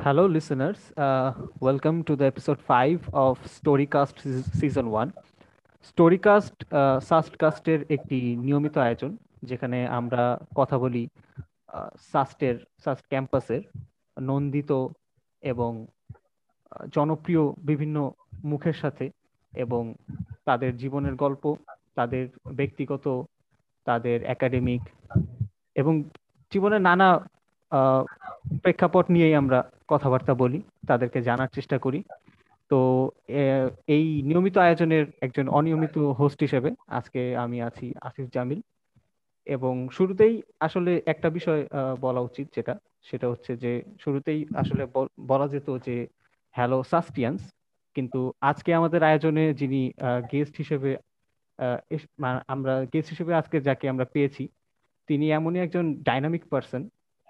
Hello, listeners. Uh, welcome to the episode 5 of Storycast Season 1. স্টোরিকাস্ট সাস্টকাস্টের একটি নিয়মিত আয়োজন যেখানে আমরা কথা বলি সাস্টের সাস্ট ক্যাম্পাসের নন্দিত এবং জনপ্রিয় বিভিন্ন মুখের সাথে এবং তাদের জীবনের গল্প তাদের ব্যক্তিগত তাদের একাডেমিক এবং জীবনের নানা প্রেক্ষাপট নিয়েই আমরা কথাবার্তা বলি, তাদেরকে জানার চেষ্টা করি। তো এই নিয়মিত আয়োজনের একজন অনিয়মিত হোস্ট হিসেবে আজকে আমি আছি আসিফ জামিল। এবং শুরুতেই আসলে একটা বিষয় বলা উচিত যেটা, সেটা হচ্ছে যে শুরুতেই আসলে বলা যেত যে হ্যালো সাস্টিয়ান্স কিন্তু আজকে আমাদের আয়োজনে যিনি গেস্ট হিসেবে আমরা গেস্ট হিসেবে আজকে যাকে আমরা পেয়েছি, তিনি এমনই একজন ডাইনামিক পার্সন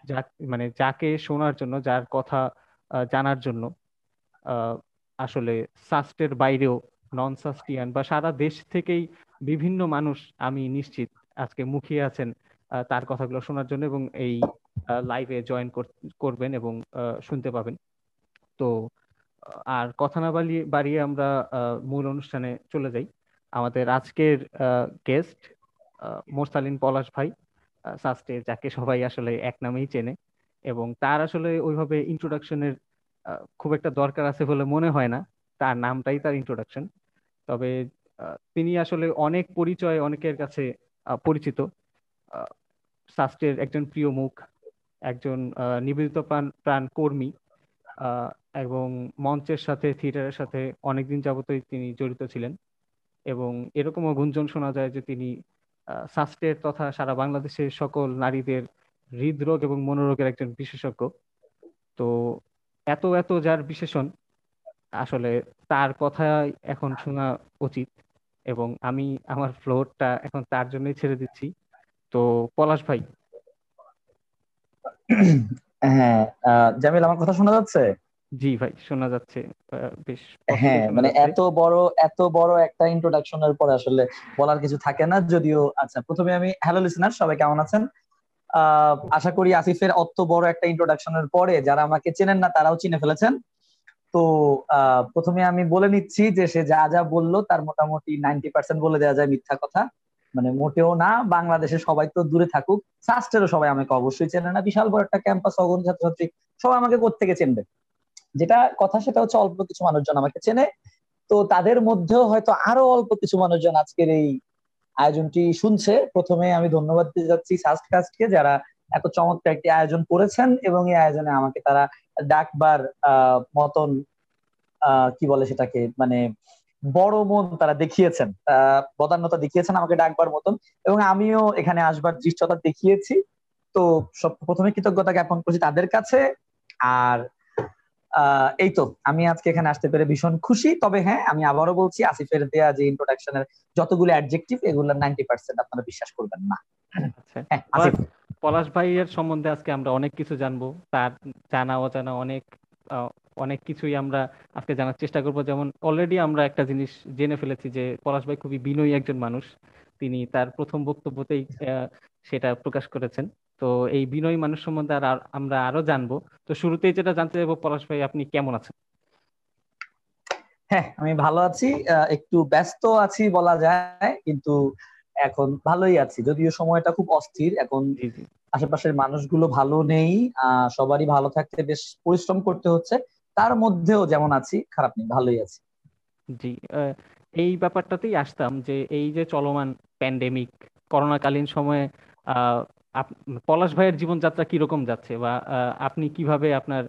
যা মানে যাকে শোনার জন্য, যার কথা জানার জন্য আসলে সাস্টের বাইরেও নন সাস্টিয়ান বা সারা দেশ থেকেই বিভিন্ন মানুষ, আমি নিশ্চিত আজকে মুখিয়ে আছেন তার কথাগুলো শোনার জন্য এবং এই লাইভে জয়েন করবেন এবং শুনতে পাবেন। তো আর কথা না বাড়িয়ে বাড়িয়ে আমরা মূল অনুষ্ঠানে চলে যাই। আমাদের আজকের গেস্ট মোরসালিন পলাশ ভাই। সাস্টে যাকে সবাই আসলে এক নামেই চেনে। এবং তার আসলে ওইভাবে ইন্ট্রোডাকশনের খুব একটা দরকার আছে বলে মনে হয় না। তার নামটাই তার ইন্ট্রোডাকশন তবে তিনি আসলে অনেক পরিচয় অনেকের কাছে পরিচিত। সাস্টের একজন প্রিয় মুখ, একজন নিবেদিত প্রাণ প্রাণ কর্মী। এবং মঞ্চের সাথে, থিয়েটারের সাথে অনেকদিন যাবতই তিনি জড়িত ছিলেন। এবং এরকমও গুঞ্জন শোনা যায় যে তিনি সাস্টের তথা সারা বাংলাদেশের সকল নারীদের হৃদরোগ এবং মনোরোগের একজন বিশেষজ্ঞ। তো এত এত যার বিশেষণ আসলে তার কথা এখন শোনা উচিত এবং আমি আমার ফ্লোরটা এখন তার জন্যই ছেড়ে দিচ্ছি। তো পলাশ ভাই। হ্যাঁ জামিল, আমার কথা শোনা যাচ্ছে? জি ভাই শোনা যাচ্ছে বেশ হ্যাঁ মানে এত বড় এত বড় একটা ইন্ট্রোডাকশনের পর আসলে বলার কিছু থাকে না যদিও আচ্ছা প্রথমে আমি হ্যালো লিসনার সবাই কেমন আছেন? আহ আশা করি আসিফের অত বড় একটা ইন্ট্রোডাকশনের পরে যারা আমাকে চেনেন না তারাও চিনে ফেলেছেন। তো প্রথমে আমি বলে নিচ্ছি যে সে যা যা বলল তার মোটামুটি নাইনটি পার্সেন্ট বলে দেওয়া যায় মিথ্যা কথা। মানে মোটেও না বাংলাদেশে সবাই তো দূরে থাকুক। সাস্টেরও সবাই আমাকে অবশ্যই চেনে না বিশাল বড় একটা ক্যাম্পাস অগণ ছাত্রছাত্রী সবাই আমাকে কোত্থেকে চেনবে? যেটা কথা সেটা হচ্ছে অল্প কিছু মানুষজন আমাকে চেনে। তো তাদের মধ্যেও হয়তো আরও অল্প কিছু মানুষজন আজকের এই আয়োজনটি শুনছে। প্রথমে আমি ধন্যবাদ দিতে যাচ্ছি সাস্টকাস্টকে যারা এত চমৎকার একটি আয়োজন করেছেন এবং এই আয়োজনে আমাকে তারা ডাকবার মতন কি বলে সেটাকে মানে বড় মন তারা দেখিয়েছেন বদান্যতা দেখিয়েছেন আমাকে ডাকবার মতন এবং আমিও এখানে আসবার দৃষ্টতা দেখিয়েছি। তো সব প্রথমে কৃতজ্ঞতা জ্ঞাপন করছি তাদের কাছে। আর এই তো আমি আজকে এখানে আসতে পেরে ভীষণ খুশি। তবে হ্যাঁ আমি আবারও বলছি আসিফের দেয়া যে ইন্ট্রোডাকশনের যতগুলো অ্যাডজেক্টিভ এগুলোর নাইনটি পার্সেন্ট আপনারা বিশ্বাস করবেন না। আচ্ছা। হ্যাঁ পলাশ ভাইয়ের সম্বন্ধে আজকে আমরা অনেক কিছু জানব। তার জানা অজানা অনেক অনেক কিছুই আমরা আজকে জানার চেষ্টা করব। যেমন অলরেডি আমরা একটা জিনিস জেনে ফেলেছি যে পলাশ ভাই খুবই বিনয়ী একজন মানুষ। তিনি তার প্রথম বক্তব্যতেই সেটা প্রকাশ করেছেন। তো এই বিনয়ী মানুষ সম্বন্ধে আর আমরা আরও জানব। তো শুরুতেই যেটা জানতে চাইব পলাশ ভাই আপনি কেমন আছেন? হ্যাঁ আমি ভালো আছি। আহ, একটু ব্যস্ত আছি বলা যায় কিন্তু এখন ভালোই আছি। যদিও সময়টা খুব অস্থির এখন আশেপাশের মানুষগুলো ভালো নেই আহ সবারই ভালো থাকতে বেশ পরিশ্রম করতে হচ্ছে। তার মধ্যেও যেমন আছি খারাপ নেই ভালোই আছি। জি এই ব্যাপারটাতেই আসতাম যে এই যে চলমান প্যান্ডেমিক করোনাকালীন সময়ে পলাশ ভাইয়ের জীবনযাত্রা কীরকম যাচ্ছে? বা আপনি কীভাবে আপনার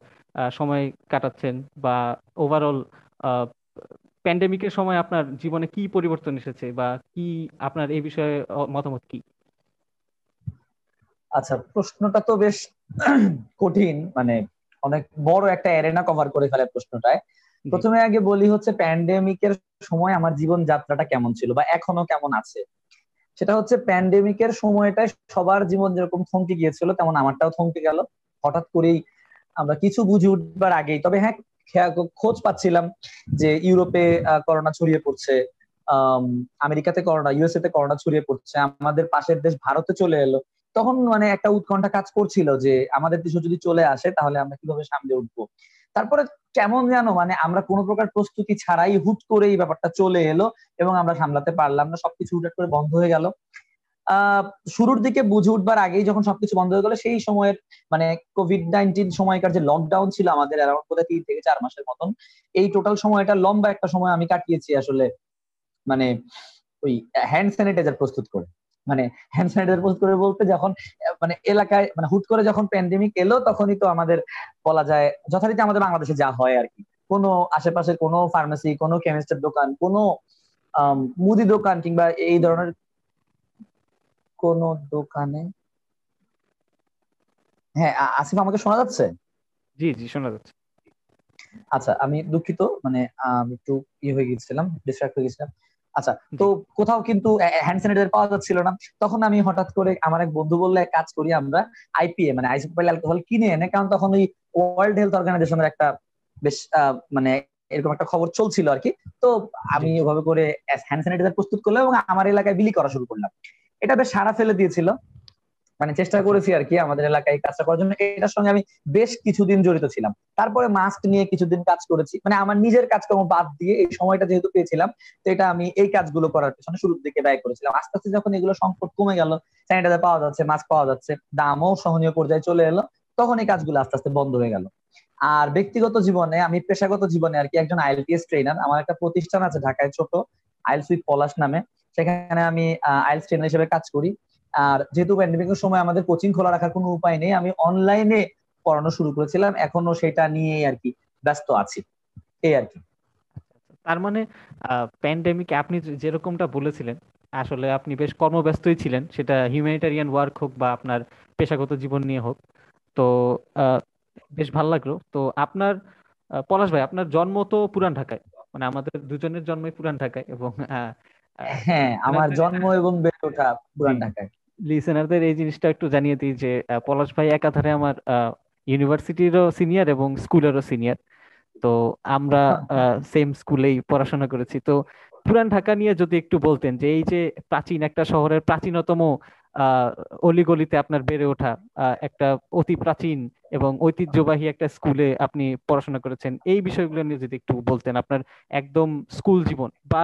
সময় কাটাচ্ছেন? বা ওভারঅল প্যান্ডেমিকের সময় আপনার জীবনে কি পরিবর্তন এসেছে? বা কি আপনার এই বিষয়ে মতামত কি? আচ্ছা প্রশ্নটা তো বেশ কঠিন মানে অনেক বড় একটা এরেনা কভার করে ফেলে প্রশ্নটায়। প্রথমে আগে বলি হচ্ছে প্যান্ডেমিকের সময় আমার জীবন যাত্রাটা কেমন ছিল? বা এখনও কেমন আছে? সেটা হচ্ছে প্যান্ডেমিকের সময়টায় সবার জীবন যেরকম থমকে গিয়েছিল তেমন আমারটাও থমকে গেল। হঠাৎ করেই আমরা কিছু বুঝে উঠবার আগেই তবে হ্যাঁ খোঁজ পাচ্ছিলাম যে ইউরোপে করোনা ছড়িয়ে পড়ছে আম, আমেরিকাতে করোনা ইউএসএ তে করোনা ছড়িয়ে পড়ছে আমাদের পাশের দেশ ভারতে চলে এলো। তখন মানে একটা উৎকণ্ঠা কাজ করছিল যে আমাদের দেশে যদি চলে আসে তাহলে আমরা কীভাবে সামনে উঠবো? তারপরে কেমন যেন মানে আমরা কোনো প্রকার প্রস্তুতি ছাড়াই হুট করে এই ব্যাপারটা চলে এলো এবং আমরা সামলাতে পারলাম না, সবকিছু হুট করে বন্ধ হয়ে গেল। শুরুর দিকে বুঝে উঠবার আগেই যখন সবকিছু বন্ধ হয়ে গেল, সেই সময়ের মানে কোভিড নাইন্টিন সময়কার যে লকডাউন ছিল আমাদের অ্যারাউন্ড বোধহয় তিন থেকে চার মাসের মতন, এই টোটাল সময়টা লম্বা একটা সময় আমি কাটিয়েছি আসলে মানে ওই হ্যান্ড স্যানিটাইজার প্রস্তুত করে। মানে হ্যান্ড স্যানিটাইজার প্রস্তুত করে বলতে যখন মানে এলাকায় মানে হুট করে যখন প্যান্ডেমিক এলো তখনই তো আমাদের বলা যায় যথারীতি আমাদের বাংলাদেশে যা হয় আর কি। কোনো আশেপাশে কোনো ফার্মেসি কোনো কেমিস্টের দোকান কোনো মুদি দোকান কিংবা এই ধরনের কোন দোকানে? হ্যাঁ আসিফ আমাকে শোনা যাচ্ছে? জি জি শোনা যাচ্ছে। আচ্ছা আমি দুঃখিত মানে আমি একটু ইয়ে হয়ে গেছিলাম ডিস্ট্রাক্ট হয়ে গেছিলাম। আচ্ছা তো কোথাও কিন্তু হ্যান্ড স্যানিটাইজার পাওয়া যাচ্ছিল না। তখন আমি হঠাৎ করে আমার এক বন্ধু বললে কাজ করি আমরা আইপিএ মানে আইসোপাইল অ্যালকোহল কিনে এনে কারণ তখন ওই ওয়ার্ল্ড হেলথ অর্গানাইজেশনের একটা বেশ মানে এরকম একটা খবর চলছিল আর কি। তো আমি ওভাবে করে হ্যান্ড স্যানিটাইজার প্রস্তুত করলাম এবং আমার এলাকায় বিলি করা শুরু করলাম। এটা বেশ সারা ফেলে দিয়েছিল। মানে চেষ্টা করেছি আর কি আমাদের এলাকায় কাজটা করার জন্য। এটার সঙ্গে আমি বেশ কিছুদিন জড়িত ছিলাম। তারপরে মাস্ক নিয়ে কিছুদিন কাজ করেছি। মানে আমার নিজের কাজকর্ম বাদ দিয়ে এই সময়টা যেহেতু পেয়েছিলাম তো এটা আমি এই কাজগুলো করার পেছনে শুরুর দিকে ব্যয় করেছিলাম। আস্তে আস্তে যখন এগুলো সংকট কমে গেল স্যানিটাইজার পাওয়া যাচ্ছে মাস্ক পাওয়া যাচ্ছে দামও সহনীয় পর্যায়ে চলে এলো তখন এই কাজগুলো আস্তে আস্তে বন্ধ হয়ে গেল। আর ব্যক্তিগত জীবনে আমি পেশাগত জীবনে আর কি একজন আইএলটিএস ট্রেনার আমার একটা প্রতিষ্ঠান আছে ঢাকায় ছোট আইএলস উইথ পলাশ নামে। সেখানে আমি আইএলস ট্রেনার হিসেবে কাজ করি। আর যেহেতু প্যান্ডেমিকের সময় আমাদের কোচিং খোলা রাখার কোনো উপায় নেই আমি অনলাইনে পড়ানো শুরু করেছিলাম এখনও সেটা নিয়ে আর কি ব্যস্ত আছি। এই আর কি। তার মানে প্যান্ডেমিকে আপনি যেরকমটা বলেছিলেন আসলে আপনি বেশ কর্মব্যস্তই ছিলেন সেটা হিউম্যানিটারিয়ান ওয়ার্ক হোক বা আপনার পেশাগত জীবন নিয়ে হোক তো বেশ ভালো লাগল। তো আপনার পলাশ ভাই আপনার জন্ম তো পুরান ঢাকায় মানে আমাদের দুজনের জন্মই পুরান ঢাকায় এবং হ্যাঁ আমার জন্ম এবং বেড়ে ওঠা পুরান ঢাকায়। লিসেনারদের এই জিনিসটা একটু জানিয়ে দিই যে পলাশ ভাই একাধারে আমার ইউনিভার্সিটিরও সিনিয়র এবং স্কুলেরও সিনিয়র তো আমরা সেম স্কুলেই পড়াশোনা করেছি। তো পুরান ঢাকা নিয়ে যদি একটু বলতেন যে এই যে প্রাচীন একটা শহরের প্রাচীনতম অলিগলিতে আপনার বেড়ে ওঠা একটা অতি প্রাচীন এবং ঐতিহ্যবাহী একটা স্কুলে আপনি পড়াশোনা করেছেন এই বিষয়গুলো নিয়ে যদি একটু বলতেন আপনার একদম স্কুল জীবন বা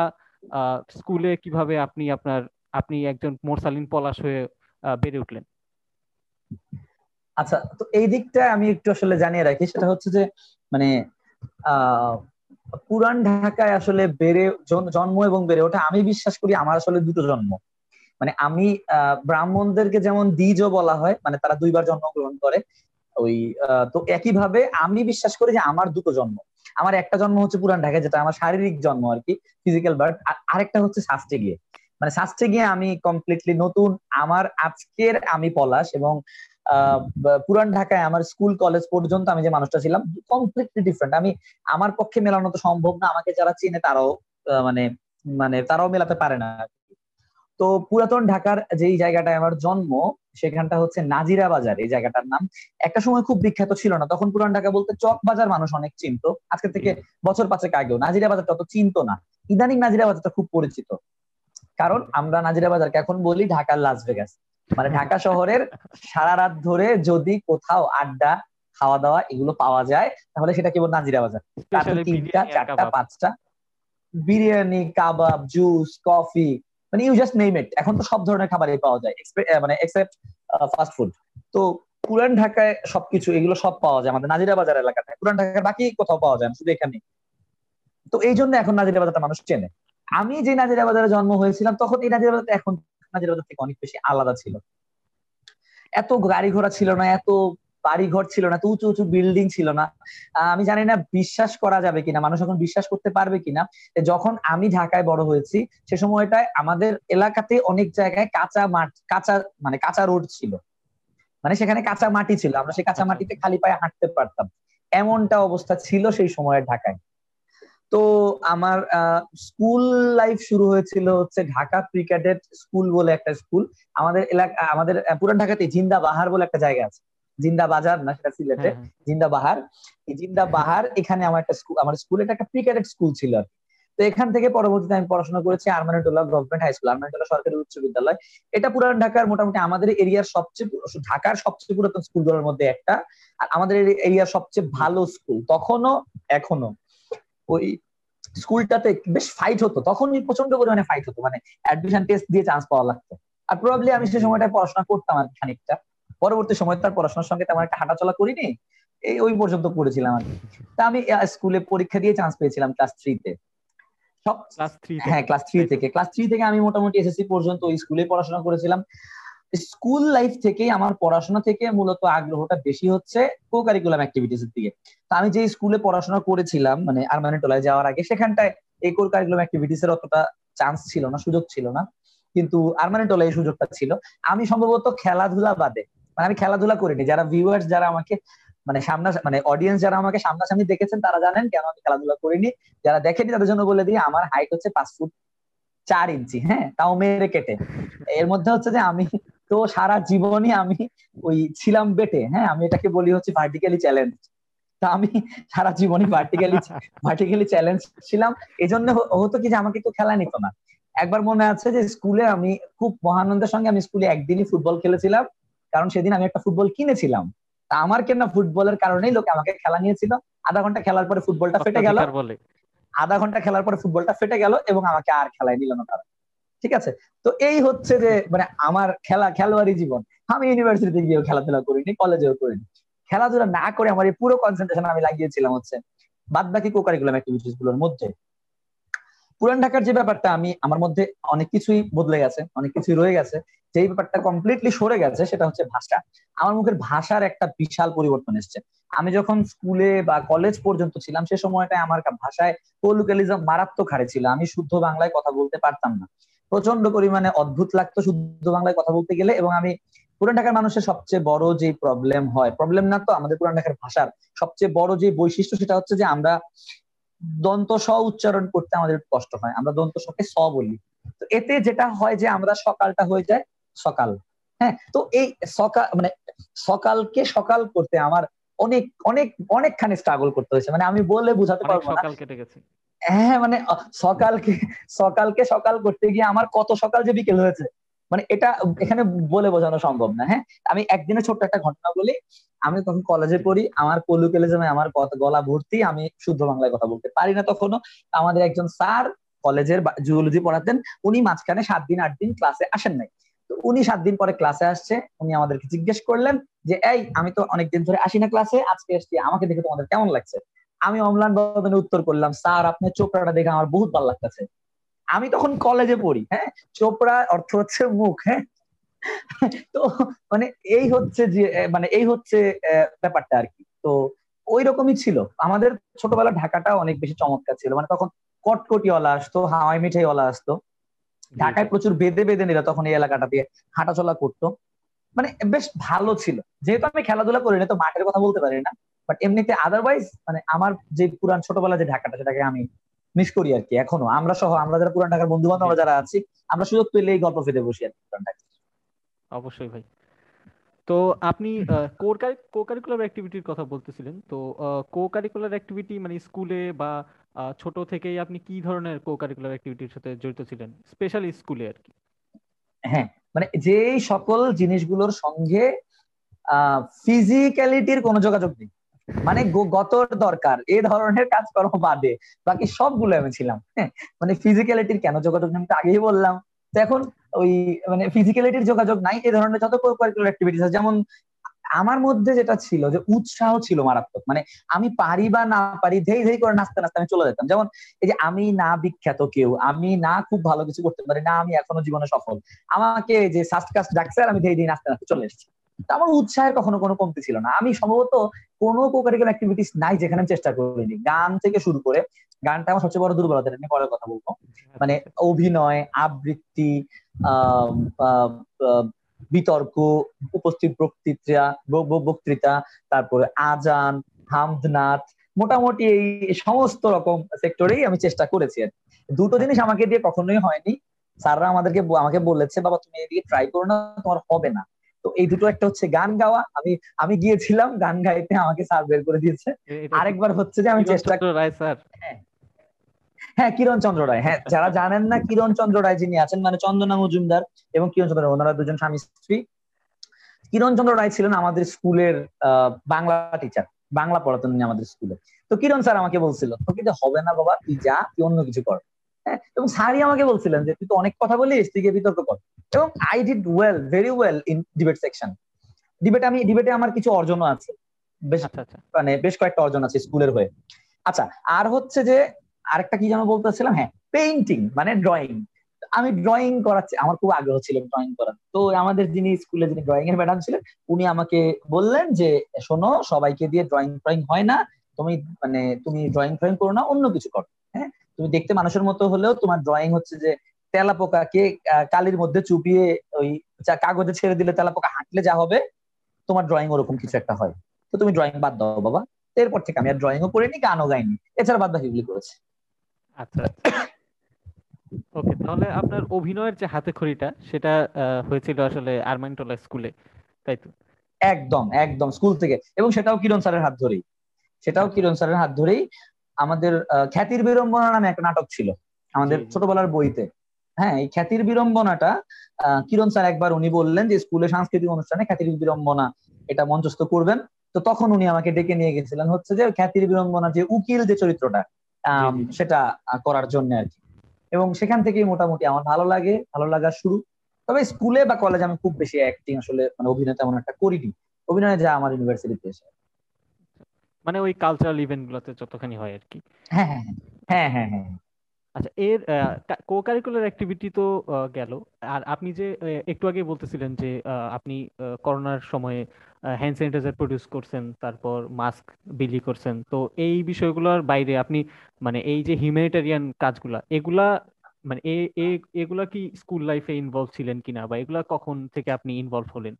স্কুলে কীভাবে আপনি আপনার আপনি একজন মোরসালিন পলাশ হয়ে বেড়ে উঠলেন। আচ্ছা তো এই দিকটা আমি একটু আসলে জানিয়ে রাখি। সেটা হচ্ছে যে মানে পুরান ঢাকায় আসলে বেড়ে জন্ম এবং বেড়ে ওঠা, আমি বিশ্বাস করি আমার আসলে দুটো জন্ম। মানে আমি ব্রাহ্মণদেরকে যেমন দ্বিজ বলা হয় মানে তারা দুইবার জন্মগ্রহণ করে, ওই তো একইভাবে আমি বিশ্বাস করি যে আমার দুটো জন্ম। আমার একটা জন্ম হচ্ছে পুরান ঢাকায়, যেটা আমার শারীরিক জন্ম আর কি ফিজিক্যাল বার্থ আরেকটা হচ্ছে শাস্ত্রে গিয়ে। মানে শাস্ত্রে গিয়ে আমি কমপ্লিটলি নতুন আমার আজকের আমি পলাশ এবং পুরান ঢাকায় আমার স্কুল কলেজ পর্যন্ত আমি যে মানুষটা ছিলাম কমপ্লিটলি ডিফারেন্ট আমি আমার পক্ষে মেলানো তো সম্ভব না আমাকে যারা চিনে তারাও মানে মানে তারাও মেলাতে পারে না। তো পুরাতন ঢাকার যেই জায়গাটায় আমার জন্ম সেখানটা হচ্ছে নাজিরা বাজার এই জায়গাটার নাম। একটা সময় খুব বিখ্যাত ছিল না তখন পুরান ঢাকা বলতে চক বাজার মানুষ অনেক চিনত। আজকে থেকে বছর পাঁচেক আগেও নাজিরা বাজারটা অত চিনতো না। ইদানিং নাজিরা বাজারটা খুব পরিচিত। কারণ আমরা নাজিরা বাজারকে এখন বলি ঢাকার লাস ভেগাস মানে ঢাকা শহরের সারা রাত ধরে যদি কোথাও আড্ডা খাওয়া দাওয়া এগুলো পাওয়া যায় তাহলে সেটা কেবল নাজিরা বাজার তিনটা চারটা পাঁচটা। বিরিয়ানি কাবাব জুস কফি মানে ইউ জাস্ট নেম ইট এখন তো সব ধরনের খাবারই পাওয়া যায়। মানে এক্সেপ্ট ফাস্ট ফুড তো পুরান ঢাকায় সবকিছু এগুলো সব পাওয়া যায় আমাদের নাজিরা বাজার এলাকাতে। পুরান ঢাকার বাকি কোথাও পাওয়া যায় না শুধু এখানে তো এই জন্য এখন নাজিরা বাজারটা মানুষ চেনে। আমি যে নাজিরা বাজারে জন্ম হয়েছিলাম তখন এই নাজিরা বাজার এখন নাজিরা বাজার থেকে অনেক বেশি আলাদা ছিল। এত গাড়ি ঘোড়া ছিল না এত বাড়ি ঘর ছিল না তো উঁচু উঁচু বিল্ডিং ছিল না। আমি জানি না বিশ্বাস করা যাবে কিনা মানুষ এখন বিশ্বাস করতে পারবে কিনা। যখন আমি ঢাকায় বড় হয়েছি সে সময়টায় আমাদের এলাকাতে অনেক জায়গায় কাঁচা মাঠ কাঁচা মানে কাঁচা রোড ছিল। মানে সেখানে কাঁচা মাটি ছিল আমরা সেই কাঁচা আচ্ছা। মাটিতে খালি পায়ে হাঁটতে পারতাম। এমনটা অবস্থা ছিল সেই সময়ের ঢাকায়। তো আমার স্কুল লাইফ শুরু হয়েছিল হচ্ছে ঢাকা ক্রিকেটের স্কুল বলে একটা স্কুল আমাদের এলাকা আমাদের পুরান ঢাকাতে জিন্দা বাহার বলে একটা জায়গা আছে। জিন্দা বাজার না সেটা সিলেটে। হ্যাঁ, হ্যাঁ। জিন্দা বাহার এই জিন্দা বাহার এখানে আমার একটা স্কুল আমার স্কুলে একটা ক্রিকেটের স্কুল ছিল তো এখান থেকে পরবর্তীতে আমি পড়াশোনা করেছি Armanitola government high school Armanitola সরকারি উচ্চ বিদ্যালয়। এটা পুরান ঢাকার মোটামুটি আমাদের এরিয়ার সবচেয়ে ঢাকার সবচেয়ে পুরাতন স্কুলগুলোর মধ্যে একটা। আর আমাদের এরিয়ার সবচেয়ে ভালো স্কুল তখনও এখনও ওই স্কুলটাতে বেশ ফাইট হতো। তখন প্রচণ্ড পরিমাণে ফাইট হতো। মানে অ্যাডমিশন টেস্ট দিয়ে চান্স পাওয়া লাগতো। আর প্রবাবলি আমি সে সময়টা পড়াশোনা করতাম আর খানিকটা। পরবর্তী সময় তার পড়াশোনার সঙ্গে তেমন একটা হাঁটাচলা করিনি। এই ওই পর্যন্ত পড়েছিলাম আর তা আমি স্কুলে পরীক্ষা দিয়ে চান্স পেয়েছিলাম ক্লাস থ্রিতে সব ক্লাস থ্রি হ্যাঁ ক্লাস থ্রি থেকে। ক্লাস থ্রি থেকে আমি মোটামুটি এসএসসি পর্যন্ত ওই স্কুলে পড়াশোনা করেছিলাম। স্কুল লাইফ থেকেই আমার পড়াশোনা থেকে মূলত আগ্রহটা বেশি হচ্ছে কো কারিকুলাম অ্যাক্টিভিটিস এর দিকে। তো আমি যে স্কুলে পড়াশোনা করেছিলাম মানে আরমানিটোলায় যাওয়ার আগে, সেখানটায় এই কো কারিকুলাম অ্যাক্টিভিটিস এর অতটা চান্স ছিল না, সুযোগ ছিল না। কিন্তু আরমানিটোলায় এই সুযোগটা ছিল। আমি সম্ভবত খেলাধুলা বাদে মানে আমি খেলাধুলা করিনি। যারা ভিউয়ার্স যারা আমাকে মানে সামনা মানে অডিয়েন্স যারা আমাকে সামনাসামনি দেখেছেন, তারা জানেন কেন আমি খেলাধুলা করিনি। যারা দেখেনি, তাদের জন্য বলে দিই, আমার হাইট হচ্ছে পাঁচ ফুট চার ইঞ্চি হ্যাঁ? তাও মেরে কেটে। এর মধ্যে হচ্ছে যে আমি তো সারা জীবনই আমি ওই ছিলাম বেটে হ্যাঁ? আমি এটাকে বলি হচ্ছে ভার্টিক্যালি চ্যালেঞ্জ তা আমি সারা জীবনই ভার্টিক্যালি ভার্টিক্যালি চ্যালেঞ্জ ছিলাম। এই জন্য হতো কি যে আমাকে কেউ খেলা নিত না। একবার মনে আছে যে স্কুলে আমি খুব মহানন্দের সঙ্গে আমি স্কুলে একদিনই ফুটবল খেলেছিলাম কারণ সেদিন আমি একটা ফুটবল কিনেছিলাম। তা আমার কেনা ফুটবলের কারণেই লোকে আমাকে খেলা নিয়েছিল? আধা ঘণ্টা খেলার পরে ফুটবলটা ফেটে গেল। আধা ঘণ্টা খেলার পরে ফুটবলটা ফেটে গেল এবং আমাকে আর খেলায় নিল না তারা। ঠিক আছে? তো এই হচ্ছে যে মানে আমার খেলা, খেলোয়াড়ি জীবন। আমি ইউনিভার্সিটিতে গিয়েও খেলাধুলা করিনি কলেজেও করিনি। খেলাধুলা না করে আমার এই পুরো কনসেন্ট্রেশন আমি লাগিয়েছিলাম হচ্ছে বাদ বাকি কো কারিকুলাম অ্যাক্টিভিটিসগুলোর মধ্যে। পুরান ঢাকার যে ব্যাপারটা, আমি, আমার মধ্যে অনেক কিছুই বদলে গেছে, অনেক কিছুই রয়ে গেছে। যেই ব্যাপারটা কমপ্লিটলি সরে গেছে, সেটা হচ্ছে ভাষা। আমার মুখের ভাষার একটা বিশাল পরিবর্তন এসছে। আমি যখন স্কুলে বা কলেজ পর্যন্ত ছিলাম, সে সময়টায় আমার ভাষায় কোলুকালিজম মারাত্মক হারে ছিল। আমি শুদ্ধ বাংলায় কথা বলতে পারতাম না। প্রচণ্ড পরিমাণে অদ্ভুত লাগতো শুদ্ধ বাংলায় কথা বলতে গেলে এবং আমি পুরান ঢাকার মানুষের সবচেয়ে বড় যে প্রবলেম হয় প্রবলেম না তো আমাদের পুরান ঢাকার ভাষার সবচেয়ে বড় যে বৈশিষ্ট্য সেটা হচ্ছে যে আমরা দন্ত স উচ্চারণ করতে আমাদের কষ্ট হয়। আমরা দন্ত সকে স বলি। তো এতে যেটা হয় যে আমরা সকালটা হয়ে যায় সকাল। হ্যাঁ? তো এই সকাল মানে সকালকে সকাল করতে আমার অনেক অনেক অনেকখানি স্ট্রাগল করতে হয়েছে। মানে আমি বলে বুঝাতে পারব না। হ্যাঁ মানে সকালকে সকালকে সকাল করতে গিয়ে আমার কত সকাল যে বিকেল হয়েছে। মানে এটা এখানে বলে বোঝানো সম্ভব না হ্যাঁ? আমি একদিনে ছোট্ট একটা ঘটনা বলি। আমি তখন কলেজে পড়ি আমার কলু কলেজে আমার গলা ভর্তি আমি শুদ্ধ বাংলায় কথা বলতে পারি না তখনও। আমাদের একজন স্যার কলেজের জুওলজি পড়াতেন। উনি মাঝখানে সাত দিন আট দিন ক্লাসে আসেন নাই। উনি সাত দিন পরে ক্লাসে আসছে, উনি আমাদেরকে জিজ্ঞেস করলেন যে, এই, আমি তো অনেকদিন ধরে আসি না ক্লাসে আজকে এসছি আমাকে দেখে তোমাদের কেমন লাগছে? আমি অম্লান বদনে উত্তর করলাম, স্যার, আপনার চোপড়াটা দেখে আমার বহুত ভালো লাগতেছে। আমি তখন কলেজে পড়ি হ্যাঁ? চোপড়া অর্থ হচ্ছে মুখ হ্যাঁ? তো মানে এই হচ্ছে যে মানে এই হচ্ছে ব্যাপারটা আর কি। তো ওই রকমই ছিল। আমাদের ছোটবেলা ঢাকাটা অনেক বেশি চমৎকার ছিল। মানে তখন কটকটিওয়ালা আসতো, হাওয়াই মিঠাইওয়ালা আসতো। ঢাকায় প্রচুর বেঁধে বেঁধে নিল তখন এই এলাকাটা দিয়ে হাঁটাচলা করতো। মানে বেশ ভালো ছিল। যেহেতু আমি খেলাধুলা করি না তো মাঠের কথা বলতে পারি না। বাট এমনিতে আদারওয়াইজ মানে আমার যে পুরান ছোটবেলা যে ঢাকাটা সেটাকে আমি মিস করি আর কি এখনও। আমরা সহ আমরা যারা পুরান ঢাকার বন্ধু বান্ধব যারা আছি আমরা সুযোগ পেলে এই গল্প ফেলে বসি আর কি পুরান ঢাকা অবশ্যই ভাই। তো আপনি কো কারিকুলার অ্যাক্টিভিটির কথা বলতেছিলেন। তো কো কারিকুলার অ্যাক্টিভিটি মানে স্কুলে বা ছোট থেকেই আপনি কি ধরনের কো কারিকুলার অ্যাক্টিভিটির সাথে জড়িত ছিলেন? স্পেশালি স্কুলে আর কি। হ্যাঁ মানে যে সকল জিনিসগুলোর সঙ্গে ফিজিক্যালিটির কোনো যোগাযোগ নেই। মানে গতর দরকার এই ধরনের কাজকর্ম বাদে, বাকি সবগুলো আমি ছিলাম। হ্যাঁ মানে ফিজিক্যালিটির কেন যোগাযোগ আমি আগেই বললাম। তো এখন ওই মানে ফিজিক্যালিটির যোগাযোগ নাই এই ধরনের যত কোকারিকুলার অ্যাক্টিভিটিস আছে। যেমন আমার মধ্যে যেটা ছিল যে উৎসাহ ছিল মারাত্মক। মানে আমি পারি বা না পারি, ধেই ধেই করে নাচতে নাচতে আমি চলে যেতাম। যেমন এই যে আমি না বিখ্যাত কেউ, আমি না খুব ভালো কিছু করতে পারি, না আমি এখনও জীবনে সফল। আমাকে যে সাস্ট কাস্ট ডাকছে আর আমি ধেই ধেই নাচতে নাচতে চলে এসেছি। আমার উৎসাহের কখনো কোনো কমতি ছিল না। আমি সম্ভবত কোনো কোকারিকুলার অ্যাক্টিভিটিস নাই যেখানে আমি চেষ্টা করিনি। গান থেকে শুরু করে, গানটা আমার সবচেয়ে বড় দুর্বলতা নিয়ে পরে কথা বলব। মানে অভিনয়, আবৃত্তি বিতর্ক, উপস্থিত বক্তৃতা বক্তৃতা, তারপরে আজান হামদনাথ মোটামুটি এই সমস্ত রকম সেক্টরেই আমি চেষ্টা করেছি আর দুটো জিনিস আমাকে দিয়ে কখনোই হয়নি। স্যাররা আমাদেরকে আমাকে বলেছে, বাবা, তুমি এদিকে ট্রাই করো না, তোমার হবে না। তো এই দুটো একটা হচ্ছে গান গাওয়া। আমি আমি গিয়েছিলাম গান গাইতে আমাকে স্যার বের করে দিয়েছে। আরেকবার হচ্ছে যে আমি চেষ্টা স্যার? হ্যাঁ। হ্যাঁ কিরণ চন্দ্র রায়। হ্যাঁ যারা জানেন না কিরণ চন্দ্র রায় যিনি আছেন মানে চন্দনা মজুমদার এবং কিরণ চন্দ্র রায় ওনারা দুজন স্বামী স্ত্রী। কিরণ চন্দ্র রায় ছিলেন আমাদের স্কুলের বাংলা টিচার বাংলা পড়াতেন আমাদের স্কুলে। তো কিরণ স্যার আমাকে বলছিল তোকে যে হবে না বাবা তুই যা তুই অন্য কিছু কর। এবং স্যারই আমাকে বলছিলেন যে তুই তো অনেক কথা বলিস তুই গিয়ে বিতর্ক কর। এবং I did well very well in debate section ডিবেটে আমি ডিবেটে আমার কিছু অর্জনও আছে। বেশ আচ্ছা আচ্ছা। মানে বেশ কয়েকটা অর্জন আছে স্কুলের হয়ে। আচ্ছা আর হচ্ছে যে আরেকটা কি যেন বলতেছিলাম? হ্যাঁ পেইন্টিং মানে ড্রয়িং আমি ড্রয়িং করাচ্ছি আমার খুব আগ্রহ ছিল ড্রয়িং করার। তো আমাদের যিনি স্কুলে যিনি ড্রয়িং এর ম্যাডাম ছিলেন উনি আমাকে বললেন যে শোনো সবাইকে দিয়ে ড্রয়িং ড্রয়িং হয় না। তুমি মানে তুমি ড্রয়িং ড্রয়িং করো না অন্য কিছু করো। হ্যাঁ? তুমি দেখতে মানুষের মতো হলেও তোমার ড্রয়িং হচ্ছে যে তেলা পোকাকে কালির মধ্যে চুপিয়ে ওই কাগজে ছেড়ে দিলে তেলা পোকা হাঁটলে যা হবে তোমার ড্রয়িং ওরকম কিছু একটা হয়। তো তুমি ড্রয়িং বাদ দাও বাবা। এরপর থেকে আমি আর ড্রয়িং ড্রয়িংও করিনি গানও গাইনি। এছাড়া বাদ বাকিগুলি করেছি। আচ্ছা ওকে তাহলে আপনার অভিনয়ের যে হাতে খড়িটা সেটা হয়েছিল আসলে আরমাইনটোলা স্কুলে তাই তো? একদম একদম স্কুল থেকে। এবং সেটাও কিরণ স্যারের হাত ধরেই। সেটাও কিরণ স্যারের হাত ধরেই আমাদের খ্যাতির বিড়ম্বনা নামে একটা নাটক ছিল আমাদের ছোটবেলার বইতে। হ্যাঁ এই খ্যাতির বিড়ম্বনাটা কিরণ স্যার একবার উনি বললেন যে স্কুলে সাংস্কৃতিক অনুষ্ঠানে খ্যাতির বিড়ম্বনা এটা মঞ্চস্থ করবেন। তো তখন উনি আমাকে ডেকে নিয়ে গেছিলেন হচ্ছে যে খ্যাতির বিড়ম্বনা যে উকিল যে চরিত্রটা সেটা করার জন্য আর কি। এবং সেখান থেকেই মোটামুটি আমার ভালো লাগে ভালো লাগা শুরু। তবে স্কুলে বা কলেজে আমি খুব বেশি অ্যাক্টিং আসলে মানে অভিনয় তেমন একটা করিনি। অভিনয় যা আমার ইউনিভার্সিটিতে এসে। মানে ওই কালচারাল ইভেন্ট গুলোতে যতখানি হয় আর কি হ্যাঁ হ্যাঁ হ্যাঁ হ্যাঁ হ্যাঁ। আচ্ছা এর কো কারিকুলার অ্যাক্টিভিটি তো গেল। আর আপনি যে একটু আগে বলতেছিলেন যে আপনি করোনার সময়ে হ্যান্ড স্যানিটাইজার প্রডিউস করছেন তারপর মাস্ক বিলি করছেন। তো এই বিষয়গুলোর বাইরে আপনি মানে এই যে হিউম্যানিটারিয়ান কাজগুলা এগুলা মানে এগুলা কি স্কুল লাইফে ইনভলভ ছিলেন কিনা বা এগুলা কখন থেকে আপনি ইনভলভ হলেন?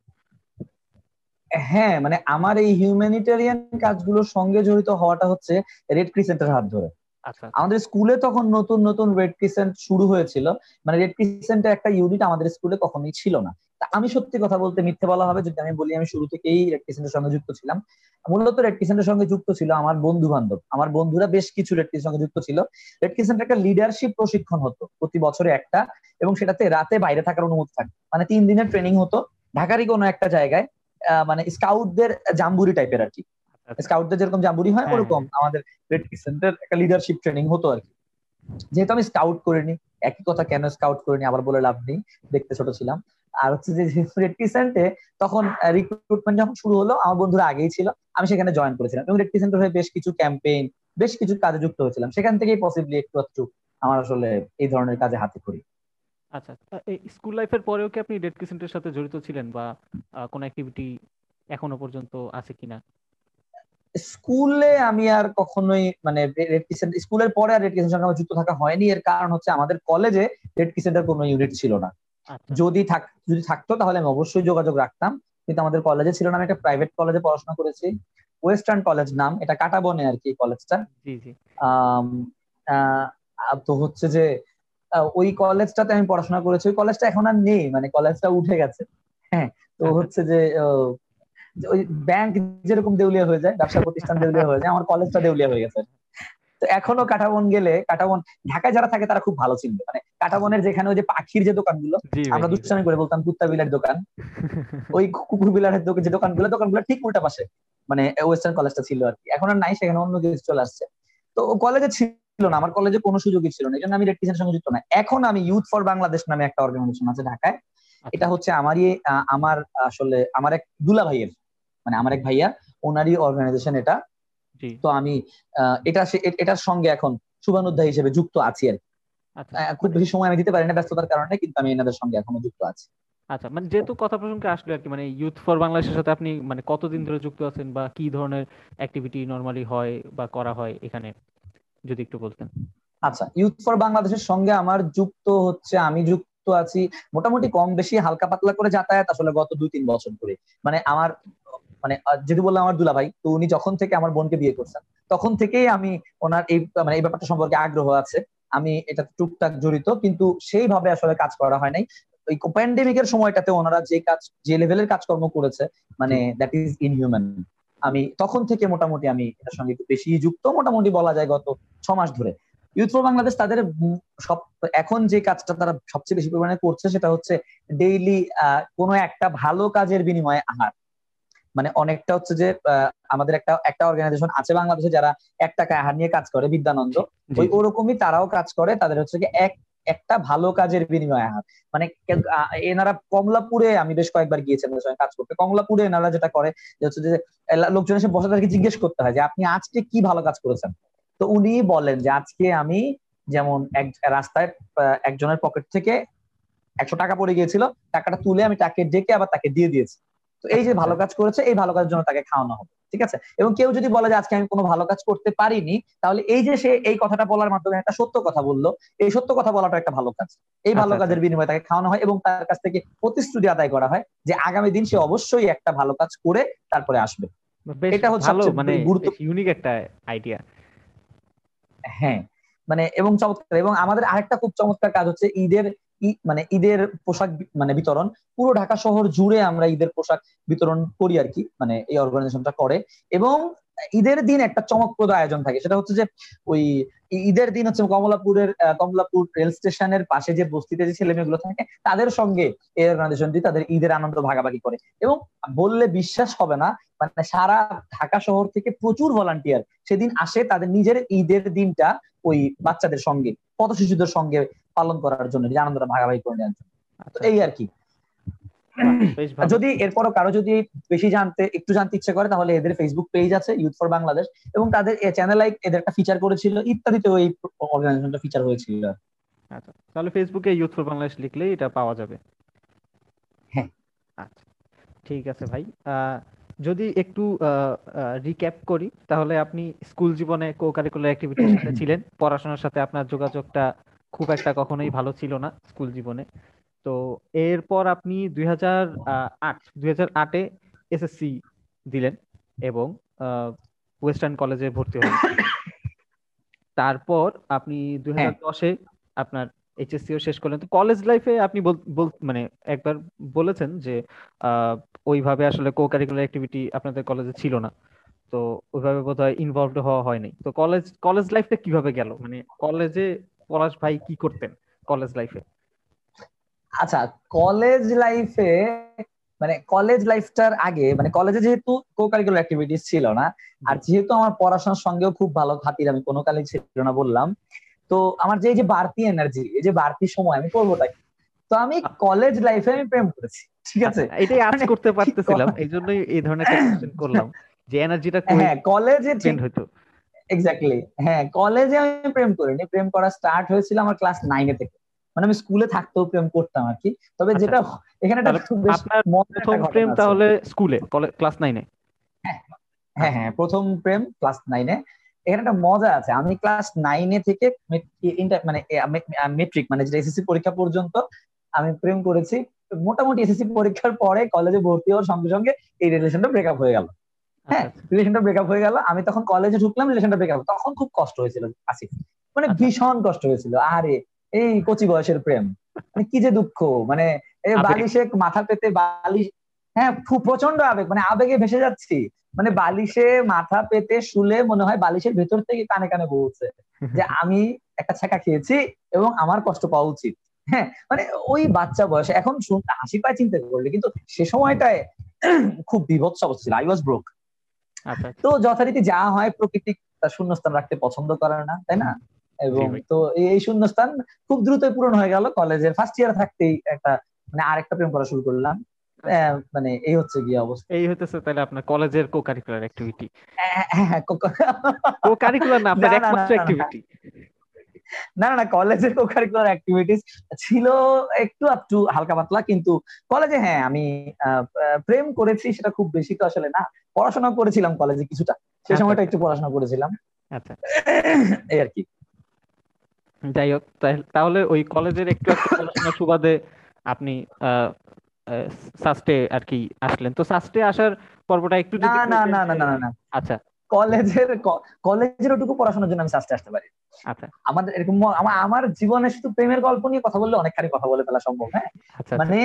হ্যাঁ মানে আমার এই হিউম্যানিটেরিয়ান কাজগুলোর সঙ্গে জড়িত হওয়াটা হচ্ছে রেড ক্রিসেন্টের হাত ধরে। আচ্ছা, আচ্ছা। আমাদের স্কুলে তখন নতুন নতুন রেড ক্রিসেন্ট শুরু হয়েছিল। মানে রেড ক্রিসেন্টের একটা ইউনিট আমাদের স্কুলে কখনোই ছিল না। আমি সত্যি কথা বলতে মিথ্যে বলা হবে যদি আমি বলি আমি শুরু থেকেই রেড ক্রিসেন্টের সঙ্গে যুক্ত ছিলাম। মূলত রেড ক্রিসেন্টের সঙ্গে যুক্ত ছিল আমার বন্ধু বান্ধব আমার বন্ধুরা বেশ কিছু রেড ক্রিসেন্টের সঙ্গে যুক্ত ছিল। রেড ক্রিসেন্টের একটা লিডারশিপ প্রশিক্ষণ হতো প্রতি বছরে একটা এবং সেটাতে রাতে বাইরে থাকার অনুমতি থাকে মানে তিন দিনের ট্রেনিং হতো। ঢাকারই কোনো একটা জায়গায়। মানে স্কাউটদের জাম্বুরি টাইপের আর কি। স্কাউটদের যেরকম জাম্বুরি হয় হ্যাঁ, ওরকম হ্যাঁ। আমাদের রেড ক্রিসেন্টের একটা লিডারশিপ ট্রেনিং হতো আর কি। যেহেতু আমি স্কাউট করিনি একই কথা কেন স্কাউট করিনি আবার বলে লাভ নেই দেখতে ছোট ছিলাম। আর হচ্ছে যে রেড ক্রিসেন্টে তখন রিক্রুটমেন্ট যখন শুরু হলো আমার বন্ধুরা আগেই ছিল আমি সেখানে জয়েন করেছিলাম। এবং রেড ক্রিসেন্টের হয়ে বেশ কিছু ক্যাম্পেইন বেশ কিছু কাজে যুক্ত হয়েছিলাম। সেখান থেকেই পসিবলি একটু একটু আমার আসলে এই ধরনের কাজে হাতে করি। আচ্ছা এই স্কুল লাইফের পরেও কি আপনি রেড ক্রিসেন্টের সাথে জড়িত ছিলেন বা কোন অ্যাক্টিভিটি এখনও পর্যন্ত আছে কিনা? স্কুলে আমি আর কখনোই মানে রেড ক্রিসেন্ট স্কুলের পরে আর রেড ক্রিসেন্ট সঙ্গে আমার যুক্ত থাকা হয়নি। এর কারণ হচ্ছে আমাদের কলেজে রেড ক্রিসেন্টের কোনো ইউনিট ছিল না। আচ্ছা। যদি থাক যদি থাকতো তাহলে আমি অবশ্যই যোগাযোগ রাখতাম। কিন্তু আমাদের কলেজে ছিল না। আমি একটা প্রাইভেট কলেজে পড়াশোনা করেছি। ওয়েস্টার্ন কলেজ নাম এটা কাটাবনে আর কি কলেজটা তো হচ্ছে যে ওই কলেজটাতে আমি পড়াশোনা করেছি ওই কলেজটা এখন আর নেই মানে কলেজটা উঠে গেছে। হ্যাঁ তো আচ্ছা। হচ্ছে যে ওই ব্যাংক যেরকম দেউলিয়া হয়ে যায় ব্যবসা প্রতিষ্ঠান দেউলিয়া হয়ে যায় আমার কলেজটা দেউলিয়া হয়ে গেছে। তো এখনও কাটাবন গেলে কাটাবন ঢাকায় যারা থাকে তারা খুব ভালো চিনবে। মানে কাটাবনের যেখানে ওই যে পাখির যে দোকানগুলো আমরা দুষ্টামি করে বলতাম কুত্তা বিলার দোকান। ওই কুকুর বিলারের দোকান যে দোকানগুলো দোকানগুলো ঠিক উল্টা পাশে মানে ওয়েস্টার্ন কলেজটা ছিল আর কি। এখন আর নাই সেখানে অন্য কিছু চলে আসছে। তো কলেজে ছিল না আমার কলেজে কোনো সুযোগই ছিল না এই জন্য আমি রেড সঙ্গে যুক্ত না। এখন আমি ইউথ ফর বাংলাদেশ নামে একটা অর্গানাইজেশন আছে ঢাকায়। আচ্ছা। এটা হচ্ছে আমারই আমার আসলে আমার এক দুলা ভাইয়ের মানে আমার এক ভাইয়া ওনারই অর্গানাইজেশন এটা। তো আমি এটা এটার সঙ্গে এখন শুভানুদ্ধা হিসেবে যুক্ত আছি আর আচ্ছা। খুব বেশি সময় আমি দিতে পারি না ব্যস্ততার কারণে কিন্তু আমি এনাদের সঙ্গে এখনও যুক্ত আছি। আচ্ছা মানে যেহেতু কথা প্রসঙ্গে আসলে আর কি মানে ইউথ ফর বাংলাদেশের সাথে আপনি মানে কতদিন ধরে যুক্ত আছেন বা কি ধরনের অ্যাক্টিভিটি নরমালি হয় বা করা হয় এখানে? যদি একটু বলতেন। আচ্ছা ইউথ ফর বাংলাদেশের সঙ্গে আমার যুক্ত হচ্ছে আমি যুক্ত আছি মোটামুটি কম বেশি হালকা পাতলা করে যাতায়াত আসলে গত দুই তিন বছর ধরে। মানে আমার মানে যেহেতু বললাম আমার দুলা ভাই তো উনি যখন থেকে আমার বোনকে বিয়ে করছেন তখন থেকেই আমি ওনার এই মানে এই ব্যাপারটা সম্পর্কে আগ্রহ আছে। আমি এটা টুকটাক জড়িত কিন্তু সেইভাবে আসলে কাজ করা হয় নাই। ওই প্যান্ডেমিকের সময়টাতে ওনারা যে কাজ যে লেভেলের কাজকর্ম করেছে মানে দ্যাট ইজ ইনহিউম্যান আমি তখন থেকে মোটামুটি আমি এটার সঙ্গে বেশি যুক্ত। মোটামুটি বলা যায় গত ছ মাস ধরে। ইউথ ফর বাংলাদেশ তাদের সব এখন যে কাজটা তারা সবচেয়ে বেশি পরিমাণে করছে সেটা হচ্ছে ডেইলি কোনো একটা ভালো কাজের বিনিময়ে আহার। মানে অনেকটা হচ্ছে যে আমাদের একটা একটা অর্গানাইজেশন আছে বাংলাদেশে যারা এক টাকা আহার নিয়ে কাজ করে বিদ্যানন্দ। ওই ওরকমই তারাও কাজ করে। তাদের হচ্ছে কি এক একটা ভালো কাজের বিনিময়ে আহার মানে এনারা কমলাপুরে, আমি বেশ কয়েকবার গিয়েছেন কাজ করতে, কমলাপুরে এনারা যেটা করে হচ্ছে যে লোকজন এসে বসে তাদেরকে জিজ্ঞেস করতে হয় যে, আপনি আজকে কি ভালো কাজ করেছেন? তো উনি বলেন যে, আজকে আমি যেমন এক, রাস্তায় একজনের পকেট থেকে একশো টাকা পড়ে গিয়েছিল, টাকাটা তুলে আমি তাকে ডেকে আবার তাকে দিয়ে দিয়েছি। তো এই যে ভালো কাজ করেছে এই ভালো কাজের জন্য তাকে খাওয়ানো হবে ঠিক আছে? এবং কেউ যদি বলে যে আজকে আমি কোনো ভালো কাজ করতে পারিনি তাহলে এই যে সে এই কথাটা বলার মাধ্যমে একটা সত্য কথা বলল এই সত্য কথা বলাটা একটা ভালো কাজ। এই ভালো আচ্ছা, কাজের আচ্ছা। বিনিময়ে তাকে খাওয়ানো হয় এবং তার কাছ থেকে প্রতিশ্রুতি আদায় করা হয় যে আগামী দিন সে অবশ্যই একটা ভালো কাজ করে তারপরে আসবে। এটা হচ্ছে মানে ইউনিক একটা আইডিয়া হ্যাঁ মানে এবং চমৎকার এবং আমাদের আরেকটা খুব চমৎকার কাজ হচ্ছে ঈদের মানে ঈদের পোশাক মানে বিতরণ, পুরো ঢাকা শহর জুড়ে আমরা ঈদের পোশাক বিতরণ করি আর কি মানে এই অর্গানাইজেশনটা করে। এবং ঈদের দিন একটা চমকপ্রদ আয়োজন থাকে, সেটা হচ্ছে যে ওই ঈদের দিন হচ্ছে কমলাপুরের কমলাপুর রেল স্টেশনের পাশে যে বস্তিতে যে ছেলে মেয়েগুলো থাকে, তাদের সঙ্গে এই অর্গানাইজেশনটি তাদের ঈদের আনন্দ ভাগাভাগি করে। এবং বললে বিশ্বাস হবে না মানে সারা ঢাকা শহর থেকে প্রচুর ভলান্টিয়ার সেদিন আসে তাদের নিজের ঈদের দিনটা ওই বাচ্চাদের সঙ্গে পথ শিশুদের সঙ্গে পালন করার জন্য যে আনন্দটা ভাগাভাগি করে নেওয়ার জন্য। আচ্ছা। এই আর কি। যদি এরপরও কারও যদি বেশি জানতে একটু জানতে ইচ্ছে করে তাহলে এদের ফেসবুক পেজ আছে ইউথ ফর বাংলাদেশ এবং তাদের চ্যানেল লাইক এদের একটা ফিচার করেছিল ইত্যাদিতে ওই অর্গানাইজেশনটা ফিচার হয়েছিল। আচ্ছা তাহলে ফেসবুকে ইউথ ফর বাংলাদেশ লিখলেই এটা পাওয়া যাবে। হ্যাঁ। আচ্ছা ঠিক আছে ভাই। যদি একটু রিক্যাপ করি তাহলে আপনি স্কুল জীবনে কো কারিকুলার অ্যাক্টিভিটির সাথে ছিলেন পড়াশোনার সাথে আপনার যোগাযোগটা খুব একটা কখনোই ভালো ছিল না স্কুল জীবনে। তো এরপর আপনি দুই হাজার আট দুই হাজার আটে এসএসসি দিলেন এবং ওয়েস্টার্ন কলেজে ভর্তি হলেন। তারপর আপনি দুই হাজার হ্যাঁ। দশে আপনার এইচএসসিও শেষ করলেন। তো কলেজ লাইফে আপনি বল মানে একবার বলেছেন যে ওইভাবে আসলে কো কারিকুলার অ্যাক্টিভিটি আপনাদের কলেজে ছিল না। তো ওইভাবে বোধহয় ইনভলভড হওয়া হয়নি। তো কলেজ কলেজ লাইফটা কীভাবে গেল? মানে কলেজে পলাশ ভাই কি করতেন কলেজ লাইফে আচ্ছা কলেজ লাইফে মানে কলেজ লাইফটার আগে মানে কলেজে যেহেতু কো কারিকুলার অ্যাক্টিভিটিস ছিল না আর যেহেতু আমার পড়াশোনার সঙ্গেও খুব ভালো খাতির আমি কোনো কালেজ ছিল না বললাম তো আমার যে এই যে বাড়তি এনার্জি এই যে বাড়তি সময় আমি করবোটা কি তো আমি কলেজ লাইফে আমি প্রেম করেছি ঠিক আছে? আচ্ছা, এটাই আজ মানে করতে পারতেছিলাম এই জন্যই এই ধরনের কোশ্চেন করলাম যে এনার্জিটা হ্যাঁ কলেজে স্পেন্ড হতো এক্স্যাক্টলি হ্যাঁ কলেজে আমি প্রেম করিনি। প্রেম করা স্টার্ট হয়েছিল আমার ক্লাস নাইনে থেকে। মানে আমি স্কুলে থাকতেও প্রেম করতাম আর কি। তবে আচ্ছা। যেটা এখানে প্রথম প্রেম তাহলে স্কুলে ক্লাস নাইনে হ্যাঁ হ্যাঁ প্রথম প্রেম ক্লাস নাইনে এখানে একটা মজা আছে। আমি ক্লাস নাইনে থেকে মানে মেট্রিক মানে যেটা এসএসসি পরীক্ষা পর্যন্ত আমি প্রেম করেছি। মোটামুটি এসএসসি পরীক্ষার পরে কলেজে ভর্তি হওয়ার সঙ্গে সঙ্গে এই রিলেশনটা ব্রেকআপ হয়ে গেল। হ্যাঁ রিলেশনটা আচ্ছা, ব্রেকআপ আচ্ছা। হয়ে গেল আমি তখন কলেজে ঢুকলাম রিলেশনটা ব্রেকআপ তখন খুব কষ্ট হয়েছিল আসিফ। মানে ভীষণ কষ্ট হয়েছিল। আরে এই কচি বয়সের প্রেম। মানে কি যে দুঃখ। মানে এই বালিশে মাথা পেতে বালিশ হ্যাঁ খুব প্রচণ্ড আবেগ। মানে আবেগে ভেসে যাচ্ছি। মানে বালিশে মাথা পেতে শুলে মনে হয় বালিশের ভেতর থেকে কানে কানে বলছে যে আমি একটা ছেঁকা খেয়েছি এবং আমার কষ্ট পাওয়া উচিত। হ্যাঁ মানে ওই বাচ্চা বয়সে এখন হাসি পায় চিন্তা করলে কিন্তু সে সময়টায় খুব বিভৎস অবস্থা ছিল। আই ওয়াজ ব্রোক তো যথারীতি যা হয় প্রকৃতি তার শূন্যস্থান রাখতে পছন্দ করে না তাই না? এবং তো এই শূন্যস্থান খুব দ্রুতই পূরণ হয়ে গেল কলেজের ফার্স্ট ইয়ার থাকতেই একটা মানে আরেকটা প্রেম করা শুরু করলাম। মানে এই হচ্ছে গিয়ে অবস্থা। এই হতেছে তাহলে আপনার কলেজের co curricular activity co curricular না আপনার একমাত্র অ্যাক্টিভিটি না না কলেজের কো কারিকুলার অ্যাক্টিভিটিস ছিল একটু একটু হালকা পাতলা কিন্তু কলেজে হ্যাঁ আমি প্রেম করেছি সেটা খুব বেশি তো আসলে না। পড়াশোনা করেছিলাম কলেজে কিছুটা। সেই আচ্ছা, সময়টা আচ্ছা। একটু পড়াশোনা করেছিলাম। আচ্ছা। এই আর কি। যাই হোক তাহলে ওই কলেজের একটু পড়াশোনার সুবাদে আপনি সাস্টে আর কি আসলেন। তো সাস্টে আসার পর্বটা একটু না না না না না না। আচ্ছা। কলেজের কলেজের ওটুকু পড়াশোনার জন্য আমি সাস্টে আসতে পারি। আচ্ছা। আমাদের এরকম আমার জীবনে শুধু প্রেমের গল্প নিয়ে কথা বললে অনেকখানি কথা বলে ফেলা সম্ভব হ্যাঁ? আচ্ছা, আচ্ছা। মানে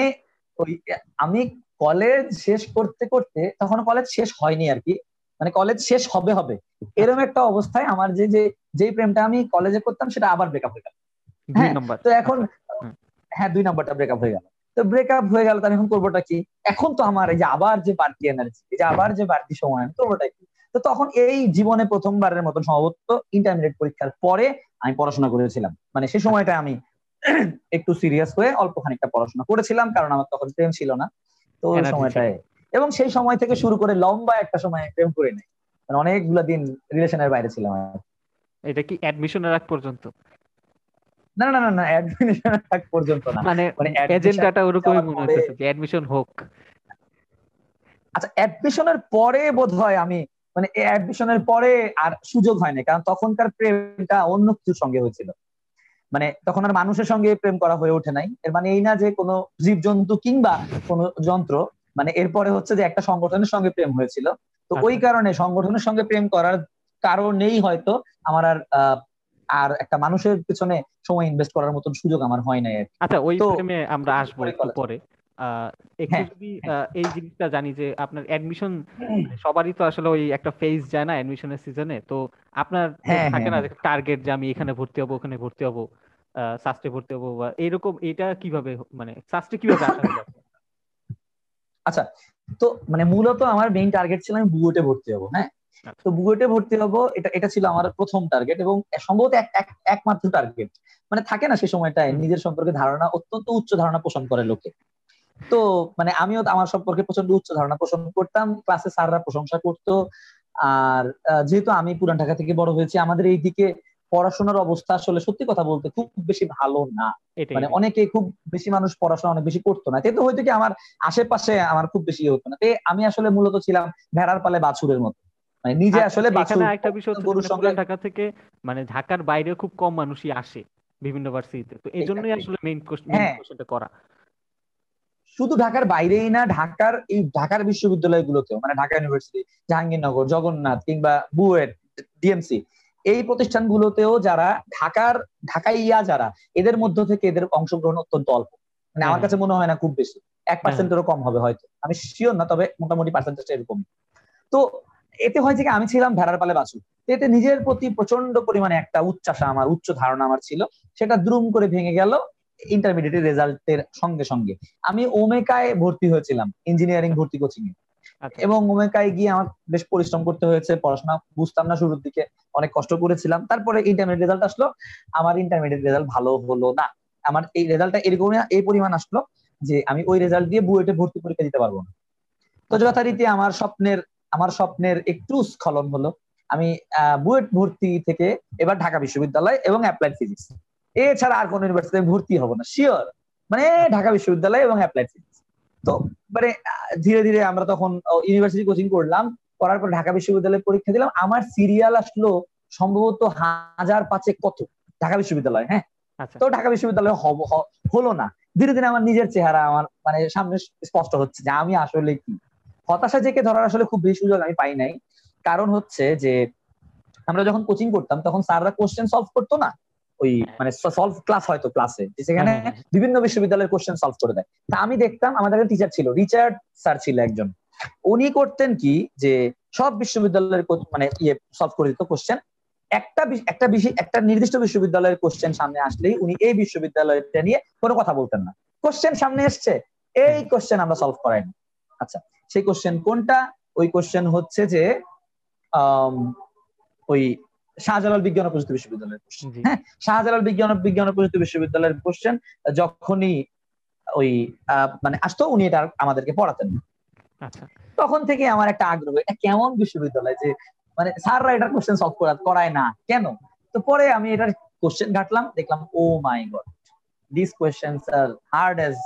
ওই আমি কলেজ শেষ করতে করতে তখন কলেজ শেষ হয়নি আর কি মানে কলেজ শেষ হবে হবে। এরকম একটা অবস্থায় আমার যে যে যেই প্রেমটা আমি কলেজে করতাম সেটা আবার ব্রেকআপ হয়ে গেল। হ্যাঁ তো এখন হ্যাঁ দুই নম্বরটা ব্রেকআপ হয়ে গেল। তো ব্রেকআপ হয়ে গেল তো আমি এখন করবোটা কি? এখন তো আমার এই যে আবার যে বাড়তি এনার্জি এই যে আবার যে বাড়তি সময় আমি করবোটা কি? তো তখন এই জীবনে প্রথমবারের মতন সম্ভবত ইন্টারমিডিয়েট পরীক্ষার পরে আমি পড়াশোনা করেছিলাম। মানে সে সময়টা আমি একটু সিরিয়াস হয়ে অল্প খানিকটা পড়াশোনা করেছিলাম কারণ আমার তখন প্রেম ছিল না। তো ওই সময়টায়। এবং সেই সময় থেকে শুরু করে লম্বা একটা সময় প্রেম করে নেই মানে অনেকগুলো দিন রিলেশনের বাইরে ছিলাম এটা কি অ্যাডমিশনের আগ পর্যন্ত? না না না না অ্যাডমিশন আগ পর্যন্ত না। মানে মানে এজেন্ডাটা ওরকমই মনে হচ্ছে যে অ্যাডমিশন হোক। আচ্ছা অ্যাডমিশনের পরে বোধ হয় আমি মানে অ্যাডমিশনের পরে আর সুযোগ হয় হয়নি কারণ তখনকার প্রেমটা অন্য কিছুর সঙ্গে হয়েছিল। মানে তখন আর মানুষের সঙ্গে প্রেম করা হয়ে ওঠে নাই। এর মানে এই না যে কোনো জীবজন্তু কিংবা কোনো যন্ত্র মানে এরপরে হচ্ছে যে একটা সংগঠনের সঙ্গে প্রেম হয়েছিল। তো ওই আচ্ছা। কারণে সংগঠনের সঙ্গে প্রেম করার কারণেই হয়তো আমার আর আর একটা মানুষের পেছনে সময় ইনভেস্ট করার মতন সুযোগ আমার হয় নাই আচ্ছা ওই প্রেমে আমরা আসব একটু পরে। একটু হ্যাঁ, যদি হ্যাঁ। এই জিনিসটা জানি যে আপনার অ্যাডমিশন সবারই তো আসলে ওই একটা ফেজ যায় না অ্যাডমিশনের সিজনে তো আপনার হ্যাঁ, থাকে না টার্গেট যে আমি এখানে ভর্তি হব ওখানে ভর্তি হব সাস্টে ভর্তি হব বা এরকম এটা কীভাবে মানে সাস্টে কীভাবে আসা আচ্ছা তো মানে মূলত আমার মেইন টার্গেট ছিল আমি বুয়েটে ভর্তি হব হ্যাঁ? আচ্ছা। তো বুয়েটে ভর্তি হব এটা এটা ছিল আমার প্রথম টার্গেট এবং সম্ভবত একমাত্র টার্গেট মানে থাকে না সেই সময়টায় নিজের সম্পর্কে ধারণা অত্যন্ত উচ্চ ধারণা পোষণ করে লোকে। তো মানে আমিও আমার সম্পর্কে প্রচণ্ড উচ্চ ধারণা পোষণ করতাম ক্লাসে স্যাররা প্রশংসা করতো। আর যেহেতু আমি পুরান ঢাকা থেকে বড় হয়েছি আমাদের এই দিকে পড়াশোনার অবস্থা আসলে সত্যি কথা বলতে খুব বেশি ভালো না। মানে অনেকে খুব বেশি মানুষ পড়াশোনা অনেক বেশি করতো না। তো হয়তো কি আমার আশেপাশে আমার খুব বেশি হতো না। আমি আসলে মূলত ছিলাম ভেড়ার পালে বাছুরের মতো। মানে নিজে আসলে এখানে একটা বিষয় মানে ঢাকা থেকে মানে ঢাকার বাইরে খুব কম মানুষই আসে বিভিন্ন ভার্সিটিতে তো। এই জন্যই আসলে মেইন কোশ্চেনটা করা। শুধু ঢাকার বাইরেই না ঢাকার এই ঢাকার বিশ্ববিদ্যালয়গুলোতেও মানে ঢাকা ইউনিভার্সিটি জাহাঙ্গীরনগর জগন্নাথ কিংবা বুয়েট ডিএমসি এই প্রতিষ্ঠানগুলোতেও যারা ঢাকার ঢাকাইয়া যারা এদের মধ্য থেকে এদের অংশগ্রহণ অত্যন্ত অল্প। মানে আমার হ্যাঁ। কাছে মনে হয় না খুব বেশি। এক পার্সেন্টেরও কম হবে হয়তো। আমি শিওর না তবে মোটামুটি পার্সেন্টেজটা এরকম। তো এতে হয় যে আমি ছিলাম ভেড়ার পালে বাছু এতে নিজের প্রতি প্রচণ্ড পরিমাণে একটা উচ্চাসা আমার উচ্চ ধারণা আমার ছিল। সেটা দ্রুম করে ভেঙে গেল। ইন্টারমিডিয়েট রেজাল্টের সঙ্গে সঙ্গে। আমি ওমেকায় ভর্তি হয়েছিলাম ইঞ্জিনিয়ারিং ভর্তি কোচিং এ। আচ্ছা। এবং ওমেকায় গিয়ে আমার বেশ পরিশ্রম করতে হয়েছে পড়াশোনা বুঝতাম না শুরুর দিকে অনেক কষ্ট করেছিলাম। তারপরে ইন্টারমিডিয়েট রেজাল্ট আসলো আমার ইন্টারমিডিয়েট রেজাল্ট ভালো হলো না। আমার এই রেজাল্টটা এরকম এই পরিমাণ আসলো যে আমি ওই রেজাল্ট দিয়ে বুয়েটে ভর্তি পরীক্ষা দিতে পারব না। তো আচ্ছা। যথারীতি আমার স্বপ্নের আমার স্বপ্নের একটু স্খলন হলো। আমি বুয়েট ভর্তি থেকে এবার ঢাকা বিশ্ববিদ্যালয় এবং অ্যাপ্লাইড ফিজিক্স এছাড়া আর কোন ইউনিভার্সিটিতে ভর্তি হব না শিওর মানে ঢাকা বিশ্ববিদ্যালয় এবং অ্যাপ্লাইড ফিজিক্স তো মানে ধীরে ধীরে আমরা তখন ইউনিভার্সিটি কোচিং করলাম করার পর ঢাকা বিশ্ববিদ্যালয়ে পরীক্ষা দিলাম। আমার সিরিয়াল আসলো সম্ভবত হাজার পাঁচে কত? ঢাকা বিশ্ববিদ্যালয় হ্যাঁ? আচ্ছা। তো ঢাকা বিশ্ববিদ্যালয় হলো না। ধীরে ধীরে আমার নিজের চেহারা আমার মানে সামনে স্পষ্ট হচ্ছে যে আমি আসলে কি? হতাশা জেকে ধরার আসলে খুব বেশি সুযোগ আমি পাই নাই। কারণ হচ্ছে যে আমরা যখন কোচিং করতাম তখন স্যাররা কোশ্চেন সলভ করতো না। ওই মানে সলভ ক্লাস হয়তো ক্লাসে সেখানে হ্যাঁ, হ্যাঁ, হ্যাঁ। বিভিন্ন বিশ্ববিদ্যালয়ের কোশ্চেন সলভ করে দেয়। তা আমি দেখতাম আমাদের একটা টিচার ছিল রিচার্ড স্যার ছিল একজন। উনি করতেন কি যে সব বিশ্ববিদ্যালয়ের মানে ইয়ে সলভ করে দিত কোশ্চেন একটা একটা বিষয় একটা নির্দিষ্ট বিশ্ববিদ্যালয়ের কোশ্চেন সামনে আসলেই উনি এই বিশ্ববিদ্যালয়টা নিয়ে কোনো কথা বলতেন না। কোশ্চেন সামনে এসছে এই কোশ্চেন আমরা সলভ করাইনি আচ্ছা সেই কোশ্চেন কোনটা? ওই কোশ্চেন হচ্ছে যে ওই শাহজালাল বিজ্ঞান ও প্রযুক্তি বিশ্ববিদ্যালয়ের কোশ্চেন হ্যাঁ শাহজালাল বিজ্ঞান বিজ্ঞান ও প্রযুক্তি বিশ্ববিদ্যালয়ের কোশ্চেন যখনই ওই মানে আসতো উনি এটা আমাদেরকে পড়াতেন আচ্ছা। তখন থেকে আমার একটা আগ্রহ এটা কেমন বিশ্ববিদ্যালয় যে মানে স্যাররা এটার কোশ্চেন সলভ করা করায় না কেন? তো পরে আমি এটার কোশ্চেন ঘাটলাম দেখলাম ও my god this questions are hard as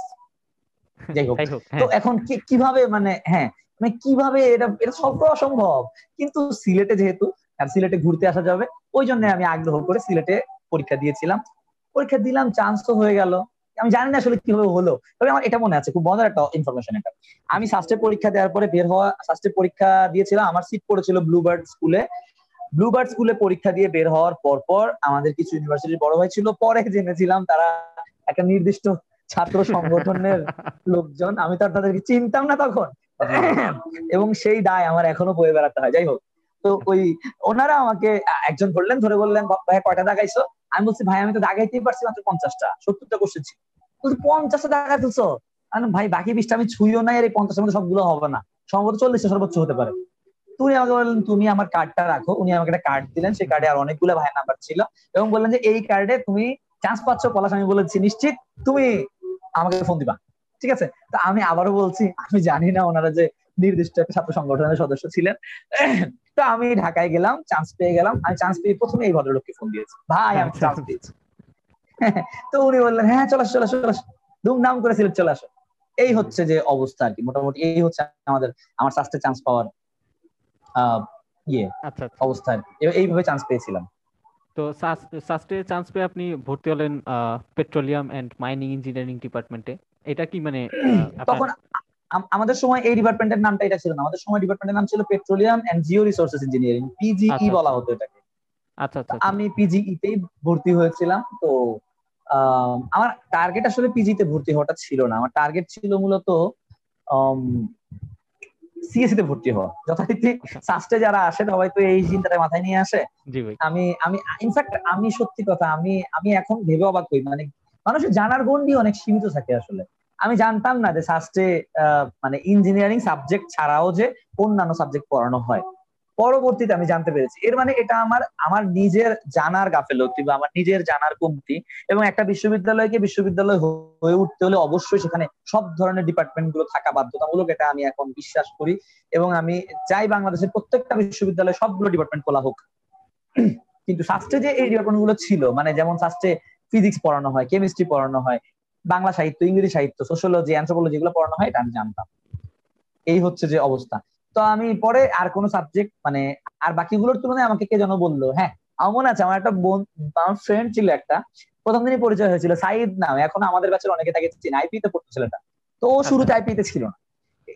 যাই হোক। তো হ্যাঁ। এখন কীভাবে মানে হ্যাঁ মানে কীভাবে এটা এটা সলভ করা অসম্ভব কিন্তু সিলেটে যেহেতু আর সিলেটে ঘুরতে আসা যাবে। ওই জন্য আমি আগ্রহ করে সিলেটে পরীক্ষা দিয়েছিলাম। পরীক্ষা দিলাম চান্স তো হয়ে গেল। আমি জানি না আসলে কীভাবে হলো তবে আমার এটা মনে আছে খুব মজার একটা ইনফরমেশন এটা। আমি সাস্টে পরীক্ষা দেওয়ার পরে বের হওয়া সাস্টে পরীক্ষা দিয়েছিলাম আমার সিট পড়েছিল ব্লুবার্ড স্কুলে ব্লুবার্ড স্কুলে পরীক্ষা দিয়ে বের হওয়ার পর পর আমাদের কিছু ইউনিভার্সিটির বড় ভাই ছিল পরে জেনেছিলাম তারা একটা নির্দিষ্ট ছাত্র সংগঠনের লোকজন। আমি তো তাদেরকে চিনতাম না তখন। এবং সেই দায় আমার এখনও বয়ে বেড়াতে হয়। যাই হোক তো ওই ওনারা আমাকে একজন ধরলেন, ধরে বললেন ভাই, কয়টা দাগাইছো আমি বলছি, ভাই, আমি তো দাগাইতেই পারছি মাত্র পঞ্চাশটা, সত্তরটা কোশ্চেন ছিল। পঞ্চাশটা দাগা তুলছো ভাই, বাকি বিশটা আমি ছুঁইও নাই আর এই পঞ্চাশের মধ্যে সবগুলো হবে না। সম্ভবত চল্লিশটা সর্বোচ্চ হতে পারে। তুমি আমাকে বললেন, তুমি আমার কার্ডটা রাখো। উনি আমাকে একটা কার্ড দিলেন, সেই কার্ডে আর অনেকগুলো ভাইয়ের নাম্বার ছিল এবং বললেন যে, এই কার্ডে তুমি চান্স পাচ্ছ, পলাশ, আমি বলেছি, নিশ্চিত তুমি আমাকে ফোন দিবা। ঠিক আছে? তা আমি আবারও বলছি, আমি জানি না ওনারা যে নির্দিষ্ট একটা ছাত্র সংগঠনের সদস্য ছিলেন। তো আমি ঢাকায় গেলাম চান্স পেয়ে গেলাম। আমি চান্স পেয়ে প্রথমে এই ভদ্রলোককে ফোন দিয়েছি। ভাই আমি চান্স। পেয়েছি। তো উনি বললেন হ্যাঁ চলে চলে চলে ধুমধাম করে সিলেট চলে আসো। এই হচ্ছে যে অবস্থা আর কি। মোটামুটি এই হচ্ছে আমাদের আমার সাস্টে চান্স পাওয়ার ইয়ে আচ্ছা, আচ্ছা। অবস্থা এইভাবে চান্স পেয়েছিলাম। তো সাস্টে চান্স পেয়ে আপনি ভর্তি হলেন পেট্রোলিয়াম এন্ড মাইনিং ইঞ্জিনিয়ারিং ডিপার্টমেন্টে এটা কি মানে তখন আমাদের সময় এই ডিপার্টমেন্টের নামটা এটা ছিল না। আমাদের সময় ডিপার্টমেন্টের নাম ছিল petroleum and geo resources engineering. PGE বলা হতো এটাকে। আচ্ছা আচ্ছা আমি পিজিই তেই ভর্তি হয়েছিলাম। তো আমার টার্গেট আসলে পিজিতে ভর্তি হওয়াটা ছিল না। আমার টার্গেট ছিল মূলত সিএসসি তে ভর্তি হওয়া। যথারীতি সাস্টে যারা আসে সবাই তো এই চিন্তাটা মাথায় নিয়ে আসে। আমি আমি ইনফ্যাক্ট আমি সত্যি কথা আমি আমি এখন ভেবে অবাক হই। মানে মানুষের জানার গন্ডি অনেক সীমিত থাকে আসলে। আমি জানতাম না যে সাস্টে মানে ইঞ্জিনিয়ারিং সাবজেক্ট ছাড়াও যে অন্যান্য সাবজেক্ট পড়ানো হয়। পরবর্তীতে আমি জানতে পেরেছি। এর মানে এটা আমার আমার নিজের জানার গাফেলতি বা আমার নিজের জানার কমতি এবং একটা বিশ্ববিদ্যালয়কে বিশ্ববিদ্যালয় হয়ে উঠতে হলে অবশ্যই সেখানে সব ধরনের ডিপার্টমেন্টগুলো থাকা বাধ্যতামূলক, এটা আমি এখন বিশ্বাস করি এবং আমি চাই বাংলাদেশের প্রত্যেকটা বিশ্ববিদ্যালয়ে সবগুলো ডিপার্টমেন্ট খোলা হোক। কিন্তু শাস্ত্রে যে এই ডিপার্টমেন্টগুলো ছিল মানে যেমন শাস্ত্রে ফিজিক্স পড়ানো হয় কেমিস্ট্রি পড়ানো হয় বাংলা সাহিত্য ইংরেজি সাহিত্য সোশ্যোলজি অ্যান্থ্রোপোলজি এগুলো পড়ানো হয় এটা আমি জানতাম। এই হচ্ছে যে অবস্থা। তো আমি পরে আর কোন সাবজেক্ট মানে আর বাকিগুলোর তুলনায় আমাকে কে যেন বলল? হ্যাঁ আমার মনে আছে আমার একটা বোন আমার ফ্রেন্ড ছিল একটা প্রথম দিনই পরিচয় হয়েছিল সাইদ নাম এখন আমাদের কাছে অনেকে তাকে চিনি আইপি তে পড়তো ছেলেটা। তো ও শুরুতে আইপি আচ্ছা। তে ছিল না।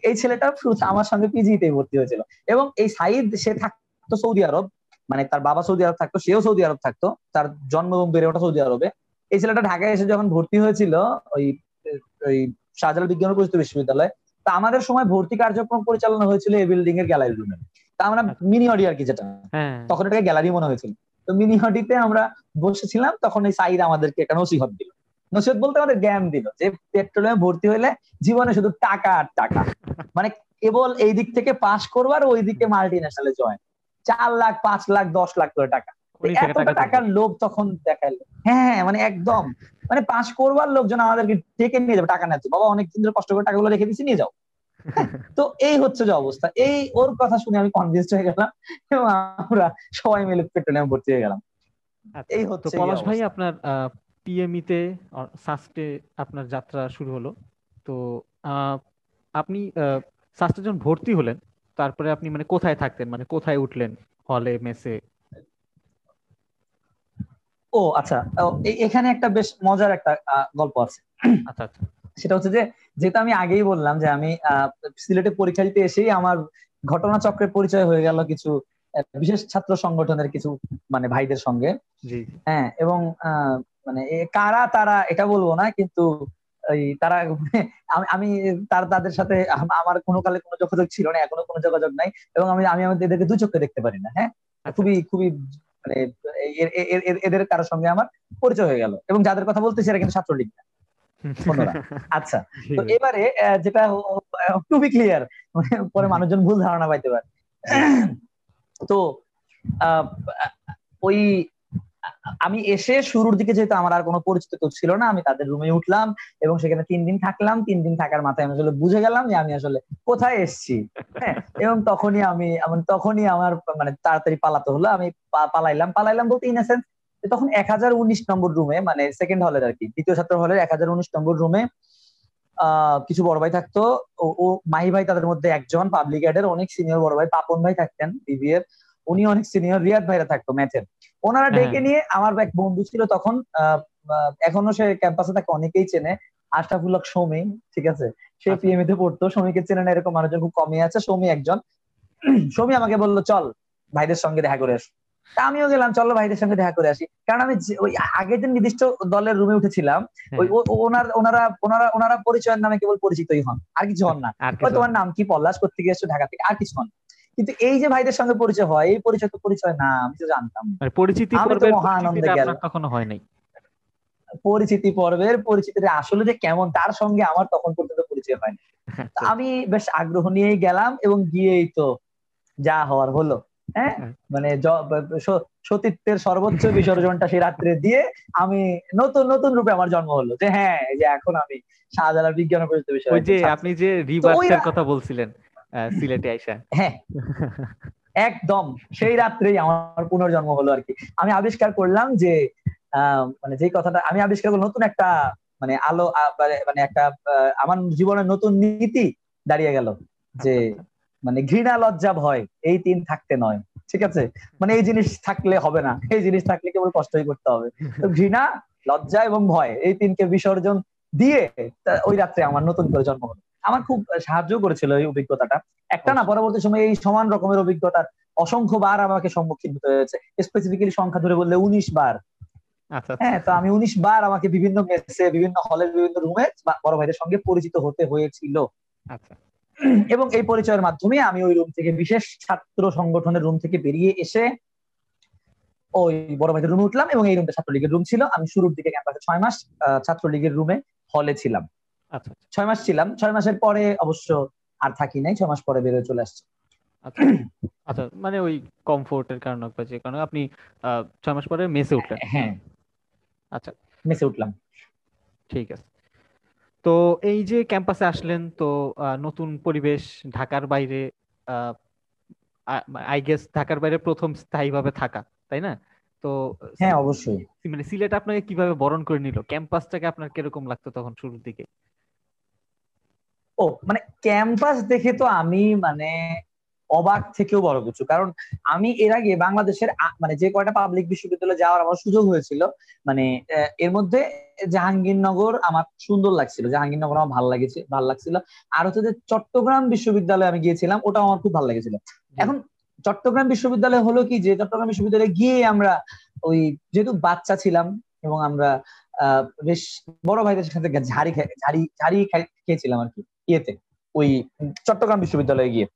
এই ছেলেটা শুরুতে আমার সঙ্গে পিজিতে ভর্তি হয়েছিল। এবং এই সাইদ সে থাকতো সৌদি আরব মানে তার বাবা সৌদি আরব থাকতো সেও সৌদি আরব থাকতো তার জন্ম এবং বেড়ে ওঠা সৌদি আরবে। এই ছেলেটা ঢাকায় এসে যখন ভর্তি হয়েছিল ওই ওই শাহজালাল বিজ্ঞান প্রযুক্তি বিশ্ববিদ্যালয় তা আমাদের সময় ভর্তি কার্যক্রম পরিচালনা হয়েছিল এই বিল্ডিং এর গ্যালারি রুমে তা আমরা মিনি অডি আর কি যেটা। হ্যাঁ। তখন এটাকে গ্যালারি মনে হয়েছিল। তো মিনি অডিতে আমরা বসেছিলাম তখন এই সাইড আমাদেরকে একটা নসিহত দিল। নসিহত বলতে আমাদের জ্ঞান দিল যে পেট্রোলিয়ামে ভর্তি হইলে জীবনে শুধু টাকা আর টাকা। মানে কেবল এই দিক থেকে পাস করবার ওই দিকে মাল্টি ন্যাশনালে জয়েন চার লাখ পাঁচ লাখ দশ লাখ করে টাকা। এতটা টাকার লোভ তখন দেখাল হ্যাঁ, হ্যাঁ মানে একদম। মানে পাশ করবার লোকজন আমাদেরকে ডেকে নিয়ে যাবে টাকা নেচ্ছে বাবা অনেক দিন ধরে কষ্ট করে টাকাগুলো রেখে দিচ্ছি নিয়ে যাও। তো এই হচ্ছে যে অবস্থা। এই ওর কথা শুনে আমি কনভিন্স হয়ে গেলাম এবং আমরা সবাই মিলে পেট্রোলিয়াম ভর্তি হয়ে গেলাম। আচ্ছা, এই হচ্ছে পলাশ ভাই আপনার পিএমই তে সাস্টে আপনার যাত্রা শুরু হলো। তো আপনি সাস্টে যখন ভর্তি হলেন তারপরে আপনি মানে কোথায় থাকতেন? মানে কোথায় উঠলেন? হলে মেসে? ও আচ্ছা। এখানে একটা বেশ মজার একটা গল্প আছে। আচ্ছা আচ্ছা। সেটা হচ্ছে যে যেটা আমি আগেই বললাম যে আমি সিলেটে পরীক্ষা দিতে এসেই আমার ঘটনা চক্রের পরিচয় হয়ে গেল কিছু বিশেষ ছাত্র সংগঠনের কিছু মানে ভাইদের সঙ্গে। হ্যাঁ এবং মানে কারা তারা এটা বলব না কিন্তু ওই তারা আমি তার তাদের সাথে আমার কোনো কালে কোনো যোগাযোগ ছিল না এখনও কোনো যোগাযোগ নাই এবং আমি আমি আমাদের এদেরকে দু চোখে দেখতে পারি না হ্যাঁ? আচ্ছা। খুবই খুবই মানে এদের কারোর সঙ্গে আমার পরিচয় হয়ে গেল। এবং যাদের কথা বলতে সেটা কিন্তু ছাত্রলীগ না আচ্ছা তো এবারে যেটা টু বি ক্লিয়ার পরে মানুষজন ভুল ধারণা পাইতে পারে। তো ওই আমি এসে শুরুর দিকে যেহেতু আমার আর কোনো পরিচিত কেউ ছিল না, আমি তাদের রুমে উঠলাম এবং সেখানে তিন দিন থাকলাম। তিন দিন থাকার মাথায় আমি আসলে বুঝে গেলাম যে আমি আসলে কোথায় এসছি। হ্যাঁ এবং তখনই আমি তখনই আমার মানে তাড়াতাড়ি পালাতে হলো। আমি পালাইলাম। পালাইলাম বলতে ইন সেন্স তখন এক হাজার উনিশ নম্বর রুমে মানে সেকেন্ড হলের আর কি, দ্বিতীয় ছাত্র হলের এক হাজার উনিশ নম্বর রুমে কিছু বড় ভাই থাকতো। ও মাহি ভাই তাদের মধ্যে একজন পাবলিক এডের অনেক সিনিয়র বড় ভাই, পাপন ভাই থাকতেন বিবিএর উনি অনেক সিনিয়র রিয়াদ ভাইরা থাকতো ম্যাথের ওনারা ডেকে হ্যাঁ। নিয়ে আমার এক বন্ধু ছিল তখন এখনও সে ক্যাম্পাসে থাকে অনেকেই চেনে। আশরাফুল্লাহ সৌমি ঠিক আছে? সে পিএমই আচ্ছা। তে পড়তো। সৌমিকে চেনে না এরকম মানুষজন খুব কমই আছে। সৌমি একজন। সৌমি আমাকে বলল চল ভাইদের সঙ্গে দেখা করে তা আমিও গেলাম চলো ভাইদের সঙ্গে দেখা করে আসি। কারণ আমি ওই আগের দিন নির্দিষ্ট দলের রুমে উঠেছিলাম ওই ওনার ওনারা ওনারা ওনারা পরিচয়ের নামে কেবল পরিচিতই হন। আর কিছু হন না। তোমার নাম কি পল্লাশ করতে গিয়ে ঢাকা থেকে? আর কিছু হন কিন্তু এই যে ভাইদের সঙ্গে পরিচয় হয় এই পরিচয় তো পরিচয় না আমি তো জানতাম। পরিচিতি আমি তো মহানন্দে গেলাম। কখনো হয় নাই। পরিচিতি পর্বের পরিচিতিটা আসলে যে কেমন তার সঙ্গে আমার তখন পর্যন্ত পরিচয় হয়নি আচ্ছা। আমি বেশ আগ্রহ নিয়েই গেলাম এবং গিয়েই তো যা হওয়ার হলো হ্যাঁ? মানে সতীত্বের সর্বোচ্চ বিসর্জনটা সেই রাত্রে দিয়ে আমি নতুন নতুন রূপে আমার জন্ম হলো যে হ্যাঁ যে এখন আমি শাহজালাল বিজ্ঞান ও প্রযুক্তি বিষয় ওই যে আপনি যে রিভার্সের কথা বলছিলেন সিলেটে আইসা। হ্যাঁ একদম। সেই রাত্রেই আমার পুনর্জন্ম হলো আর কি। আমি আবিষ্কার করলাম যে মানে যে কথাটা আমি আবিষ্কার করলাম নতুন একটা মানে আলো মানে, মানে একটা আমার জীবনের নতুন নীতি দাঁড়িয়ে গেল যে মানে ঘৃণা লজ্জা ভয় এই তিন থাকতে নয় ঠিক আছে? মানে এই জিনিস থাকলে হবে না এই জিনিস থাকলে কেবল কষ্টই করতে হবে। তো ঘৃণা লজ্জা এবং ভয় এই তিনকে বিসর্জন দিয়ে ওই রাত্রে আমার নতুন করে জন্ম হলো। আমার খুব সাহায্য করেছিল এই অভিজ্ঞতাটা। একটা না পরবর্তী সময় এই সমান রকমের অভিজ্ঞতার অসংখ্য বার আমাকে সম্মুখীন হতে হয়েছে। স্পেসিফিক্যালি সংখ্যা ধরে বললে উনিশ বার। আচ্ছা, আচ্ছা। হ্যাঁ তো আমি উনিশ বার আমাকে বিভিন্ন মেসে বিভিন্ন হলের বিভিন্ন রুমে বড় ভাইদের সঙ্গে পরিচিত হতে হয়েছিল। আচ্ছা। এবং এই পরিচয়ের মাধ্যমে আমি ওই রুম থেকে বিশেষ ছাত্র সংগঠনের রুম থেকে বেরিয়ে এসে ওই বড় ভাইদের রুমে উঠলাম এবং এই রুমটা ছাত্রলীগের রুম ছিল। আমি শুরুর দিকে ক্যাম্পাসে ছয় মাস ছাত্রলীগের রুমে হলে ছিলাম। ছয় মাস ছিলাম ছয় মাসের পরে অবশ্য আর থাকি নাই ছয় মাস পরে বেরোয় চলে আসছে। আচ্ছা আচ্ছা মানে ওই কমফোর্টের কারণে বা যে কারণে আপনি ছয় মাস পরে মেসে উঠলেন। হ্যাঁ আচ্ছা। মেসে উঠলাম। ঠিক আছে। তো এই যে ক্যাম্পাসে আসলেন তো নতুন পরিবেশ ঢাকার বাইরে আই গেস ঢাকার বাইরে প্রথম স্থায়ীভাবে থাকা তাই না? তো হ্যাঁ অবশ্যই। মানে সিলেট আপনাকে কীভাবে বরণ করে নিল? ক্যাম্পাসটাকে আপনার কীরকম লাগতো তখন শুরুর দিকে? ও মানে ক্যাম্পাস দেখে তো আমি মানে অবাক থেকেও বড় কিছু। কারণ আমি এর আগে বাংলাদেশের মানে যে কয়টা পাবলিক বিশ্ববিদ্যালয়ে যাওয়ার আমার সুযোগ হয়েছিল মানে এর মধ্যে জাহাঙ্গীরনগর আমার সুন্দর লাগছিল। জাহাঙ্গীরনগর আমার ভালো লাগেছে ভালো লাগছিল। আর হচ্ছে যে চট্টগ্রাম বিশ্ববিদ্যালয়ে আমি গিয়েছিলাম ওটাও আমার খুব ভালো লেগেছিল। এখন চট্টগ্রাম বিশ্ববিদ্যালয় হলো কি যে চট্টগ্রাম বিশ্ববিদ্যালয়ে গিয়ে আমরা ওই যেহেতু বাচ্চা ছিলাম এবং আমরা বেশ বড় ভাইদের সাথে ঝাড়ি ঝাড়ি ঝাড়ি খেয়েছিলাম আর কি। ইয়েতে, ওই চট্টগ্রাম বিশ্ববিদ্যালয়ে গিয়ে।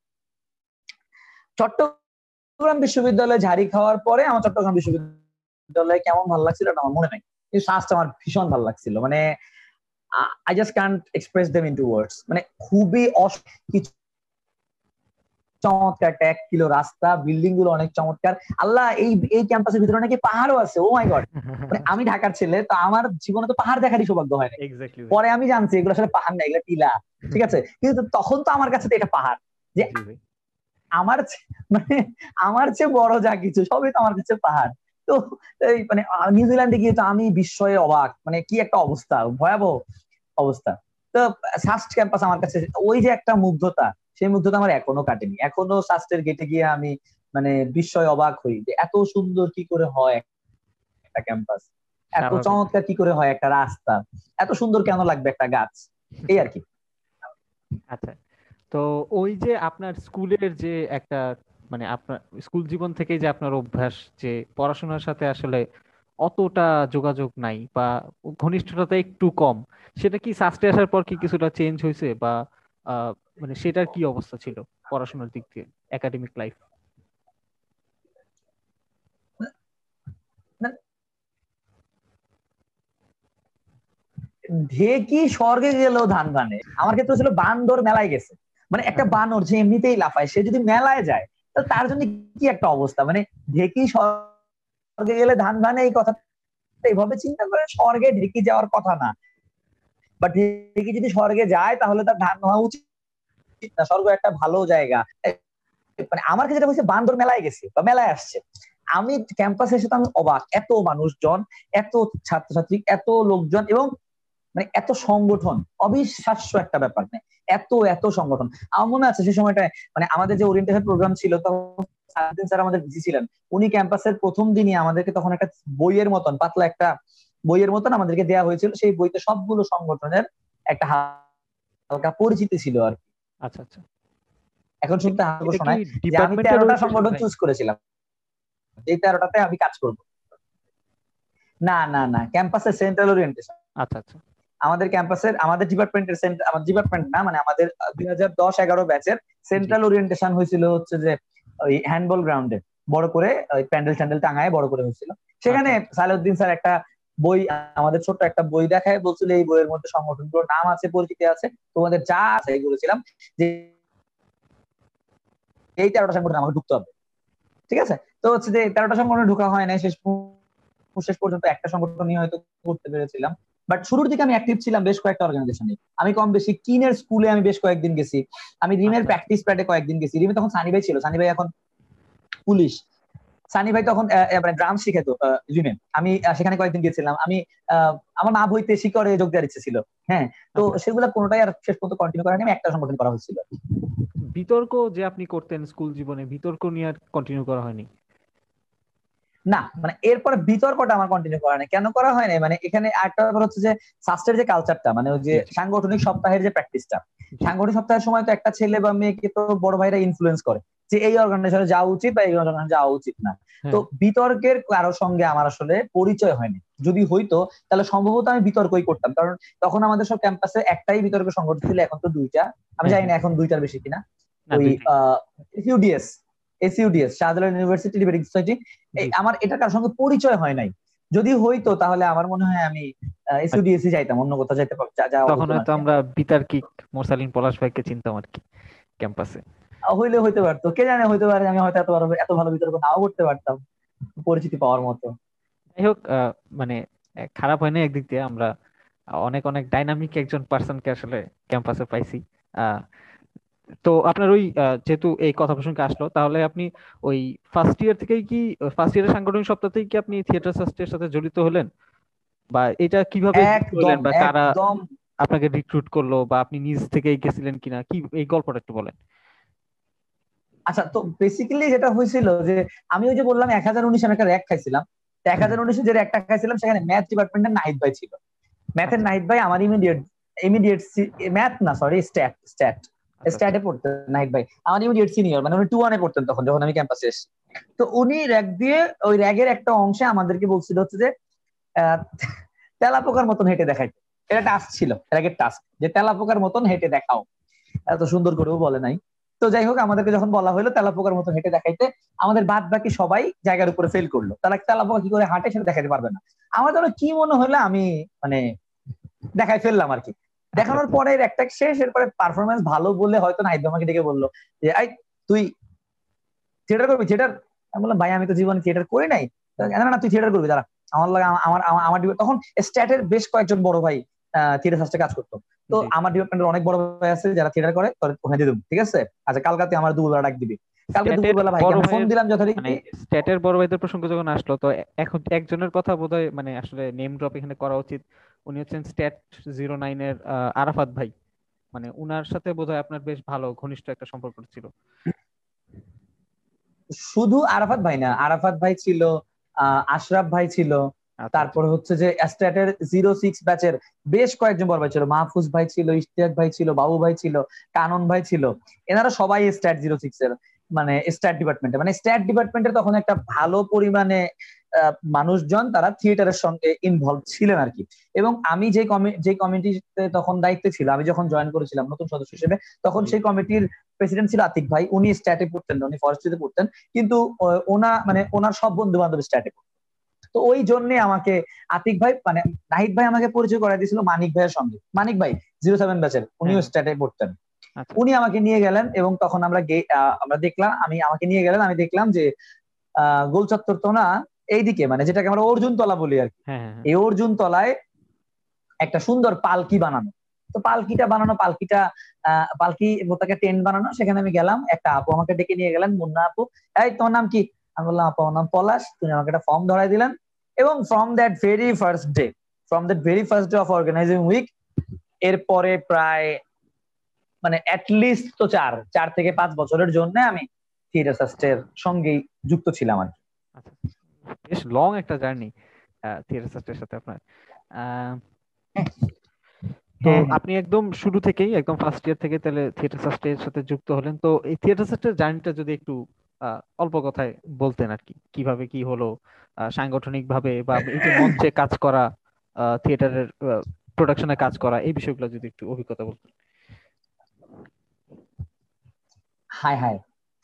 চট্টগ্রাম বিশ্ববিদ্যালয়ে ঝাড়ি খাওয়ার পরে আমার চট্টগ্রাম বিশ্ববিদ্যালয়ে কেমন ভালো লাগছিল এটা আমার মনে নাই। কিন্তু শ্বাসটা আমার ভীষণ ভালো লাগছিল। মানে I just can't express them into words মানে খুবই অস কিছু চমৎকার একটা এক কিলো রাস্তা বিল্ডিংগুলো অনেক চমৎকার। আল্লাহ এই এই ক্যাম্পাসের ভিতরে নাকি পাহাড়ও আছে ও মাই গড মানে আমি ঢাকার ছেলে তো আমার জীবনে তো পাহাড় দেখারই সৌভাগ্য হয় পরে আমি জানছি এগুলো আসলে পাহাড় না এগুলো টিলা ঠিক আছে? কিন্তু তখন তো আমার কাছে তো এটা পাহাড়। যে আমার মানে আমার চেয়ে বড় যা কিছু সবই তো আমার কাছে পাহাড়। তো এই মানে নিউজিল্যান্ডে গিয়ে তো আমি বিস্ময়ে অবাক। মানে কি একটা অবস্থা ভয়াবহ অবস্থা। তো সাস্ট ক্যাম্পাস আমার কাছে ওই যে একটা মুগ্ধতা সেই মুগ্ধতা আমার এখনও কাটেনি। এখনও সাস্টের গেটে গিয়ে আমি মানে বিস্ময় অবাক হই যে এত সুন্দর কি করে হয় একটা ক্যাম্পাস এত চমৎকার কি করে হয় একটা রাস্তা। এত সুন্দর কেন লাগবে একটা গাছ? এই আর কি। আচ্ছা তো ওই যে আপনার স্কুলের যে একটা মানে আপনার স্কুল জীবন থেকেই যে আপনার অভ্যাস যে পড়াশোনার সাথে আসলে অতটা যোগাযোগ নাই বা ঘনিষ্ঠতা একটু কম সেটা কি সাস্টে আসার পর কি কিছুটা চেঞ্জ হয়েছে বা মানে সেটার কি অবস্থা ছিল পড়াশোনার দিক দিয়ে একাডেমিক লাইফ ঢেকি স্বর্গে গেল ধান গানে আমার ক্ষেত্রে ছিল বান্দর মেলায় গেছে। মানে একটা বানর যে এমনিতেই লাফায় সে যদি মেলায় যায় তাহলে তার জন্য কি একটা অবস্থা? মানে ঢেকি স্বর্গে গেলে ধান গানে এই কথা এইভাবে চিন্তা করে স্বর্গে ঢেকি যাওয়ার কথা না। বা ঢেকি যদি স্বর্গে যায়, তাহলে তার ধান হওয়া উচিত না। স্বর্গ একটা ভালো জায়গা। মানে আমার ক্ষেত্রে হচ্ছে বান্দর মেলায় গেছে বা মেলায় আসছে। আমি ক্যাম্পাসে এসে তো আমি অবাক। এত মানুষজন, এত ছাত্রছাত্রী, এত লোকজন এবং মানে এত সংগঠন, অবিশ্বাস্য একটা ব্যাপার। মানে এত এত সংগঠন। আমার মনে আছে সে সময়টায় মানে আমাদের যে ওরিয়েন্টেশন প্রোগ্রাম ছিল, তখন স্যার আমাদের বিজি ছিলেন। উনি ক্যাম্পাসের প্রথম দিনই আমাদেরকে তখন একটা বইয়ের মতন, পাতলা একটা বইয়ের মতন আমাদেরকে দেওয়া হয়েছিল। সেই বইতে সবগুলো সংগঠনের একটা হালকা পরিচিতি ছিল আর কি। আচ্ছা আচ্ছা। এখন শুনতে হালকা শোনায়। যে আমি তেরোটা সংগঠন চুজ করেছিলাম। এই তেরোটাতে আমি কাজ করব। না না না ক্যাম্পাসের সেন্ট্রাল ওরিয়েন্টেশন আচ্ছা আচ্ছা। আমাদের ক্যাম্পাসের আমাদের ডিপার্টমেন্টের আমাদের ডিপার্টমেন্ট না মানে আমাদের দুই হাজার দশ এগারো ব্যাচের সেন্ট্রাল ওরিয়েন্টেশন হয়েছিল হচ্ছে যে ওই হ্যান্ডবল গ্রাউন্ডে বড় করে ওই প্যান্ডেল ট্যান্ডেল টাঙায় বড় করে হয়েছিল। সেখানে আচ্ছা। সালাউদ্দিন স্যার একটা বই আমাদের ছোট্ট একটা বই দেখায় বলছিল এই বইয়ের মধ্যে সংগঠনগুলোর নাম আছে পরিচিতি আছে তোমাদের যা আছে এগুলো ছিলাম যে এই তেরোটা সংগঠন আমাকে ঢুকতে হবে। ঠিক আছে? তো হচ্ছে যে তেরোটা সংগঠনে ঢোকা হয় না শেষ শেষ পর্যন্ত একটা সংগঠনই হয়তো করতে পেরেছিলাম। বাট শুরুর দিকে আমি অ্যাক্টিভ ছিলাম বেশ কয়েকটা অর্গানাইজেশনে আমি কম বেশি কিনের স্কুলে আমি বেশ কয়েকদিন গেছি। আমি রিমের প্র্যাকটিস প্যাডে কয়েকদিন গেছি। রিমে তখন সানি ভাই ছিল। সানি ভাই এখন পুলিশ। সানি ভাই তখন মানে ড্রাম শিখেতো রিমে আমি সেখানে কয়েকদিন গেছিলাম আমি আমার মা বইতে শিকরে যোগ দেওয়ার ইচ্ছে ছিল হ্যাঁ? তো আচ্ছা। সেগুলো কোনোটাই আর শেষ পর্যন্ত কন্টিনিউ করা আমি একটা সংগঠন করা হয়েছিল। বিতর্ক যে আপনি করতেন স্কুল জীবনে বিতর্ক নিয়ে আর কন্টিনিউ করা হয়নি? না মানে এরপরে বিতর্কটা আমার কন্টিনিউ করা নেই কেন করা হয় না মানে এখানে একটা ব্যাপার হচ্ছে যে সাস্টের যে কালচারটা মানে ওই যে সাংগঠনিক সপ্তাহের যে প্র্যাকটিসটা সাংগঠনিক সপ্তাহের সময় তো একটা ছেলে বা মেয়েকে তো বড় ভাইরা ইনফ্লুয়েন্স করে। যে এই অর্গানাইজেশনে যাওয়া উচিত বা এই অর্গানাইজেশনে যাওয়া উচিত না। তো। বিতর্কের কারও সঙ্গে আমার আসলে পরিচয় হয়নি। যদি হইতো তাহলে সম্ভবত আমি বিতর্কই করতাম। কারণ তখন আমাদের সব ক্যাম্পাসে একটাই বিতর্ক সংগঠন ছিল এখন তো দুইটা। আমি জানি না এখন দুইটার বেশি কিনা। ওই। UDS SUDS Shahjalal university debating society আমার এটা কারোর সঙ্গে পরিচয় হয় নাই। যদি হইতো তাহলে আমার মনে হয় আমি এসইউডিএস যাইতাম অন্য কোথাও যাইতে পার- যা- যাওয়া তখন হয়তো আমরা বিতার্কিক মোরসালিন পলাশ ভাইকে চিনতাম আর কি ক্যাম্পাসে হইলে হইতে পারতো। কে জানে হইতে পারে আমি হয়তো এত ভালো এত ভালো বিতর্ক নাও করতে পারতাম পরিচিতি পাওয়ার মতো। যাই হোক মানে খারাপ হয় না একদিক দিয়ে আমরা অনেক অনেক ডাইনামিক একজন পার্সনকে আসলে ক্যাম্পাসে পাইছি। তো আপনার ওই যেহেতু এই কথা প্রসঙ্গে আসলো তাহলে আপনি ওই ফার্স্ট ইয়ার থেকেই কি ফার্স্ট ইয়ারের সাংগঠনিক সপ্তাহ কি আপনি থিয়েটার সাস্টের সাথে জড়িত হলেন? বা এটা কীভাবে যুক্ত হলেন বা কারা আপনাকে রিক্রুট করল বা আপনি নিজ থেকেই গেছিলেন কিনা? কি এই গল্পটা একটু বলেন। আচ্ছা তো বেসিক্যালি যেটা হয়েছিল যে আমি ওই যে বললাম এক হাজার উনিশ আমি একটা র্যাক খাইছিলাম। তো এক হাজার উনিশে যে র্যাকটা খাইছিলাম সেখানে ম্যাথ ডিপার্টমেন্টের নাহিদ ভাই ছিল। ম্যাথের আচ্ছা। নাহিদ ভাই আমার ইমিডিয়েট ইমিডিয়েট ম্যাথ না সরি স্ট্যাট স্ট্যাট স্ট্যাটে পড়তেন নাহিদ ভাই। আমার ইমিডিয়েট সিনিয়র মানে উনি টু ওয়ানে পড়তেন তখন যখন আমি ক্যাম্পাসে এসেছি। তো উনি র্যাক দিয়ে ওই র্যাগের একটা অংশে আমাদেরকে বলছিল হচ্ছে যে তেলা পোকার মতন হেঁটে দেখাইতে। এটা টাস্ক ছিল র্যাগের টাস্ক যে তেলা পোকার মতন হেঁটে দেখাও। এত সুন্দর করেও বলে নাই। তো যাই হোক আমাদেরকে যখন বলা হলো তেলাপোকার মতো হেঁটে দেখাইতে আমাদের বাদ বাকি সবাই জায়গার উপরে ফেল করল তাহলে তেলাপোকা কি করে হাঁটে সেটা দেখাতে পারবে না আমার যেন কি মনে হলো আমি মানে দেখাই ফেললাম আর কি দেখানোর পরে একটা শেষ এরপরে পারফরমেন্স ভালো বলে হয়তো নাহিদ আমাকে ডেকে বলল যে আই তুই থিয়েটার করবি থিয়েটার আমি বললাম ভাই আমি তো জীবনে থিয়েটার করি নাই না না তুই থিয়েটার করবি দাঁড়া আমার লাগে আমার আমার- তখন স্ট্যাটের বেশ কয়েকজন বড় ভাই থিয়েটার সাস্টে কাজ করতো তো আমার ডিপার্টমেন্টের অনেক বড় ভাই আছে যারা থিয়েটার করে ওখানে দিয়ে দেবো ঠিক আছে? আচ্ছা কালকাতে আমার দুপুরবেলা ডাক দিবি। কালকে দুপুরবেলা ভাই ফোন দিলাম মানে যথারীতি স্ট্যাটের বড় ভাইদের প্রসঙ্গ যখন আসলো তো এখন একজনের কথা বোধহয় মানে আসলে নেম ড্রপ এখানে করা উচিত। উনি হচ্ছেন স্ট্যাট জিরো নাইনের আরাফাত ভাই। মানে উনার সাথে বোধহয় আপনার বেশ ভালো ঘনিষ্ঠ একটা সম্পর্ক ছিল। শুধু আরাফাত ভাই না আরাফাত ভাই ছিল আহ, আশরাফ ভাই ছিল তারপর হচ্ছে যে স্ট্যাটের জিরো সিক্স ব্যাচের বেশ কয়েকজন বড় ভাই ছিল। মাহফুজ ভাই ছিল ইশতিয়াক ভাই ছিল বাবু ভাই ছিল কানন ভাই ছিল। এনারা সবাই স্ট্যাট জিরো সিক্স এর মানে স্ট্যাট ডিপার্টমেন্টে মানে স্ট্যাট ডিপার্টমেন্টের তখন একটা ভালো পরিমাণে মানুষজন তারা থিয়েটারের সঙ্গে ইনভলভ ছিলেন আর কি। এবং আমি যে যে কমিটিতে তখন দায়িত্বে ছিল আমি যখন জয়েন করেছিলাম নতুন সদস্য হিসেবে তখন সেই কমিটির প্রেসিডেন্ট ছিল আতিক ভাই। উনি স্ট্যাটে পড়তেন উনি ফরেস্ট্রিতে পড়তেন। কিন্তু ওনা মানে ওনার সব বন্ধু বান্ধব স্ট্যাটে তো ওই জন্যে আমাকে আতিক ভাই মানে নাহিদ ভাই আমাকে পরিচয় করাই দিয়েছিল মানিক ভাইয়ের সঙ্গে মানিক ভাই জিরো সেভেন ব্যাচের উনিও। স্ট্যাটে পড়তেন আচ্ছা। উনি আমাকে নিয়ে গেলেন এবং তখন আমরা আমরা দেখলাম আমি আমাকে নিয়ে গেলেন আমি দেখলাম যে আহ গোল চত্বর তো না এইদিকে মানে যেটাকে আমরা অর্জুন তলা বলি আর কি হ্যাঁ হ্যাঁ হ্যাঁ। এই অর্জুন তলায় একটা সুন্দর পালকি বানানো তো পালকিটা বানানো পালকিটা আহ পালকি তাকে টেন্ট বানানো সেখানে আমি গেলাম একটা আপু আমাকে ডেকে নিয়ে গেলেন মুন্না আপু এই তোমার নাম কি আমি বললাম আপু আমার নাম পলাশ তুমি আমাকে একটা ফর্ম ধরাই দিলেন। এবং from that very first day from that very first day of organising week এরপরে প্রায় মানে অ্যাটলিস্ট তো চার চার থেকে পাঁচ বছরের জন্য আমি থিয়েটার সাস্টের সঙ্গেই যুক্ত ছিলাম আর আচ্ছা বেশ লং একটা জার্নি থিয়েটার সাস্টের সাথে আপনার। তো হ্যাঁ। আপনি একদম শুরু থেকেই একদম ফার্স্ট ইয়ার থেকে তাহলে থিয়েটার সাস্টের সাথে যুক্ত হলেন। তো এই থিয়েটার জার্নিটা যদি একটু অল্প কথায় বলতেন আর কি, কীভাবে কি হলো সাংগঠনিক ভাবে বা এই যে মঞ্চে কাজ করা থিয়েটারের প্রোডাকশনে কাজ করা, এই বিষয়গুলো যদি একটু অভিজ্ঞতা বলতেন। হাই হাই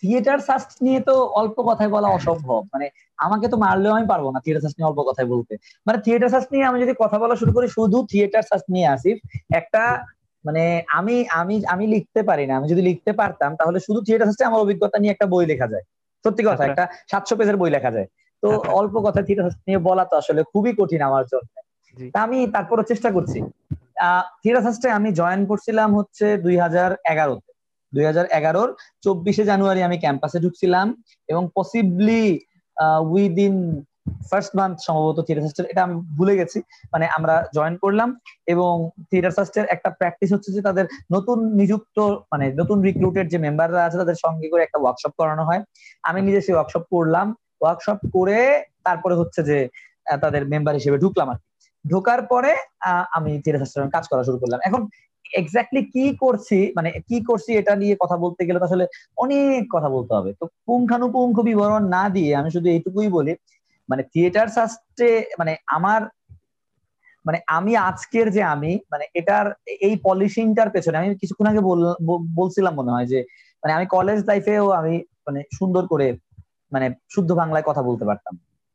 থিয়েটার সাস্ট নিয়ে তো অল্প কথায় বলা অসম্ভব। মানে আমাকে তো মারলেও আমি পারব না থিয়েটার সাস্ট নিয়ে অল্প কথায় বলতে। মানে থিয়েটার সাস্ট নিয়ে আমি যদি কথা বলা শুরু করি, শুধু থিয়েটার সাস্ট নিয়ে আসিফ, একটা মানে আমি আমি আমি লিখতে পারি না। আমি যদি লিখতে পারতাম তাহলে শুধু থিয়েটার সাস্টে আমার অভিজ্ঞতা নিয়ে একটা বই লেখা যায়। সত্যি কথা আচ্ছা। একটা সাতশো পেজের বই লেখা যায়। তো আচ্ছা। অল্প কথা থিয়েটার নিয়ে বলা তো আসলে খুবই কঠিন আমার জন্য। তা আমি তারপরও চেষ্টা করছি। থিয়েটার সাস্টে আমি জয়েন করছিলাম হচ্ছে দুই হাজার এগারোতে। দুই হাজার এগারোর চব্বিশে জানুয়ারি আমি ক্যাম্পাসে ঢুকছিলাম এবং পসিবলি উইদিন ফার্স্ট মান্থ সম্ভবত থিয়েটার সাস্টের এটা আমি ভুলে গেছি। মানে আমরা জয়েন করলাম এবং থিয়েটার সাস্টের একটা প্র্যাকটিস হচ্ছে যে তাদের নতুন নিযুক্ত মানে নতুন রিক্রুটেড যে মেম্বাররা আছে, তাদের সঙ্গে করে একটা ওয়ার্কশপ করানো হয়। আমি নিজে সেই ওয়ার্কশপ করলাম। ওয়ার্কশপ করে তারপরে হচ্ছে যে তাদের মেম্বার হিসেবে ঢুকলাম আর ঢোকার পরে আমি থিয়েটার কাজ করা শুরু করলাম। এখন এক্স্যাক্টলি কি করছি মানে কি করছি এটা নিয়ে কথা বলতে গেলে আসলে অনেক কথা বলতে হবে। তো পুঙ্খানুপুঙ্খ বিবরণ না দিয়ে আমি শুধু এইটুকুই বলি মানে থিয়েটার সাস্টে মানে আমার মানে আমি আজকের যে আমি মানে এটার এই পলিশিংটার পেছনে আমি কিছুক্ষণ আগে বলছিলাম মনে হয় যে মানে আমি কলেজ লাইফেও আমি মানে সুন্দর করে মানে শুদ্ধ বাংলায় কথা বলতে পারতাম।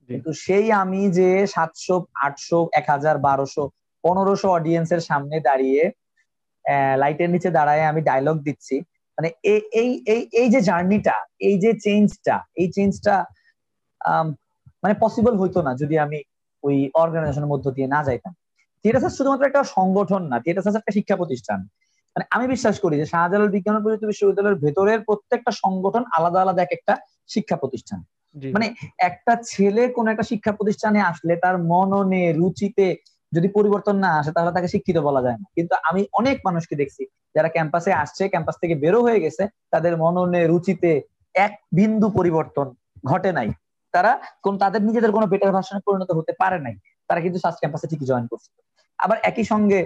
কিন্তু সেই আমি যে সাতশো আটশো এক হাজার বারোশো পনেরোশো অডিয়েন্সের সামনে দাঁড়িয়ে লাইটের নিচে দাঁড়ায় আমি ডায়লগ দিচ্ছি মানে এই এই এই যে জার্নিটা এই যে চেঞ্জটা এই চেঞ্জটা মানে পসিবল হইতো না যদি আমি ওই অর্গানাইজেশনের মধ্য দিয়ে না যাইতাম। থিয়েটার শুধুমাত্র একটা সংগঠন না থিয়েটার একটা শিক্ষা প্রতিষ্ঠান। মানে আমি বিশ্বাস করি যে শাহজালাল বিজ্ঞান প্রযুক্তি বিশ্ববিদ্যালয়ের ভেতরের প্রত্যেকটা সংগঠন আলাদা আলাদা এক একটা শিক্ষা প্রতিষ্ঠান। মানে একটা ছেলে কোন একটা শিক্ষা প্রতিষ্ঠানে আসলে তার মননে রুচিতে যদি পরিবর্তন না আসে তাহলে তাকে শিক্ষিত বলা যায় না। কিন্তু আমি অনেক মানুষকে দেখছি যারা ক্যাম্পাসে আসছে ক্যাম্পাস থেকে বেরো হয়ে গেছে তাদের মননে রুচিতে এক বিন্দু পরিবর্তন ঘটে নাই। তারা কোন তাদের নিজেদের কোনো বেটার ভার্সনে পরিণত হতে পারে নাই। তারা কিন্তু সাস ক্যাম্পাসে ঠিকই জয়েন করছে। আবার একই সঙ্গে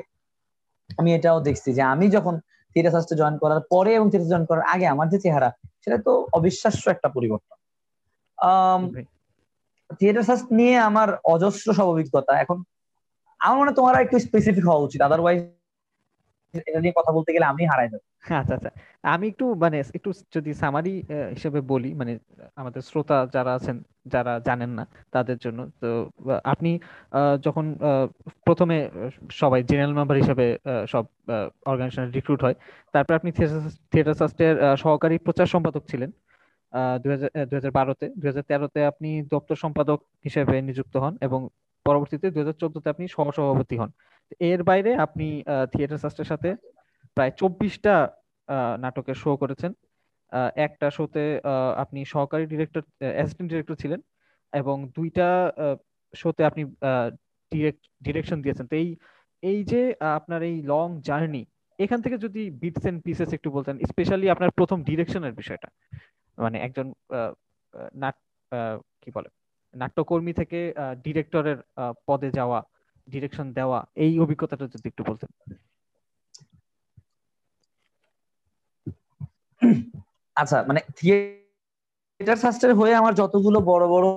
আমি এটাও দেখছি যে আমি যখন থিয়েটার সাস্টে জয়েন করার পরে এবং থিয়েটার জয়েন করার আগে আমার যে চেহারা সেটা তো অবিশ্বাস্য একটা পরিবর্তন। থিয়েটার সাস্ট নিয়ে আমার অজস্র সব অভিজ্ঞতা এখন আমার মনে তোমার একটু স্পেসিফিক হওয়া উচিত। আদারওয়াইজ এটা নিয়ে কথা বলতে গেলে আমি হারাই যাব। আচ্ছা আচ্ছা। আমি একটু মানে একটু যদি সামারি হিসেবে বলি মানে আমাদের শ্রোতা যারা আছেন, যারা জানেন না তাদের জন্য, তো আপনি যখন প্রথমে সবাই জেনারেল মেম্বার হিসেবে সব অর্গানাইজেশনে রিক্রুট হয়, তারপর আপনি থিয়েটার সাস্টের সহকারী প্রচার সম্পাদক ছিলেন দুই হাজার বারোতে। দুই হাজার তেরোতে আপনি দপ্তর সম্পাদক হিসেবে নিযুক্ত হন এবং পরবর্তীতে দুই হাজার চোদ্দতে আপনি সহসভাপতি হন। এর বাইরে আপনি থিয়েটার সাস্টের সাথে প্রায় চব্বিশটা নাটকের শো করেছেন। একটা শোতে আপনি সহকারী ডিরেক্টর অ্যাসিস্ট্যান্ট ডিরেক্টর ছিলেন এবং দুইটা শোতে আপনি ডিরেকশন দিয়েছেন। তো এই এই যে আপনার এই লং জার্নি এখান থেকে যদি বিটস এন্ড পিসেস একটু বলতেন স্পেশালি আপনার প্রথম ডিরেকশনের বিষয়টা। মানে একজন নাট কি বলে, নাট্যকর্মী থেকে ডিরেক্টরের পদে যাওয়া ডিরেকশন দেওয়া, এই অভিজ্ঞতাটা যদি একটু বলতেন। আচ্ছা মানে থিয়েটার শাস্ত্রের হয়ে আমার যতগুলো বড় বড়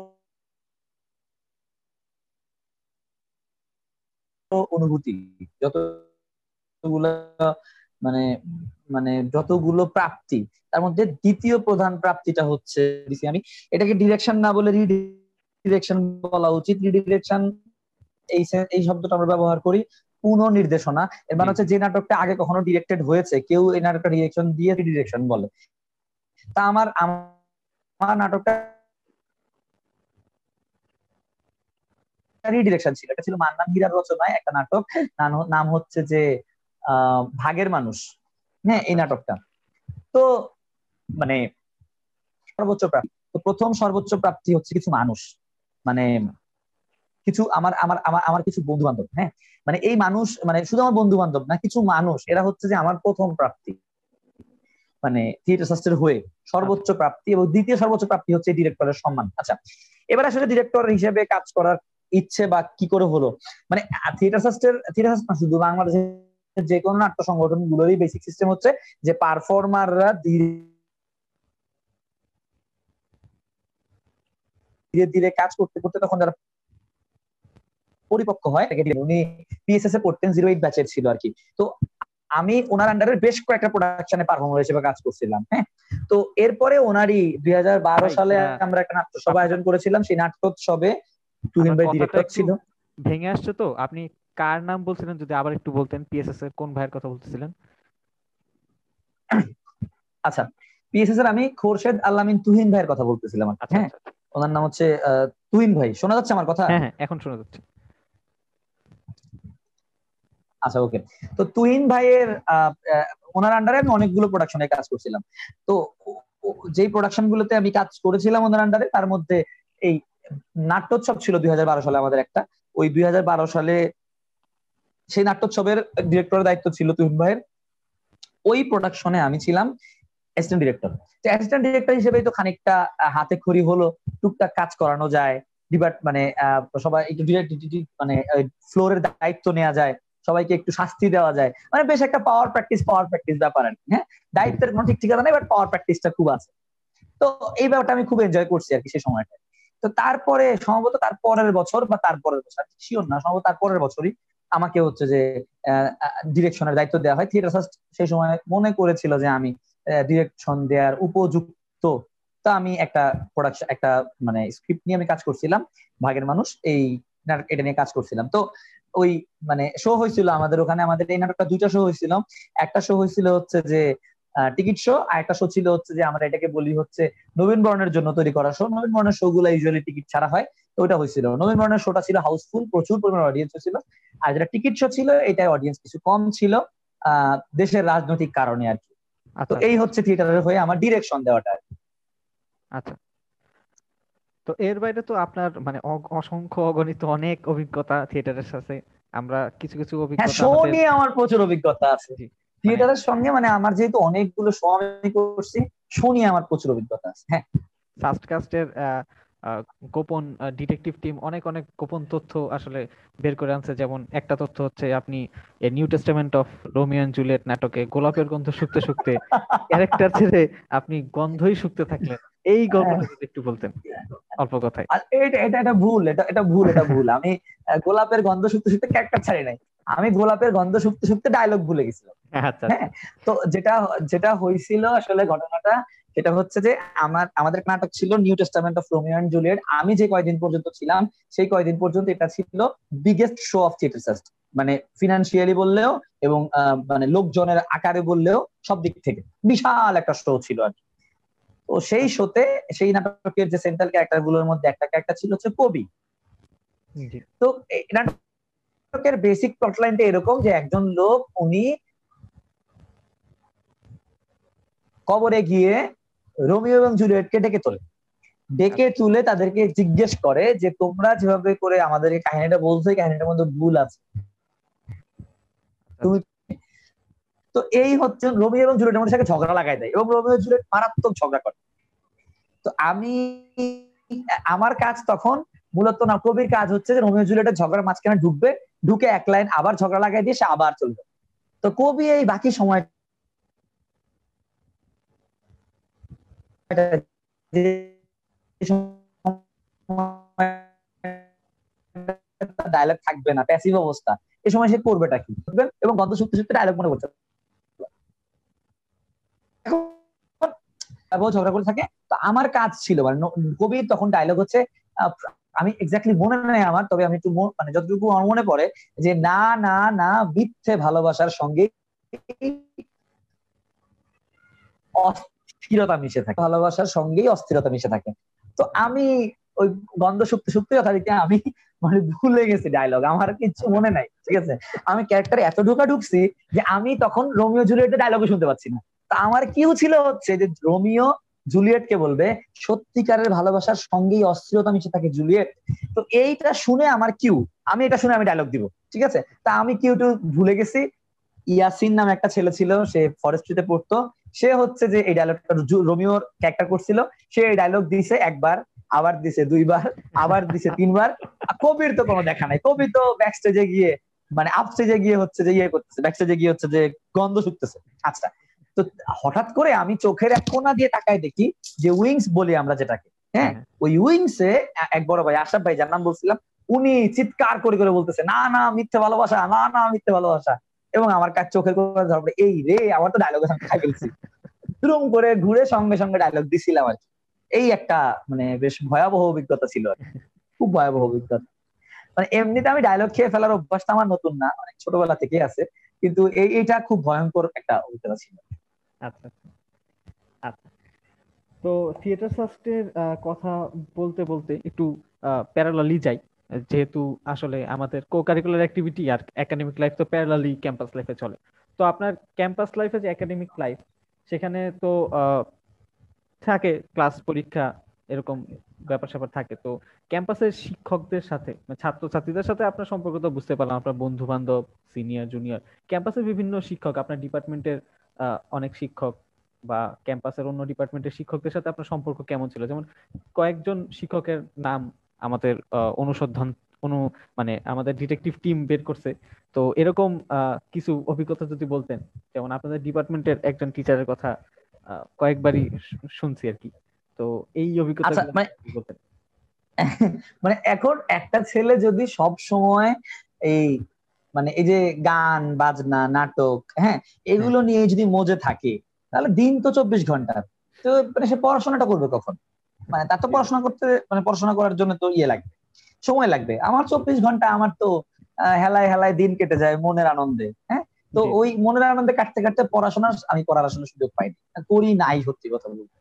অনুভূতি, যতগুলো মানে মানে যতগুলো প্রাপ্তি, তার মধ্যে দ্বিতীয় প্রধান প্রাপ্তিটা হচ্ছে, আমি, এটাকে ডিরেকশন না বলে রিডিরেকশন বলা উচিত রিডিরেকশন এই এই শব্দটা আমরা ব্যবহার করি পুনর্নির্দেশনা। এর মানে হচ্ছে যে নাটকটা আগে কখনো ডিরেক্টেড হয়েছে কেউ এই নাটকটা ডিরেকশন দিয়ে ডিরেকশন বলে। তা আমার আমার নাটকটা রিডিরেকশন ছিল। এটা ছিল মান্নান হীরার রচনায় একটা নাটক। নাম হচ্ছে যে ভাগের মানুষ। হ্যাঁ এই নাটকটা। তো মানে সর্বোচ্চ প্রাপ্তি তো প্রথম সর্বোচ্চ প্রাপ্তি হচ্ছে কিছু মানুষ। মানে কিছু আমার আমার আমার আমার কিছু বন্ধু বান্ধব হ্যাঁ? মানে এই মানুষ মানে শুধু আমার বন্ধু বান্ধব না কিছু মানুষ এরা হচ্ছে যে আমার প্রথম প্রাপ্তি। মানে থিয়েটার শাস্ত্রের হয়ে সর্বোচ্চ প্রাপ্তি এবং দ্বিতীয় সর্বোচ্চ প্রাপ্তি হচ্ছে ডিরেক্টরের সম্মান। আচ্ছা এবার আসলে ডিরেক্টর হিসেবে কাজ করার ইচ্ছে বা কি করে হলো? মানে থিয়েটার শাস্ত্রের থিয়েটার শাস্ত্র শুধু বাংলাদেশের যে কোনো নাট্য সংগঠন গুলোরই বেসিক সিস্টেম হচ্ছে যে পারফর্মাররা ধীরে ধীরে কাজ করতে করতে তখন যারা পরিপক্ক হয় উনি পিএসএস এ পড়তেন জিরো এইট ব্যাচের ছিল আর কি তো আমি ওনার আন্ডারে বেশ কয়েকটা প্রোডাকশনে পারফর্মার হিসেবে কাজ করছিলাম হ্যাঁ? তো এরপরে ওনারই দুই সালে আমরা একটা নাট্যসভা আয়োজন করেছিলাম সেই নাট্যোৎসবে তুহিন ভাই ডিরেক্টর ছিল। ভেঙে আসছে তো? আপনি কার নাম বলছিলেন? যদি আবার একটু বলতেন পিএসএস এর কোন ভাইয়ের কথা বলতেছিলেন? আচ্ছা পিএসএস এর আমি খোরশেদ আল্লামিন তুহিন ভাইয়ের কথা বলতেছিলাম আচ্ছা, হ্যাঁ? আচ্ছা, আচ্ছা। ওনার নাম হচ্ছে তুহিন ভাই। শোনা যাচ্ছে আমার কথা? হ্যাঁ হ্যাঁ এখন শোনা যাচ্ছে। আচ্ছা ওকে তো তুহিন ভাইয়ের ওনার আন্ডারে আমি অনেকগুলো প্রোডাকশনে কাজ করছিলাম। তো যেই প্রোডাকশন গুলোতে আমি কাজ করেছিলাম ওনার আন্ডারে তার মধ্যে এই নাট্যোৎসব ছিল দুই হাজার বারো সালে আমাদের একটা। ওই দুই হাজার বারো সালে সেই নাট্যোৎসবের ডিরেক্টরের দায়িত্ব ছিল তুহিন ভাইয়ের। ওই প্রোডাকশনে আমি ছিলাম অ্যাসিস্ট্যান্ট ডিরেক্টর তো অ্যাসিস্ট্যান্ট ডিরেক্টর হিসেবে তো খানিকটা হাতে খড়ি হলো, টুকটাক কাজ করানো যায় ডিপার্ট মানে সবাই মানে ফ্লোরের দায়িত্ব নেওয়া যায়। সবাইকে একটু শাস্তি দেওয়া যায়। মানে বেশ একটা পাওয়ার প্র্যাকটিস পাওয়ার প্র্যাকটিস ব্যাপার আর হ্যাঁ? দায়িত্বের কোনো ঠিক ঠিকানা নেই বাট পাওয়ার প্র্যাকটিসটা খুব আছে। তো এই ব্যাপারটা আমি খুব এনজয় করছি আর কি সেই সময়টা তো তারপরে সম্ভবত তার পরের বছর বা তারপরের বছর শিওর না, সম্ভবত তার পরের বছরই আমাকে হচ্ছে যে ডিরেকশনের দায়িত্ব দেওয়া হয়। থিয়েটার ফার্স্ট সেই সময় মনে করেছিল যে আমি ডিরেকশন দেওয়ার উপযুক্ত। তা আমি একটা প্রোডাকশন একটা মানে স্ক্রিপ্ট নিয়ে আমি কাজ করছিলাম, ভাগের মানুষ, এই, এটা নিয়ে কাজ করছিলাম। তো ওই মানে শো হয়েছিল আমাদের ওখানে আমাদের এই নাটকটা দুইটা শো হয়েছিল। একটা শো হয়েছিল হচ্ছে যে টিকিট শো আর একটা শো ছিল হচ্ছে যে আমরা এটাকে বলি হচ্ছে নবীন বর্ণের জন্য তৈরি করা শো নবীন বর্ণের শো গুলো ইউজুয়ালি টিকিট ছাড়া হয় তো ওটা হয়েছিল। নবীন বর্ণের শোটা ছিল হাউসফুল প্রচুর পরিমাণ অডিয়েন্স ছিল আর যেটা টিকিট শো ছিল এটা অডিয়েন্স কিছু কম ছিল আহ দেশের রাজনৈতিক কারণে আর কি। তো আচ্ছা। এই হচ্ছে থিয়েটারের হয়ে আমার ডিরেকশন দেওয়াটা আর কি। আচ্ছা। তো এর বাইরে তো আপনার মানে অসংখ্য অগণিত অনেক অভিজ্ঞতা থিয়েটারের সাথে। আমরা কিছু কিছু হ্যাঁ, অভিজ্ঞতা শো নিয়ে আমার প্রচুর অভিজ্ঞতা আছে। থিয়েটারের মানে সঙ্গে মানে আমার যেহেতু অনেকগুলো শো আমি করছি শো নিয়ে আমার প্রচুর অভিজ্ঞতা আছে। হ্যাঁ। সাস্টকাস্টের গোপন ডিটেকটিভ টিম অনেক অনেক গোপন তথ্য আসলে বের করে আনছে। যেমন একটা তথ্য হচ্ছে আপনি New Testament of Romeo and Juliet নাটকে গোলাপের গন্ধ শুকতে শুকতে ক্যারেক্টার ছেড়ে আপনি গন্ধই শুকতে থাকলেন। এই গল্পটা যদি একটু বলতেন, অল্প কথায়। এটা এটা এটা ভুল, এটা এটা ভুল এটা ভুল। আমি গোলাপের গন্ধ শুকতে শুকতে ক্যারেক্টার ছাড়ি নাই। আমি গোলাপের গন্ধ শুকতে শুকতে ডায়লগ ভুলে গেছিলাম। আচ্ছা। হ্যাঁ তো যেটা যেটা হয়েছিল আসলে ঘটনাটা সেটা হচ্ছে যে আমার আমাদের নাটক ছিল New Testament of Romeo and Juliet আমি যে কয়দিন পর্যন্ত ছিলাম সেই কয়দিন পর্যন্ত এটা ছিল বিগেস্ট শো অফ থিয়েটার মানে ফিনান্সিয়ালি বললেও এবং মানে লোকজনের আকারে বললেও সব দিক থেকে। বিশাল একটা শো ছিল আর কি। তো সেই শোতে সেই নাটকের যে সেন্ট্রাল ক্যারেক্টারগুলোর মধ্যে একটা ক্যারেক্টার ছিল হচ্ছে কবি। তো নাটকের বেসিক প্লটলাইনটা এরকম যে একজন লোক উনি কবরে গিয়ে রোমিও এবং জুলিয়েটকে ডেকে তোলে। ডেকে আচ্ছা। তুলে তাদেরকে জিজ্ঞেস করে যে তোমরা যেভাবে করে আমাদের কাহিনীটা বলছো কাহিনীটার মধ্যে ভুল আছে। তুমি তো এই হচ্ছে রোমিও এবং জুলিয়েটের মধ্যে সাথে ঝগড়া লাগাই দেয় এবং রোমিও জুলিয়েট মারাত্মক ঝগড়া করে। তো আমি আমার কাজ তখন মূলত না কবির কাজ হচ্ছে যে রোমিও জুলিয়েটের ঝগড়ার মাঝখানে ঢুকবে, ঢুকে এক লাইন আবার ঝগড়া লাগাই দিয়ে সে আবার চলবে। তো কবি এই বাকি সময় ডায়লগ থাকবে না প্যাসিভ অবস্থা। এই সময় সে করবেটা কি? এবং গন্ধ সত্যি সত্যি ডায়লগ মনে করছে। ঝগড়া করে থাকে। তো আমার কাজ ছিল মানে কবির তখন ডায়লগ হচ্ছে আমি এক্স্যাক্টলি মনে নেই আমার, তবে আমি একটু মানে যতটুকু আমার মনে পড়ে যে না না না, মিথ্যে ভালোবাসার সঙ্গে অস্থিরতা মিশে থাকে। ভালোবাসার সঙ্গেই অস্থিরতা মিশে থাকে। তো আমি ওই গন্ধ শুকতে শুকতে দিকে আমি মানে ভুলে গেছি ডায়লগ আমার কিছু মনে নাই, ঠিক আছে? আমি ক্যারেক্টারে এত ঢোকা ঢুকছি যে আমি তখন রোমিও জুলিয়েটের ডায়লগও শুনতে পাচ্ছি না। তা আমার কিউ ছিল হচ্ছে যে রোমিও জুলিয়েটকে বলবে, সত্যিকারের ভালোবাসার সঙ্গেই অস্থিরতা মিশে থাকে জুলিয়েট। তো এইটা শুনে আমার কিউ আমি এটা শুনে আমি ডায়লগ দিব, ঠিক আছে? তা আমি কিউ টু ভুলে গেছি। ইয়াসিন নামে একটা ছেলে ছিল, সে ফরেস্ট্রিতে পড়তো। সে হচ্ছে যে এই ডায়লগটা রোমিওর ক্যারেক্টার করছিল। সে এই ডায়লগ দিছে একবার, আবার দিছে দুইবার, আবার দিছে তিনবার। কবির তো কোনো দেখা নাই। কবি তো ব্যাক স্টেজে গিয়ে মানে আপ স্টেজে গিয়ে হচ্ছে যে ইয়ে করতেছে ব্যাক স্টেজে গিয়ে হচ্ছে যে গন্ধ শুকতেছে। আচ্ছা তো হঠাৎ করে আমি চোখের এক কোনা দিয়ে তাকায় দেখি যে উইংস বলি আমরা যেটাকে হ্যাঁ? ওই উইংসে এক বড় ভাই আশাফ ভাই যার নাম বলছিলাম উনি চিৎকার করে করে বলতেছে না না মিথ্যে ভালোবাসা না না মিথ্যে ভালোবাসা। এবং আমার কাছে চোখের করে ধরবে এই রে আমার তো ডায়লগ খাই ফেলছি তুরুম করে ঘুরে সঙ্গে সঙ্গে ডায়লগ দিছিলাম আর এই একটা মানে বেশ ভয়াবহ অভিজ্ঞতা ছিল খুব ভয়াবহ অভিজ্ঞতা। মানে এমনিতে আমি ডায়লগ খেয়ে ফেলার অভ্যাসটা আমার নতুন না অনেক ছোটবেলা থেকে আছে। কিন্তু এই এইটা খুব ভয়ঙ্কর একটা অভিজ্ঞতা ছিল। আচ্ছা আচ্ছা। তো থিয়েটার সাস্টের কথা বলতে বলতে একটু প্যারালালি যাই। যেহেতু আসলে আমাদের কো কারিকুলার অ্যাক্টিভিটি আর একাডেমিক লাইফ তো প্যারালালি ক্যাম্পাস লাইফে চলে। তো আপনার ক্যাম্পাস লাইফে যে একাডেমিক লাইফ সেখানে তো থাকে ক্লাস পরীক্ষা, এরকম ব্যাপার স্যাপার থাকে। তো ক্যাম্পাসের শিক্ষকদের সাথে মানে ছাত্র ছাত্রীদের সাথে আপনার সম্পর্ক তো বুঝতে পারলাম। আপনার বন্ধু বান্ধব সিনিয়র জুনিয়র ক্যাম্পাসের বিভিন্ন শিক্ষক, আপনার ডিপার্টমেন্টের অনেক শিক্ষক বা ক্যাম্পাসের অন্য ডিপার্টমেন্টের শিক্ষকদের সাথে আপনার সম্পর্ক কেমন ছিল? যেমন কয়েকজন শিক্ষকের নাম আমাদের অনুসন্ধান অনু মানে আমাদের ডিটেকটিভ টিম বের করছে। তো এরকম কিছু অভিজ্ঞতা যদি বলতেন যেমন আপনাদের ডিপার্টমেন্টের একজন টিচারের কথা কয়েকবারই শুনছি আর কি। তো এই অভিজ্ঞতা আচ্ছা, মানে, মানে এখন একটা ছেলে যদি সব সময় এই মানে এই যে গান বাজনা নাটক হ্যাঁ এগুলো। নিয়ে যদি মজে থাকে তাহলে দিন তো চব্বিশ ঘণ্টা। তো মানে সে পড়াশোনাটা করবে কখন? মানে তার তো পড়াশোনা করতে মানে পড়াশোনা করার জন্য তো ইয়ে লাগবে সময় লাগবে। আমার চব্বিশ ঘণ্টা আমার তো হেলায় হেলায় দিন কেটে যায় মনের আনন্দে হ্যাঁ? তো ওই মনের আনন্দে কাটতে কাটতে পড়াশোনা আমি করার আসলে সুযোগ পাইনি। করি নাই সত্যি কথা বলতে।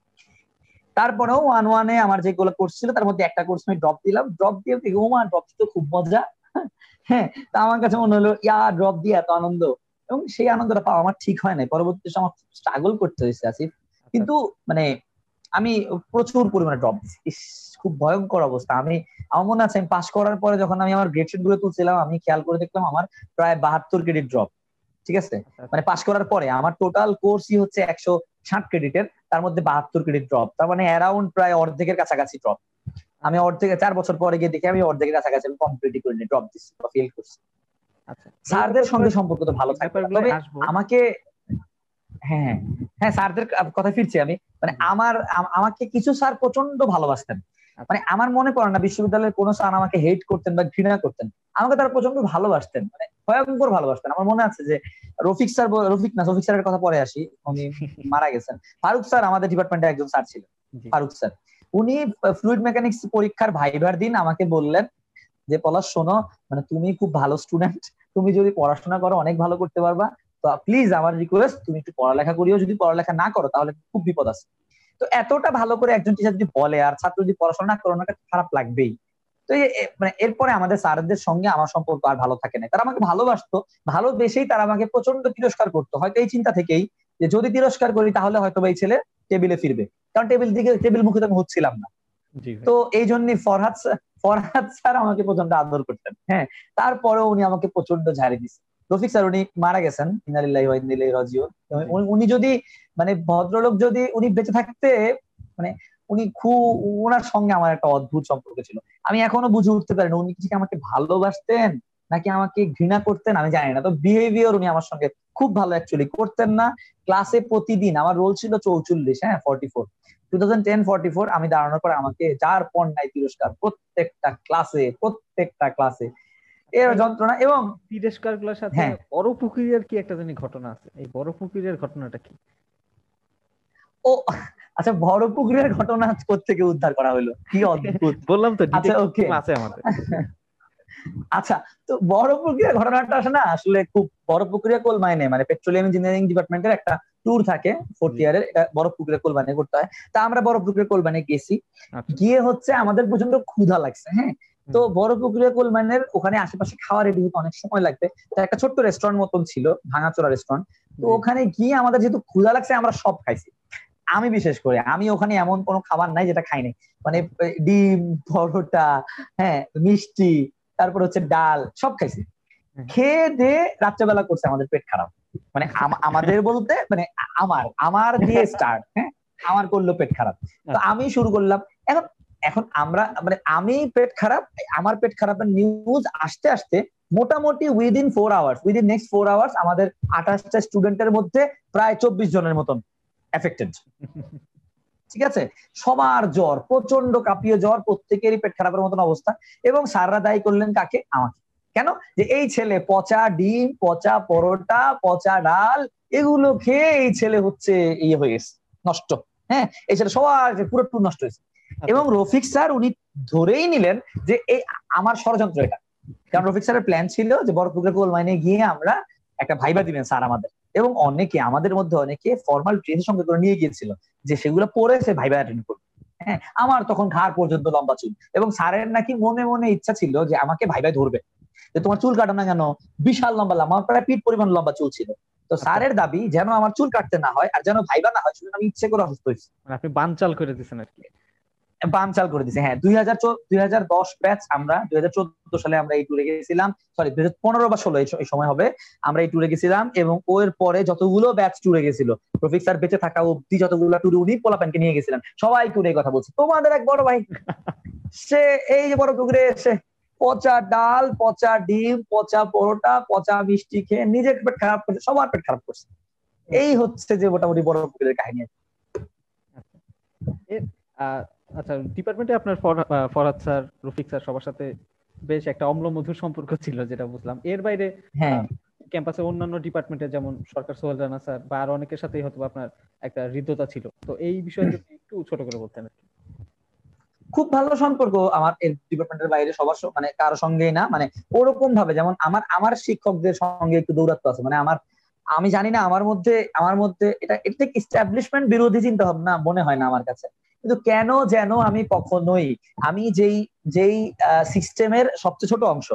তারপরেও ওয়ান ওয়ানে আমার যেগুলো কোর্স ছিল তার মধ্যে একটা কোর্স আমি ড্রপ দিলাম। ড্রপ দিয়ে ও মা ড্রপ তো খুব মজা। হ্যাঁ তা আমার কাছে মনে হলো ইয়া ড্রপ দিয়ে এত আনন্দ। এবং সেই আনন্দটা পাওয়া আমার ঠিক হয় নাই। পরবর্তী আমার স্ট্রাগল করতে হয়েছে আসিফ। আচ্ছা। কিন্তু মানে আমি প্রচুর পরিমাণে ড্রপ খুব ভয়ঙ্কর অবস্থা। আমি আমার মনে আছে আমি পাস করার পরে যখন আমি আমার গ্রেড শিটগুলো তুলছিলাম আমি খেয়াল করে দেখলাম আমার প্রায় বাহাত্তর ক্রেডিট ড্রপ ঠিক আছে? আচ্ছা, আচ্ছা। মানে পাস করার পরে আমার টোটাল কোর্সই হচ্ছে একশো ষাট ক্রেডিটের তার মধ্যে বাহাত্তর ক্রেডিট ড্রপ তার মানে অ্যারাউন্ড প্রায় অর্ধেকের কাছাকাছি ড্রপ আমি অর্ধেক চার বছর পরে গিয়ে দেখি আমি অর্ধেকের কাছাকাছি আমি কমপ্লিট করিনি ড্রপ দিচ্ছি বা ফেল করছি। আচ্ছা। স্যারদের সঙ্গে সম্পর্ক তো ভালো থাকবে তবে আমাকে হ্যাঁ, হ্যাঁ হ্যাঁ স্যারদের কথা ফিরছি আমি। মানে আমার আমাকে কিছু স্যার প্রচণ্ড ভালোবাসতেন। আচ্ছা। মানে আমার মনে পড়ে না বিশ্ববিদ্যালয়ের কোনো স্যার আমাকে হেট করতেন বা ঘৃণা করতেন। আমাকে তারা প্রচণ্ড ভালোবাসতেন মানে ভয়ঙ্কর ভালোবাসতেন। আমার মনে আছে যে রফিক স্যার রফিক না রফিক স্যারের কথা পরে আসি উনি মারা গেছেন। ফারুক স্যার আমাদের ডিপার্টমেন্টে একজন স্যার ছিলেন। ফারুক স্যার। উনি ফ্লুইড মেকানিক্স পরীক্ষার ভাইবার দিন, আমাকে বললেন যে, পলাশ, শোনো মানে তুমি খুব ভালো স্টুডেন্ট তুমি যদি পড়াশোনা করো, অনেক ভালো করতে পারবা। তো প্লিজ আমার রিকোয়েস্ট তুমি একটু পড়ালেখা করিও, যদি পড়ালেখা না করো, তাহলে খুব বিপদ আছে। তো এতটা ভালো করে একজন টিচার যদি বলে, আর ছাত্র যদি পড়াশোনা না করে ওনাকে খারাপ লাগবেই। তো মানে এরপরে আমাদের স্যারদের সঙ্গে আমার সম্পর্ক আর ভালো থাকে না। তারা আমাকে ভালোবাসতো, ভালোবেসেই তারা আমাকে প্রচণ্ড তিরস্কার করতো। হয়তো এই চিন্তা থেকেই যে, যদি তিরস্কার করি, তাহলে হয়তো এই ছেলে টেবিলে ফিরবে। কারণ টেবিল দিকে টেবিল মুখে আমি হচ্ছিলাম না। তো এই জন্যই ফরহাদ ফরহাদ স্যার আমাকে প্রচণ্ড আদর করতেন হ্যাঁ। তারপরেও উনি আমাকে প্রচণ্ড ঝাড়ি দিচ্ছে রফিক স্যার উনি মারা গেছেন। রাজিও উনি যদি মানে ভদ্রলোক যদি উনি বেঁচে থাকতে মানে উনি খুব ওনার সঙ্গে আমার একটা অদ্ভুত সম্পর্ক ছিল। আমি এখনও বুঝে উঠতে পারিনি উনি কি আমাকে ভালোবাসতেন নাকি আমাকে ঘৃণা করতেন আমি জানি না। তো বিহেভিয়ার উনি আমার সঙ্গে খুব ভালো অ্যাকচুয়ালি করতেন না। ক্লাসে প্রতিদিন আমার রোল ছিল চৌচল্লিশ হ্যাঁ forty four two thousand ten forty four আমি দাঁড়ানোর পর আমাকে যার পর নাই তিরস্কার প্রত্যেকটা ক্লাসে প্রত্যেকটা ক্লাসে এর যন্ত্রণা এবং তিরস্কারগুলোর সাথে হ্যাঁ। বড় পুকুরের কি একটা জানি ঘটনা আছে? এই বড় পুকুরের ঘটনাটা কি? ও আচ্ছা বড় পুকুরের ঘটনা থেকে উদ্ধার করা হলো? কি অদ্ভুত। বললাম তো আচ্ছা ওকে আছে আমাদের। আচ্ছা তো বড় পুকুরের ঘটনাটা আসে না? আসলে খুব বড় পুকুরিয়া কোল মাইনে মানে পেট্রোলিয়াম ইঞ্জিনিয়ারিং ডিপার্টমেন্টের একটা ট্যুর থাকে ফোর্থ ইয়ারের এটা বড় পুকুরের কোল মাইনে করতে হয়। তা আমরা বড় পুকুরের কোল মাইনে গেছি। আচ্ছা। গিয়ে হচ্ছে আমাদের প্রচণ্ড ক্ষুধা লাগছে হ্যাঁ? তো বড় পুকুরিয়া কোলমানের ওখানে আশেপাশে খাওয়া রেডি হতে অনেক সময় লাগবে। তো একটা ছোট্ট রেস্টুরেন্ট মতন ছিল ভাঙাচোরা রেস্টুরেন্ট তো ওখানে গিয়ে আমাদের যেহেতু ক্ষুধা লাগছে আমরা সব খাইছি। আমি বিশেষ করে আমি ওখানে এমন কোনো খাবার নাই যেটা খাই নাই। মানে ডিম পরোটা হ্যাঁ মিষ্টি তারপর হচ্ছে ডাল সব খাইছি। খেয়ে দিয়ে রাত্রেবেলা করছে আমাদের পেট খারাপ। মানে আমাদের বলতে মানে আমার আমার দিয়ে স্টার্ট হ্যাঁ? আমার করল পেট খারাপ। তো আচ্ছা। আমি শুরু করলাম এখন এখন আমরা মানে আমি পেট খারাপ আমার পেট খারাপের নিউজ আসতে আসতে মোটামুটি within four hours within next four hours আমাদের আঠাশটা স্টুডেন্টের মধ্যে প্রায় চব্বিশ জনের মতন এফেক্টেড ঠিক আছে? সবার জ্বর প্রচণ্ড কাঁপিয়ে জ্বর প্রত্যেকেরই পেট খারাপের মতন অবস্থা এবং স্যাররা দায়ী করলেন কাকে? আমাকে। কেন? যে এই ছেলে পচা ডিম পচা পরোটা পচা ডাল এগুলো খেয়ে এই ছেলে হচ্ছে ইয়ে হয়ে গেছে নষ্ট। হ্যাঁ? এই ছেলে সবার পুরো টুর নষ্ট হয়েছে। এবং রফিক স্যার উনি ধরেই নিলেন যে এই আমার ষড়যন্ত্র এটা। কারণ রফিক স্যারের প্ল্যান ছিল যে বড়পুকুরে কোল মাইনে গিয়ে আমরা একটা ভাইবা দিবেন স্যার আমাদের। এবং অনেকে, আমাদের মধ্যে অনেকে ফর্মাল ড্রেসের সঙ্গে করে নিয়ে গিয়েছিল যে সেগুলো পরে সে ভাইবা অ্যাটেন্ড করবে। হ্যাঁ আমার তখন ঘাড় পর্যন্ত লম্বা চুল। এবং স্যারের নাকি মনে মনে ইচ্ছা ছিল যে আমাকে ভাই ভাই ধরবে। যে তোমার চুল কাটো না কেন? বিশাল লম্বা লম্বা, আমার প্রায় পিঠ পরিমাণ লম্বা চুল ছিল। তো। স্যারের দাবি, যেন আমার চুল কাটতে না হয় আর যেন ভাইবা না হয়, সেজন্য আমি ইচ্ছে করে অসুস্থ হয়েছি। মানে আপনি বানচাল করে দিচ্ছেন আর কি। বানচাল করে দিছে। হ্যাঁ দুই হাজার দুই হাজার দশ ব্যাচ আমরা, দুই হাজার চোদ্দ সালে আমরা এই ট্যুরে গেছিলাম। সরি দুই হাজার পনেরো বা ষোলো, এই সময় হবে। আমরা এই ট্যুরে গেছিলাম এবং ওর পরে যতগুলো ব্যাচ ট্যুরে গেছিল, রফিক স্যার বেঁচে থাকা অব্দি যতগুলো ট্যুরে উনি পোলাপ্যানকে নিয়ে গেছিলেন। সবাই ট্যুরে কথা বলছে। তোমাদের এক বড় ভাই, সে এই যে বড় পুকুরে এসে পচা ডাল, পচা ডিম, পচা পরোটা, পচা মিষ্টি খেয়ে নিজের পেট খারাপ করছে, সবার পেট খারাপ করছে। এই হচ্ছে যে মোটামুটি বড় পুকুরের কাহিনী। আচ্ছা ডিপার্টমেন্টে আপনার ফর- ফরহাদ স্যার রফিক স্যার সবার সাথে বেশ একটা অম্ল মধুর সম্পর্ক ছিল যেটা বুঝলাম। এর বাইরে হ্যাঁ। ক্যাম্পাসে অন্যান্য ডিপার্টমেন্টে যেমন সরকার সোহেল রানা স্যার বা আরও অনেকের সাথেই হয়তো আপনার একটা হৃদ্যতা ছিল। তো এই বিষয়ে যদি একটু ছোট করে বলতেন আর কি। খুব ভালো সম্পর্ক আমার এই ডিপার্টমেন্টের বাইরে সবার মানে কারও সঙ্গেই না মানে ওরকম ভাবে যেমন আমার আমার শিক্ষকদের সঙ্গে একটু দৌরাত্ম আছে। মানে আমার আমি জানি না আমার মধ্যে আমার মধ্যে এটা এটা ঠিক বিরোধী চিন্তা ভাবনা মনে হয় না আমার কাছে। কিন্তু কেন যেন আমি কখনোই আমি যেই যেই সিস্টেমের সবচেয়ে ছোট অংশ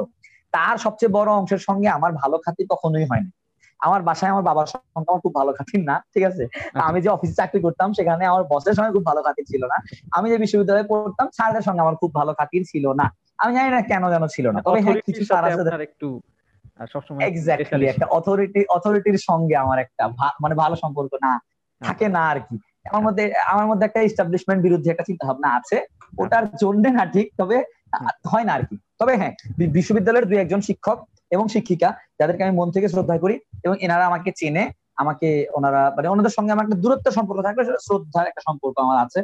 তার সবচেয়ে বড় অংশের সঙ্গে আমার ভালো খাতি কখনোই হয়নি। আমার বাসায় আমার বাবার সঙ্গে আমার খুব ভালো খাতির না ঠিক আছে? আমি যে অফিসে চাকরি করতাম সেখানে আমার বসের সঙ্গে খুব ভালো খাতির ছিল না। আমি যে বিশ্ববিদ্যালয়ে পড়তাম স্যারদের সঙ্গে আমার খুব ভালো খাতির ছিল না। আমি জানি না কেন যেন ছিল না। তবে হ্যাঁ কিছু স্যার আছে একটু সবসময় এক্স্যাক্টলি একটা অথরিটি অথরিটির সঙ্গে আমার একটা মানে ভালো সম্পর্ক না থাকে না আর কি। আমার মধ্যে আমার মধ্যে একটা ইস্টাবলিশমেন্ট বিরুদ্ধে একটা চিন্তা ভাবনা আছে ওটার জন্য না ঠিক তবে হয় না আর কি তবে হ্যাঁ বিশ্ববিদ্যালয়ের দুই একজন শিক্ষক এবং শিক্ষিকা যাদেরকে আমি মন থেকে শ্রদ্ধা করি এবং এনারা আমাকে চেনে আমাকে ওনারা মানে ওনাদের সঙ্গে আমার একটা দূরত্ব সম্পর্ক সেটা শ্রদ্ধার একটা সম্পর্ক আমার আছে।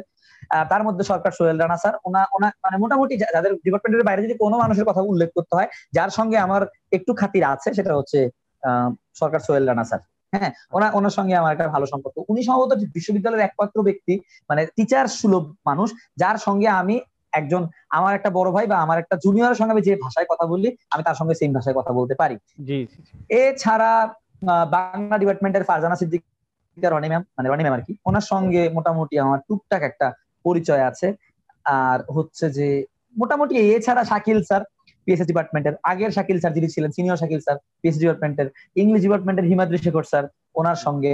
তার মধ্যে সরকার সোহেল রানা স্যার ওনা ওনা মানে মোটামুটি যাদের ডিপার্টমেন্টের বাইরে যদি কোনো মানুষের কথা উল্লেখ করতে হয় যার সঙ্গে আমার একটু খাতির আছে সেটা হচ্ছে আহ, সরকার সোহেল রানা স্যার। হ্যাঁ ওনার ওনার সঙ্গে আমার একটা ভালো সম্পর্ক। উনি সম্ভবত বিশ্ববিদ্যালয়ের একমাত্র ব্যক্তি মানে টিচার সুলভ মানুষ যার সঙ্গে আমি একজন আমার একটা বড় ভাই বা আমার একটা জুনিয়রের সঙ্গে আমি যে ভাষায় কথা বলি আমি তার সঙ্গে সেম ভাষায় কথা বলতে পারি। এছাড়া বাংলা ডিপার্টমেন্টের ফারজানা সিদ্দিকা রনি ম্যাম মানে রনি ম্যাম আর কি ওনার সঙ্গে মোটামুটি আমার টুকটাক একটা পরিচয় আছে। আর হচ্ছে যে মোটামুটি এছাড়া শাকিল স্যার পিএসএস ডিপার্টমেন্টের আগের শাকিল স্যার যিনি ছিলেন সিনিয়র শাকিল স্যার পিএসএস ডিপার্টমেন্টের ইংলিশ ডিপার্টমেন্টের হিমাদ্রি শেখর স্যার ওনার সঙ্গে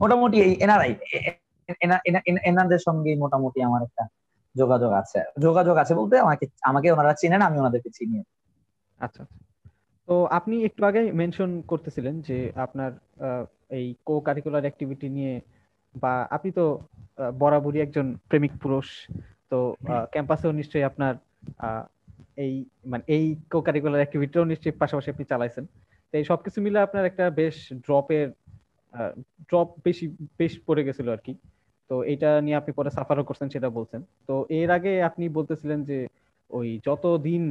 মোটামুটি এই এনআরআই এনাদের সঙ্গে মোটামুটি আমার একটা যোগাযোগ আছে। যোগাযোগ আছে বলতে আমাকে আমাকে ওনারা চিনেন আমি ওনাদেরকে চিনি। আচ্ছা আচ্ছা। তো আপনি একটু আগে মেনশন করতেছিলেন যে আপনার এই কো কারিকুলার অ্যাক্টিভিটি নিয়ে বা আপনি তো বরাবরই একজন প্রেমিক পুরুষ তো ক্যাম্পাসেও নিশ্চয়ই আপনার এই মানে এই কো কারিকুলার অ্যাক্টিভিটিও নিশ্চয়ই পাশাপাশি আপনি চালাইছেন। তো এই সবকিছু মিলে আপনার একটা বেশ ড্রপের ড্রপ বেশি, বেশ পড়ে গেছিল আর কি। তো এটা নিয়ে আপনি পরে সাফারও করছেন সেটা বলছেন। তো এর আগে আপনি বলতেছিলেন যে, ওই যতদিন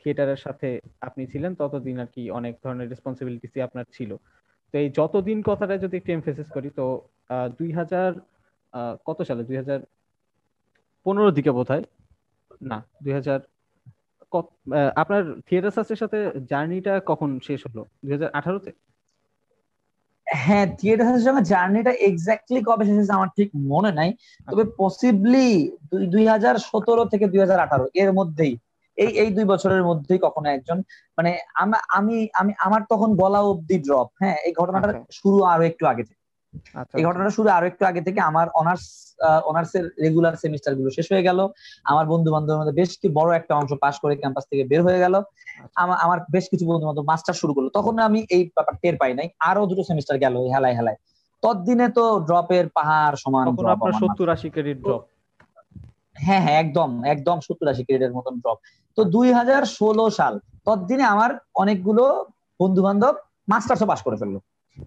থিয়েটারের সাথে আপনি ছিলেন, ততদিন আর কি অনেক ধরনের রেসপন্সিবিলিটি আপনার ছিল। তো এই যতদিন কথাটা যদি একটু এমফেসিস করি, তো দুই হাজার কত সালে? দুই হাজার পনেরো দিকে বোধ হয় না দুই হাজার আপনার থিয়েটার সাস্টের সাথে জার্নিটা কখন শেষ হলো? দুই হাজার আঠারোতে? হ্যাঁ থিয়েটার সঙ্গে জার্নিটা এক্স্যাক্টলি কবে শেষ হয়েছে আমার ঠিক মনে নাই। তবে পসিবলি দুই হাজার সতেরো থেকে দুই হাজার আঠারো এর মধ্যেই। এই এই দুই বছরের মধ্যেই কখনো একজন মানে আমি আমি আমার তখন বলা অব্দি ড্রপ হ্যাঁ এই ঘটনাটা শুরু আরও একটু আগে থেকে। এই ঘটনাটা শুরু আরও একটু আগে থেকে আমার অনার্স অনার্স এর রেগুলার সেমিস্টারগুলো শেষ হয়ে গেল। আমার বন্ধু বান্ধবের মধ্যে বেশ কি বড় একটা অংশ পাশ করে ক্যাম্পাস থেকে বের হয়ে গেল। আমার বেশ কিছু বন্ধু বান্ধব মাস্টার শুরু করল। তখন আমি এই ব্যাপার টের পাই নাই। আরও দুটো সেমিস্টার গেল হেলায় হেলায়। ততদিনে তো ড্রপের পাহাড় সমান সত্তর আশি ক্রেডিট ড্রপ হ্যাঁ হ্যাঁ একদম একদম সত্তর আশি ক্রেডিটের মতন ড্রপ তো দুই হাজার ষোলো সাল ততদিনে আমার অনেকগুলো বন্ধু বান্ধব মাস্টার্সও পাশ করে ফেলল।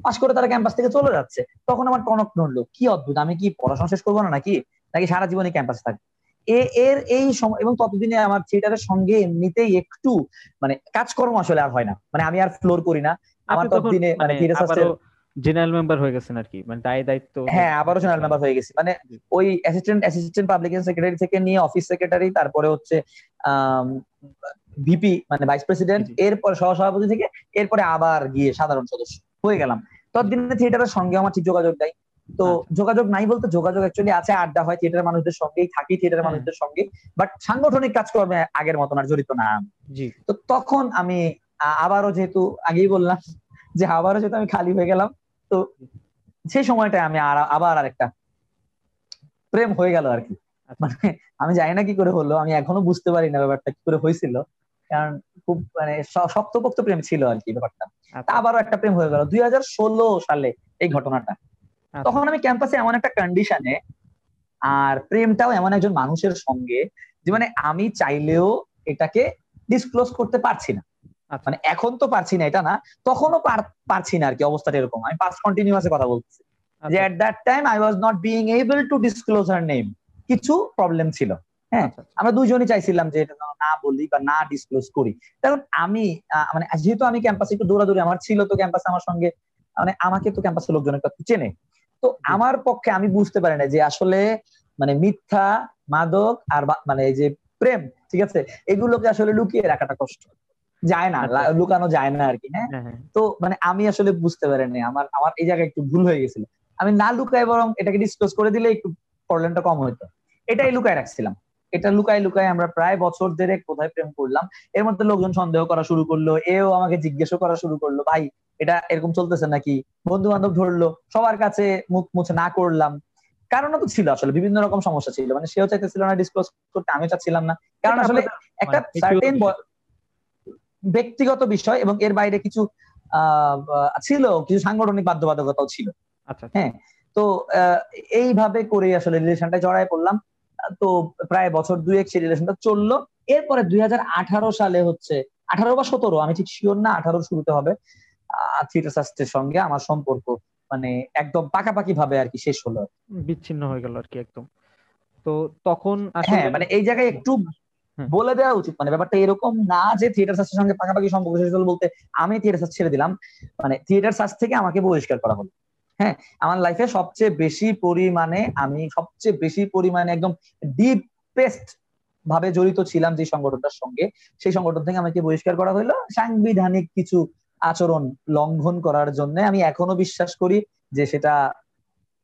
পাশ করে তারা ক্যাম্পাস থেকে চলে যাচ্ছে। তখন আমার টনক নড়লো কি অদ্ভুত আমি কি পড়াশোনা শেষ করব না নাকি? নাকি সারা জীবনে ক্যাম্পাসে থাকবে? এর এই সময় এবং ততদিনে আমার থিয়েটারের সঙ্গে এমনিতেই একটু মানে কাজকর্ম আসলে আর হয় না। মানে আমি আর ফ্লোর করি না। আমার ততদিনে মানে থিয়েটার জেনারেল মেম্বার হয়ে গেছেন আর কি মানে দায় দায়িত্ব হ্যাঁ আবারও জেনারেল মেম্বার হয়ে গেছি। মানে ওই অ্যাসিস্ট্যান্ট অ্যাসিস্ট্যান্ট পাবলিক সেক্রেটারি থেকে নিয়ে অফিস সেক্রেটারি তারপরে হচ্ছে ভিপি মানে ভাইস প্রেসিডেন্ট এরপর সহসভাপতি থেকে এরপরে আবার গিয়ে সাধারণ সদস্য। হয়ে গেলাম। ততদিনে থিয়েটারের সঙ্গে আমার ঠিক যোগাযোগ নাই। তো আচ্ছা। যোগাযোগ নাই বলতে যোগাযোগ অ্যাকচুয়ালি আছে আড্ডা হয় থিয়েটারের মানুষদের সঙ্গেই থাকি থিয়েটারের মানুষদের সঙ্গে বাট সাংগঠনিক কাজকর্মে আগের মতন আর জড়িত না। তো তখন আমি আবারও যেহেতু আগেই বললাম যে আবারও যেহেতু আমি খালি হয়ে গেলাম তো সেই সময়টায় আমি আবার আরেকটা প্রেম হয়ে গেল আর কি। আচ্ছা। মানে আমি জানি না কি করে হলো আমি এখনও বুঝতে পারি না ব্যাপারটা কি করে হয়েছিল। কারণ খুব মানে শক্তপোক্ত প্রেম ছিল আর কি ব্যাপারটা। আচ্ছা। আবারও একটা প্রেম হয়ে গেল। দুই হাজার ষোলো সালে এই ঘটনাটা। আচ্ছা। তখন আমি ক্যাম্পাসে এমন একটা কন্ডিশনে আর প্রেমটাও এমন একজন মানুষের সঙ্গে যে মানে আমি চাইলেও এটাকে ডিসক্লোজ করতে পারছি না। আচ্ছা। মানে এখন তো পারছি না এটা না তখনও পারছি না আর কি অবস্থাটা এরকম। আমি পাস্ট কন্টিনিউয়াসে কথা বলছি যে at that time I was not being able to disclose her name কিছু প্রবলেম ছিল। হ্যাঁ আচ্ছা, আমরা দুইজনই চাইছিলাম যে এটা না বলি বা না ডিসক্লোজ করি। কারণ আমি মানে যেহেতু আমি ক্যাম্পাসে একটু দৌড়াদৌড়ি আমার ছিল তো ক্যাম্পাসে আমার সঙ্গে মানে আমাকে তো ক্যাম্পাসের লোকজন একটু চেনে। তো আমার পক্ষে আমি বুঝতে পারি না যে আসলে মানে মিথ্যা মাদক আর মানে এই যে প্রেম ঠিক আছে? এগুলোকে আসলে লুকিয়ে রাখাটা কষ্ট। যায় না আচ্ছা। লুকানো যায় না আর কি হ্যাঁ? হ্যাঁ, হ্যাঁ। তো মানে আমি আসলে বুঝতে পারিনি আমার আমার এই জায়গায় একটু ভুল হয়ে গেছিল। আমি না লুকাই বরং এটাকে ডিসক্লোজ করে দিলে একটু প্রবলেমটা কম হইতো। এটাই লুকায় রাখছিলাম। এটা লুকাই লুকাই আমরা প্রায় বছর দেড়েক কোথায় প্রেম করলাম। এর মধ্যে লোকজন সন্দেহ করা শুরু করল এও আমাকে জিজ্ঞেসও করা শুরু করল ভাই এটা এরকম চলতেছে নাকি? বন্ধু বান্ধব ধরলো সবার কাছে মুখ মুছে না করলাম। কারণও তো ছিল আসলে বিভিন্ন রকম সমস্যা ছিল। মানে সেও চাইতেছিল না ডিসক্লোজ করতে আমিও চাচ্ছিলাম না। কারণ আসলে একটা সার্টেন ব্যক্তিগত বিষয় এবং এর বাইরে কিছু ছিল কিছু সাংগঠনিক বাধ্যবাধকতাও ছিল। আচ্ছা, আচ্ছা। হ্যাঁ তো এইভাবে করে আসলে রিলেশনটা জড়ায় পড়লাম। তো প্রায় বছর দুয়েক সেই রিলেশনটা চলল। এরপরে দুই হাজার আঠারো সালে হচ্ছে আঠারো বা সতেরো আমি ঠিক শিওর না আঠারো শুরুতে হবে থিয়েটার শাস্ত্রের সঙ্গে আমার সম্পর্ক মানে একদম পাকাপাকি ভাবে আর কি শেষ হলো বিচ্ছিন্ন হয়ে গেল আর কি একদম। তো তখন হ্যাঁ মানে এই জায়গায় একটু বলে দেওয়া উচিত মানে ব্যাপারটা এরকম না যে থিয়েটার শাস্ত্রের সঙ্গে পাকাপাকি সম্পর্ক শেষ হলো বলতে আমি থিয়েটার শাস্ত্র ছেড়ে দিলাম মানে থিয়েটার শাস্ত্র থেকে আমাকে বহিষ্কার করা হলো। হ্যাঁ আমার লাইফে সবচেয়ে বেশি পরিমাণে আমি সবচেয়ে বেশি পরিমাণে একদম ডিপেস্ট ভাবে জড়িত ছিলাম যে সংগঠনটার সঙ্গে। সেই সংগঠন থেকে আমাকে বহিষ্কার করা হলো। সাংবিধানিক কিছু আচরণ লঙ্ঘন করার জন্য আমি এখনও বিশ্বাস করি যে সেটা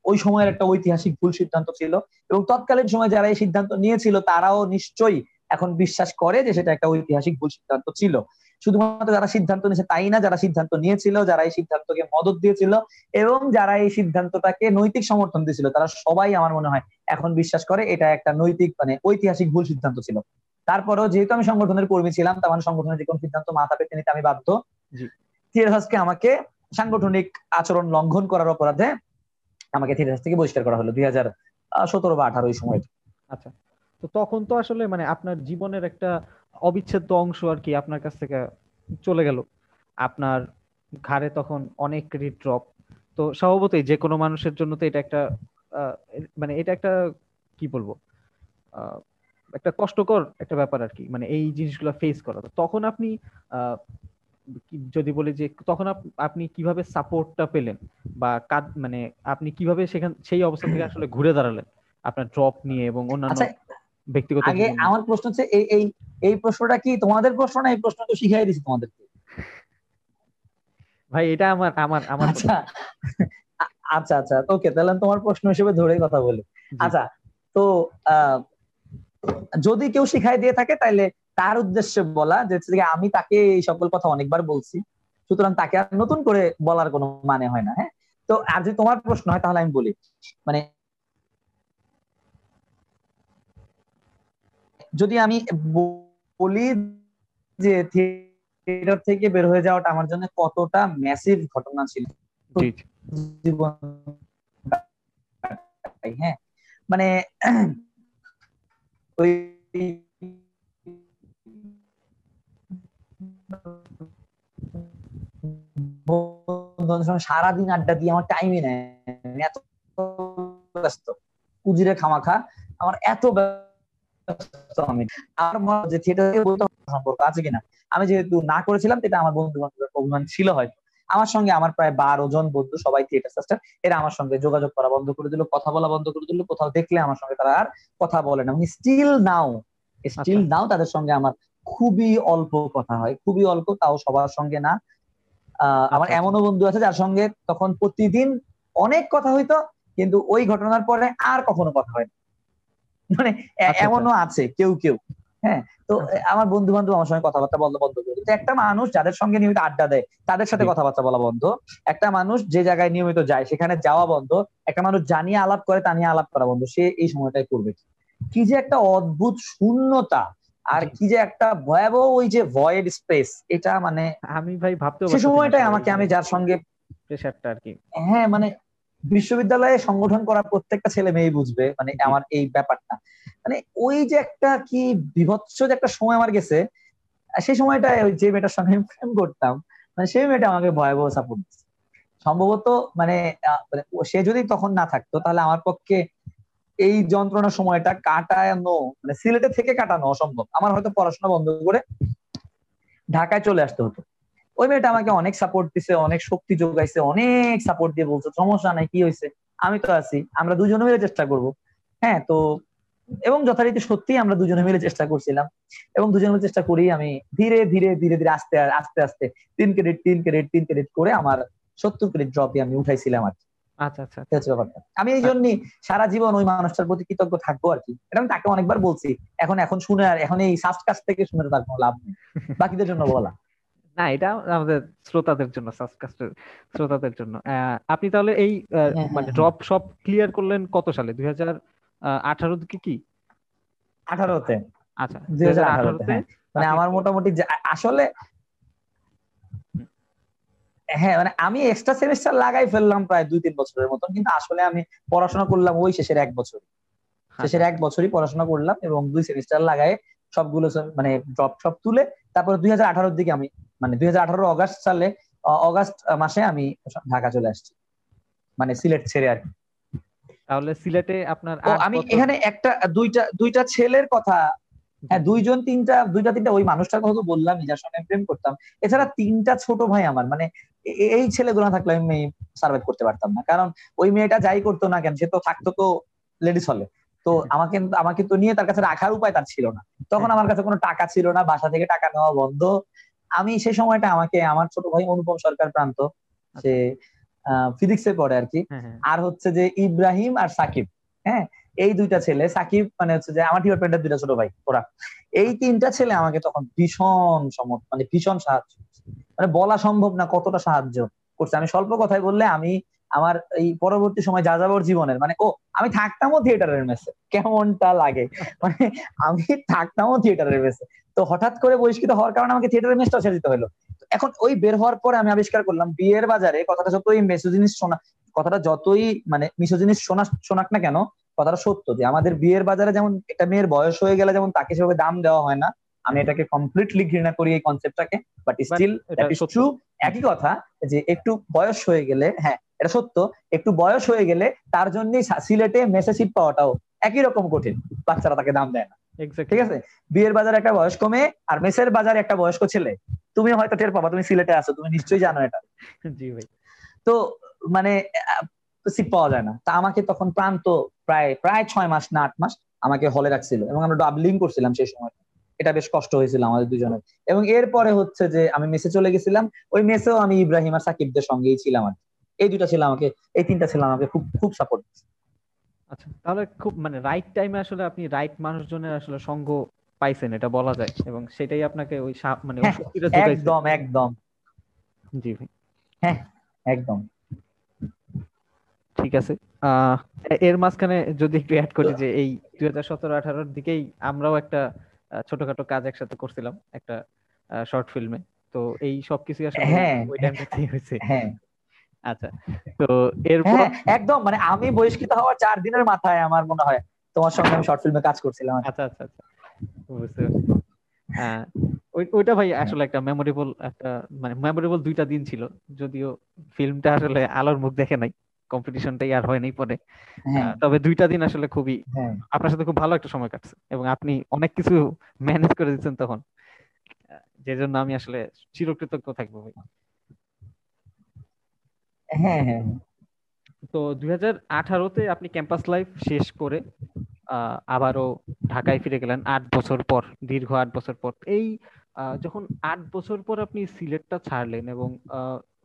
ওই সময়ের একটা ঐতিহাসিক ভুল সিদ্ধান্ত ছিল এবং তৎকালীন সময় যারা এই সিদ্ধান্ত নিয়েছিল তারাও নিশ্চয়ই এখন বিশ্বাস করে যে সেটা একটা ঐতিহাসিক ভুল সিদ্ধান্ত ছিল। শুধুমাত্র যারা সিদ্ধান্ত নিয়েছে তাই না যারা সিদ্ধান্ত নিয়েছিল যারা এই সিদ্ধান্তকে মদত দিয়েছিল এবং যারা এই সিদ্ধান্তটাকে নৈতিক সমর্থন দিয়েছিল তারা সবাই আমার মনে হয় এখন বিশ্বাস করে এটা একটা নৈতিক মানে ঐতিহাসিক ভুল সিদ্ধান্ত ছিল। তারপরেও যেহেতু আমি সংগঠনের কর্মী ছিলাম তার মানে সংগঠনের যে কোনো সিদ্ধান্ত মাথা পেতে নিতে আমি বাধ্য। থিয়েটারহাউসকে আমাকে সাংগঠনিক আচরণ লঙ্ঘন করার অপরাধে আমাকে থিয়েটার থেকে বহিষ্কার করা হলো দুই হাজার সতেরো বা আঠারো সময়। আচ্ছা। তো তখন তো আসলে মানে আপনার জীবনের একটা অবিচ্ছেদ্য অংশ আর কি আপনার কাছ থেকে চলে গেল। আপনার ঘাড়ে তখন অনেক ক্রেডিট ড্রপ তো স্বভাবতই যে কোনো মানুষের জন্য তো এটা একটা মানে এটা একটা কি বলব একটা কষ্টকর একটা ব্যাপার আর কি। মানে এই জিনিসগুলো ফেস করা। তখন আপনি যদি বলি যে তখন আপনি কীভাবে সাপোর্টটা পেলেন বা কাজ মানে আপনি কীভাবে সেখান সেই অবস্থা থেকে আসলে ঘুরে দাঁড়ালেন আপনার ড্রপ নিয়ে এবং অন্যান্য আচ্ছা, ব্যক্তিগত আগে আমার প্রশ্ন হচ্ছে এই এই এই প্রশ্নটা কি তোমাদের প্রশ্ন না এই প্রশ্ন তো শিখাই দিছি তোমাদেরকে? ভাই এটা আমার আমার আমার আচ্ছা। আচ্ছা আচ্ছা। ওকে তাহলে তোমার প্রশ্ন হিসেবে ধরেই কথা বলি। আচ্ছা তো যদি কেউ শিখাই দিয়ে থাকে তাহলে তার উদ্দেশ্যে বলা যে আমি তাকে এই সকল কথা অনেকবার বলছি সুতরাং তাকে আর নতুন করে বলার কোনো মানে হয় না হ্যাঁ? তো আর যদি তোমার প্রশ্ন হয় তাহলে আমি বলি। মানে যদি আমি বলি যে থিয়েটার থেকে বের হয়ে যাওয়াটা আমার জন্য কতটা ম্যাসিভ ঘটনা ছিল। জীবন হ্যাঁ। মানে ওই সারাদিন আড্ডা দিয়ে আমার টাইমই নেয় এত ব্যস্ত। পুজিরে খামাখা। আমার এত আমি। আমার যে থিয়েটারে বলতে সম্পর্ক আছে কিনা। আমি যেহেতু না করেছিলাম এটা আমার বন্ধু বান্ধবের অভিমান ছিল হয়তো। আমার সঙ্গে আমার প্রায় বারো জন বন্ধু সবাই থিয়েটার সাস্টার এরা আমার সঙ্গে যোগাযোগ করা বন্ধ করে দিল কথা বলা বন্ধ করে দিল কোথাও দেখলে আমার সঙ্গে তারা আর কথা বলে না। স্টিল নাও স্টিল নাও তাদের সঙ্গে আমার খুবই অল্প কথা হয়। খুবই অল্প তাও সবার সঙ্গে না। আমার আচ্ছা, আচ্ছা। এমনও বন্ধু আছে যার সঙ্গে তখন প্রতিদিন অনেক কথা হইতো কিন্তু ওই ঘটনার পরে আর কখনো কথা হয় মানে আচ্ছা, এমনও আছে কেউ কেউ। হ্যাঁ তো আমার বন্ধু বান্ধব আমার সঙ্গে কথাবার্তা বলা বন্ধ করে তো একটা মানুষ যাদের সঙ্গে নিয়মিত আড্ডা দেয় তাদের সাথে কথাবার্তা বলা বন্ধ। একটা মানুষ যে জায়গায় নিয়মিত যায় সেখানে যাওয়া বন্ধ। একটা মানুষ জানিয়ে আলাপ করে তা নিয়ে আলাপ করা বন্ধ। সে এই সময়টাই করবে কি? যে একটা অদ্ভুত শূন্যতা আর কি যে একটা ভয়াবহ ওই যে ভয়েড স্পেস এটা মানে আমি ভাই ভাবতে সে সময়টাই আমাকে আমি যার সঙ্গে প্রেশারটা আর কি। হ্যাঁ মানে বিশ্ববিদ্যালয়ে সংগঠন করা প্রত্যেকটা ছেলে মেয়ে বুঝবে মানে আমার এই ব্যাপারটা। মানে ওই যে একটা কি বিভৎস যে একটা সময় আমার গেছে সেই সময়টা ওই যে মেয়েটার সঙ্গে আমি প্রেম করতাম মানে সেই মেয়েটা আমাকে ভয়াবহ সাপোর্ট সম্ভবত মানে সে যদি তখন না থাকতো তাহলে আমার পক্ষে এই যন্ত্রণার সময়টা কাটানো মানে সিলেটে থেকে কাটানো অসম্ভব। আমার হয়তো পড়াশোনা বন্ধ করে ঢাকায় চলে আসতে হতো। ওই মেয়েটা আমাকে অনেক সাপোর্ট দিছে অনেক শক্তি যোগাইছে অনেক সাপোর্ট দিয়ে বলছে সমস্যা নাই কি হয়েছে আমি তো আছি আমরা দুজনে মিলে চেষ্টা করব। হ্যাঁ তো এবং যথারীতি সত্যি আমরা দুজনে মিলে চেষ্টা করছিলাম। এবং দুজনে মিলে চেষ্টা করি আমি ধীরে ধীরে ধীরে ধীরে আস্তে আস্তে আস্তে তিন ক্রেডিট তিন ক্রেডিট তিন ক্রেডিট করে আমার সত্তর ক্রেডিট ড্রপে আমি উঠাইছিলাম আর আচ্ছা আচ্ছা ব্যাপারটা। আমি এই জন্যই সারা জীবন ওই মানুষটার প্রতি কৃতজ্ঞ থাকব আর কি। এটা আমি তাকে অনেকবার বলছি এখন এখন শুনে আর এখন এই কাছ থেকে শুনে তার কোনো লাভ নেই। বাকিদের জন্য বলা। না এটা আমাদের শ্রোতাদের জন্য সাবকাস্টের শ্রোতাদের জন্য। আপনি তাহলে এই হ্যাঁ, হ্যাঁ, মানে ড্রপ হ্যাঁ। সব ক্লিয়ার করলেন কত সালে? দুই হাজার আঠারো থেকে কি? আঠারোতে। আচ্ছা দুই হাজার আঠারোতে মানে আমার মোটামুটি আসলে হ্যাঁ মানে আমি এক্সট্রা সেমিস্টার লাগাই ফেললাম প্রায় দুই তিন বছরের মতন কিন্তু আসলে আমি পড়াশোনা করলাম ওই শেষের এক বছর শেষের এক বছরই পড়াশোনা করলাম এবং দুই সেমিস্টার লাগাই সবগুলো মানে ড্রপ সব তুলে তারপরে দুই হাজার আঠারোর দিকে আমি মানে দুই হাজার আঠারো অগাস্ট সালে অগাস্ট মাসে আমি ঢাকা চলে আসছি। মানে সিলেট ছেড়ে আর তাহলে সিলেটে আপনার আমি এখানে একটা দুইটা দুইটা ছেলের কথা হ্যাঁ দুইজন তিনটা দুইটা তিনটা ওই মানুষটার কথা তো বললাম যার সঙ্গে প্রেম করতাম। এছাড়া তিনটা ছোট ভাই আমার মানে এই ছেলেগুলো থাকলে আমি সার্ভাইভ করতে পারতাম না। কারণ ওই মেয়েটা যাই করতো না কেন সে তো থাকতো তো লেডিস হলে তো আমাকে আমাকে তো নিয়ে তার কাছে রাখার উপায় তার ছিল না। তখন আমার কাছে কোনো টাকা ছিল না বাসা থেকে টাকা নেওয়া বন্ধ। আমি সেই সময়টা আমাকে আমার ছোট ভাই অনুপম সরকার প্রান্ত সে ফিজিক্সে পড়ে আর কি। আর হচ্ছে যে ইব্রাহিম আর সাকিব হ্যাঁ? এই দুইটা ছেলে সাকিব মানে হচ্ছে যে আমার ডিপার্টমেন্টের দুইটা ছোট ভাই ওরা। এই তিনটা ছেলে আমাকে তখন ভীষণ সমর্থ মানে ভীষণ সাহায্য মানে বলা সম্ভব না কতটা সাহায্য করছে। আমি স্বল্প কথায় বললে আমি আমার এই পরবর্তী সময় যা যাবর জীবনের মানে ও আমি থাকতামও থিয়েটারের মেসে কেমনটা লাগে? মানে আমি থাকতামও থিয়েটারের মেসে তো হঠাৎ করে বহিষ্কৃত হওয়ার কারণে আমাকে থিয়েটারের মেসটা ছেড়ে দিতে হলো। এখন ওই বের হওয়ার পরে আমি আবিষ্কার করলাম বিয়ের বাজারে কথাটা যতই মেসো জিনিস শোনা কথাটা যতই মানে মিশো জিনিস শোনা শোনাক না কেন কথাটা সত্য যে আমাদের বিয়ের বাজারে যেমন একটা মেয়ের বয়স হয়ে গেলে যেমন তাকে সেভাবে দাম দেওয়া হয় না আমি এটাকে কমপ্লিটলি ঘৃণা করি এই কনসেপ্টটাকে বাট স্টিল ট্রু একই কথা যে একটু বয়স হয়ে গেলে হ্যাঁ এটা সত্য একটু বয়স হয়ে গেলে তার জন্যই সিলেটে মেসে সিট পাওয়াটাও একই রকম কঠিন বাচ্চারা তাকে দাম দেয় না। ঠিক আছে? বিয়ের বাজারে একটা বয়স্ক মেয়ে আর মেসের বাজারে একটা বয়স্ক ছেলে। তুমি হয়তো টের পাবা তুমি সিলেটে আছো তুমি নিশ্চয়ই জানো এটা। জি ভাই। তো মানে সিট পাওয়া যায় না। তা আমাকে তখন প্রান্ত প্রায় প্রায় ছয় মাস না আট মাস আমাকে হলে রাখছিল এবং আমরা ডাবলিং করছিলাম সেই সময়। এটা বেশ কষ্ট হয়েছিল আমাদের দুজনের। এবং এরপরে হচ্ছে যে আমি মেসে চলে গেছিলাম। ওই মেসেও আমি ইব্রাহিম আর সাকিবদের সঙ্গেই ছিলাম আর এই দুটা ছিল আমাকে এই তিনটা ছিল আমাকে খুব খুব সাপোর্ট আচ্ছা তাহলে খুব মানে রাইট টাইমে আসলে আপনি রাইট মানুষজনের আসলে সঙ্গ পাইছেন এটা বলা যায়। এবং সেটাই আপনাকে ওই মানে হ্যাঁ, একদম একদম। জি ভাই। হ্যাঁ একদম। ঠিক আছে। এর মাঝখানে যদি একটু অ্যাড করি যে এই দুই হাজার সতেরো আঠারোর দিকেই আমরাও একটা ছোটখাটো কাজ একসাথে করছিলাম একটা শর্ট ফিল্মে তো এই সবকিছু আসলে হ্যাঁ, ওই টাইমটাতেই হয়েছে। হ্যাঁ। আচ্ছা তো এরপর হ্যাঁ, একদম মানে আমি বহিষ্কৃত হওয়ার চার দিনের মাথায় আমার মনে হয় তোমার সঙ্গে আমি শর্ট ফিল্মে কাজ করছিলাম আচ্ছা আচ্ছা আচ্ছা বুঝতে হ্যাঁ ওইটা ভাই আসলে একটা মেমোরেবল একটা মানে মেমোরেবল দুইটা দিন ছিল যদিও ফিল্মটা আসলে আলোর মুখ দেখে নাই কম্পিটিশনটাই আর হয়নি পরে। হ্যাঁ। তবে দুইটা দিন আসলে খুবই আপনার সাথে খুব ভালো একটা সময় কাটছে এবং আপনি অনেক কিছু ম্যানেজ করে দিচ্ছেন তখন যে জন্য আমি আসলে চিরকৃতজ্ঞ থাকব ভাই। হ্যাঁ হ্যাঁ তো দুই আঠারোতে আপনি ক্যাম্পাস লাইফ শেষ করে আবারও ঢাকায় ফিরে গেলেন আট বছর পর, দীর্ঘ আট বছর পর। এই যখন আট বছর পর আপনি সিলেটটা ছাড়লেন এবং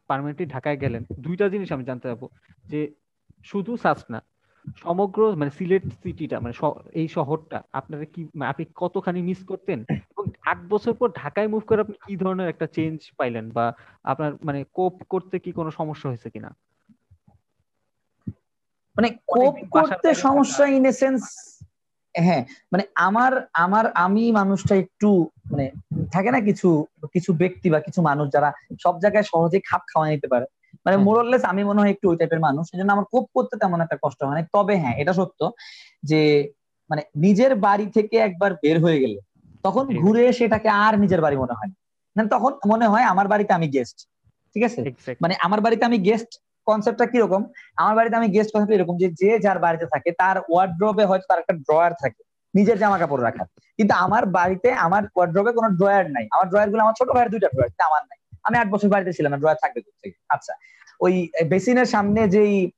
পার্মানেন্টলি ঢাকায় গেলেন, দুইটা জিনিস আমি জানতে চাবো যে শুধু সাস না সমগ্র মানে সিলেট সিটিটা মানে এই শহরটা আপনারা কি মানে আপনি কতখানি মিস করতেন? এবং আট বছর পর ঢাকায় মুভ করে আপনি কি ধরনের একটা চেঞ্জ পাইলেন? বা আপনার মানে কোপ করতে কি কোনো সমস্যা হয়েছে কিনা? মানে কোপ করতে সমস্যা ইন সেন্স হ্যাঁ মানে আমার আমার আমি মানুষটা একটু মানে থাকে না কিছু কিছু ব্যক্তি বা কিছু মানুষ যারা সব জায়গায় সহজে খাপ খাওয়া নিতে পারে। মানে। মোরলেস আমি মনে হয় একটু ওই টাইপের মানুষ এই জন্য আমার কোপ করতে তেমন একটা কষ্ট হয় না। তবে হ্যাঁ এটা সত্য যে মানে নিজের বাড়ি থেকে একবার বের হয়ে গেলে তখন ঘুরে সেটাকে আর নিজের বাড়ি মনে হয় না। মানে তখন মনে হয় আমার বাড়িতে আমি গেস্ট ঠিক আছে? মানে আমার বাড়িতে আমি গেস্ট কনসেপ্টটা কীরকম? আমার বাড়িতে আমি গেস্ট কনসেপ্ট এরকম যে যে যার বাড়িতে থাকে তার ওয়ার্ড্রোবে হয়তো তার একটা ড্রয়ার থাকে নিজের জামা কাপড় রাখার। কিন্তু আমার বাড়িতে আমার ওয়ার্ড্রোবে কোনো ড্রয়ার নাই। আমার ড্রয়ারগুলো আমার ছোট ভাইয়ের দুইটা ড্রয়ার আমার নাই। আমি আট বছর বাড়িতে ছিলাম ড্রয়ার থাকবে থেকে আচ্ছা ওই বেসিনের সামনে যেই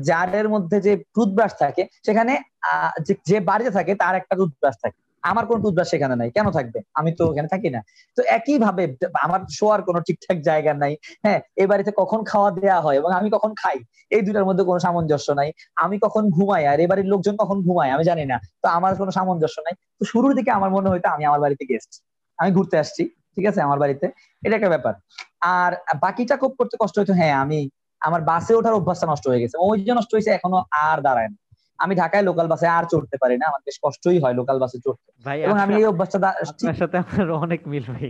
জারের মধ্যে যে টুথব্রাশ থাকে, সেখানে যে- বাড়িতে থাকে, তার একটা টুথব্রাশ থাকে। আমার কোন টুথব্রাশ সেখানে নাই, কেন থাকবে? আমি তো ওখানে থাকি না। তো একই ভাবে আমার শোয়ার কোনো ঠিকঠাক জায়গা নাই। হ্যাঁ এ বাড়িতে কখন খাওয়া দেওয়া হয় এবং আমি কখন খাই? এই দুটার মধ্যে কোনো সামঞ্জস্য নাই। আমি কখন ঘুমাই? আর এই বাড়ির লোকজন কখন ঘুমায়? আমি জানি না। তো আমার কোনো সামঞ্জস্য নাই। তো শুরুর দিকে আমার মনে হইতো আমি আমার বাড়িতে গেস্ট আমি ঘুরতে আসছি। ঠিক আছে আমার বাড়িতে। এটা একটা ব্যাপার। আর বাকিটা খুব করতে কষ্ট হইতো হ্যাঁ আমি আমার বাসে ওঠার অভ্যাসটা নষ্ট হয়ে গেছে। ওই যে নষ্ট হয়েছে এখনও আর দাঁড়ায় না। আমি ঢাকায় লোকাল বাসে আর চড়তে পারি না আমার বেশ কষ্টই হয় লোকাল বাসে চড়তে। এবং আমি এই অভ্যাসটা আপনার সাথে আমার অনেক মিল ভাই।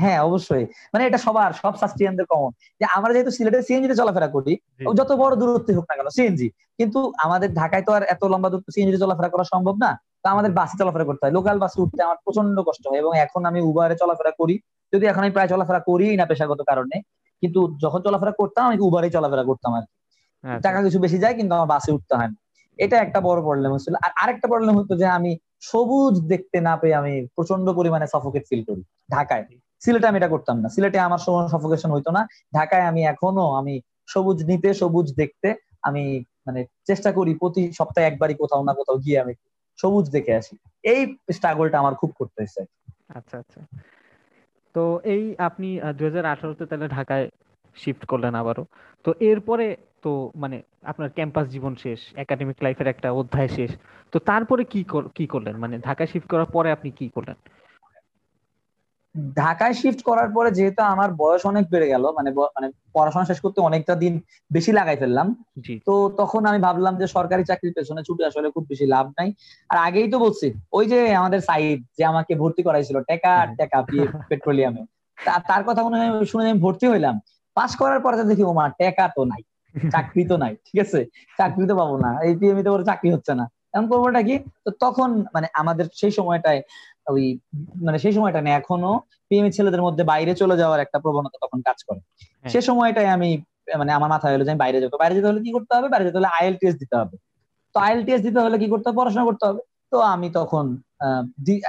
হ্যাঁ অবশ্যই। মানে এটা সবার সব সাস্টিয়ানদের কমন যে আমরা যেহেতু সিলেটে সিএনজি তে চলাফেরা করি। যত বড় দূরত্বে হোক না কেন সিএনজি কিন্তু আমাদের ঢাকায় তো আর এত লম্বা দূরত্ব সিএনজি তে চলাফেরা করা সম্ভব না। তো আমাদের বাসে চলাফেরা করতে হয়। লোকাল বাসে উঠতে আমার প্রচণ্ড কষ্ট হয় এবং এখন আমি উবারে চলাফেরা করি। যদি এখন আমি প্রায় চলাফেরা করি না পেশাগত কারণে কিন্তু যখন চলাফেরা করতাম আমি উবারে চলাফেরা করতাম আর আচ্ছা, টাকা কিছু বেশি যায় কিন্তু আমার বাসে উঠতে হয় না। এটা একটা বড় প্রবলেম হচ্ছিল। আর আরেকটা প্রবলেম হতো যে আমি সবুজ দেখতে না পেয়ে আমি প্রচণ্ড পরিমাণে সাফোকেট ফিল করি ঢাকায়। সিলেটে আমি এটা করতাম না। সিলেটে আমার সাফোকেশন হইতো না। ঢাকায় আমি এখনও আমি সবুজ নিতে সবুজ দেখতে আমি মানে চেষ্টা করি প্রতি সপ্তাহে একবারই কোথাও না কোথাও গিয়ে আমি সবুজ দেখে আসি। এই স্ট্রাগলটা আমার খুব করতে হয়েছে। আচ্ছা আচ্ছা। তো এই আপনি দুই হাজার আঠারোতে তাহলে ঢাকায় শিফট করলেন আবারও। তো এরপরে তো মানে আপনার ক্যাম্পাস জীবন শেষ একাডেমিক লাইফের একটা অধ্যায় শেষ। তো তারপরে কি কি করলেন? মানে ঢাকায় শিফট করার পরে আপনি কি করলেন? ঢাকায় শিফট করার পরে যেহেতু আমার বয়স অনেক বেড়ে গেল মানে মানে পড়াশোনা শেষ করতে অনেকটা দিন বেশি লাগাই ফেললাম তো তখন আমি ভাবলাম যে সরকারি চাকরির পেছনে ছুটে আসলে খুব বেশি লাভ নাই। আর আগেই তো বলছি ওই যে আমাদের সাইড যে আমাকে ভর্তি করাইছিল টেকা আর টেকা পেট্রোলিয়ামে তার কথা মনে হয় শুনে আমি ভর্তি হইলাম। পাশ করার পরে দেখি ওমা টেকা তো নাই চাকরি তো নাই ঠিক আছে চাকরি তো পাবো না এই পিএমই তো চাকরি হচ্ছে না। এখন করবোটা কি? তো তখন মানে আমাদের সেই সময়টায় ওই মানে সেই সময়টা না এখনও পিএমই ছেলেদের মধ্যে বাইরে চলে যাওয়ার একটা প্রবণতা তখন কাজ করে। হ্যাঁ। সে সময়টায় আমি মানে আমার মাথায় হলো যে আমি বাইরে যাব বাইরে যেতে হলে কি করতে হবে? বাইরে যেতে হলে আইএলটিএস দিতে হবে। তো আইএলটিএস দিতে হলে কি করতে হবে? পড়াশোনা করতে হবে। তো আমি তখন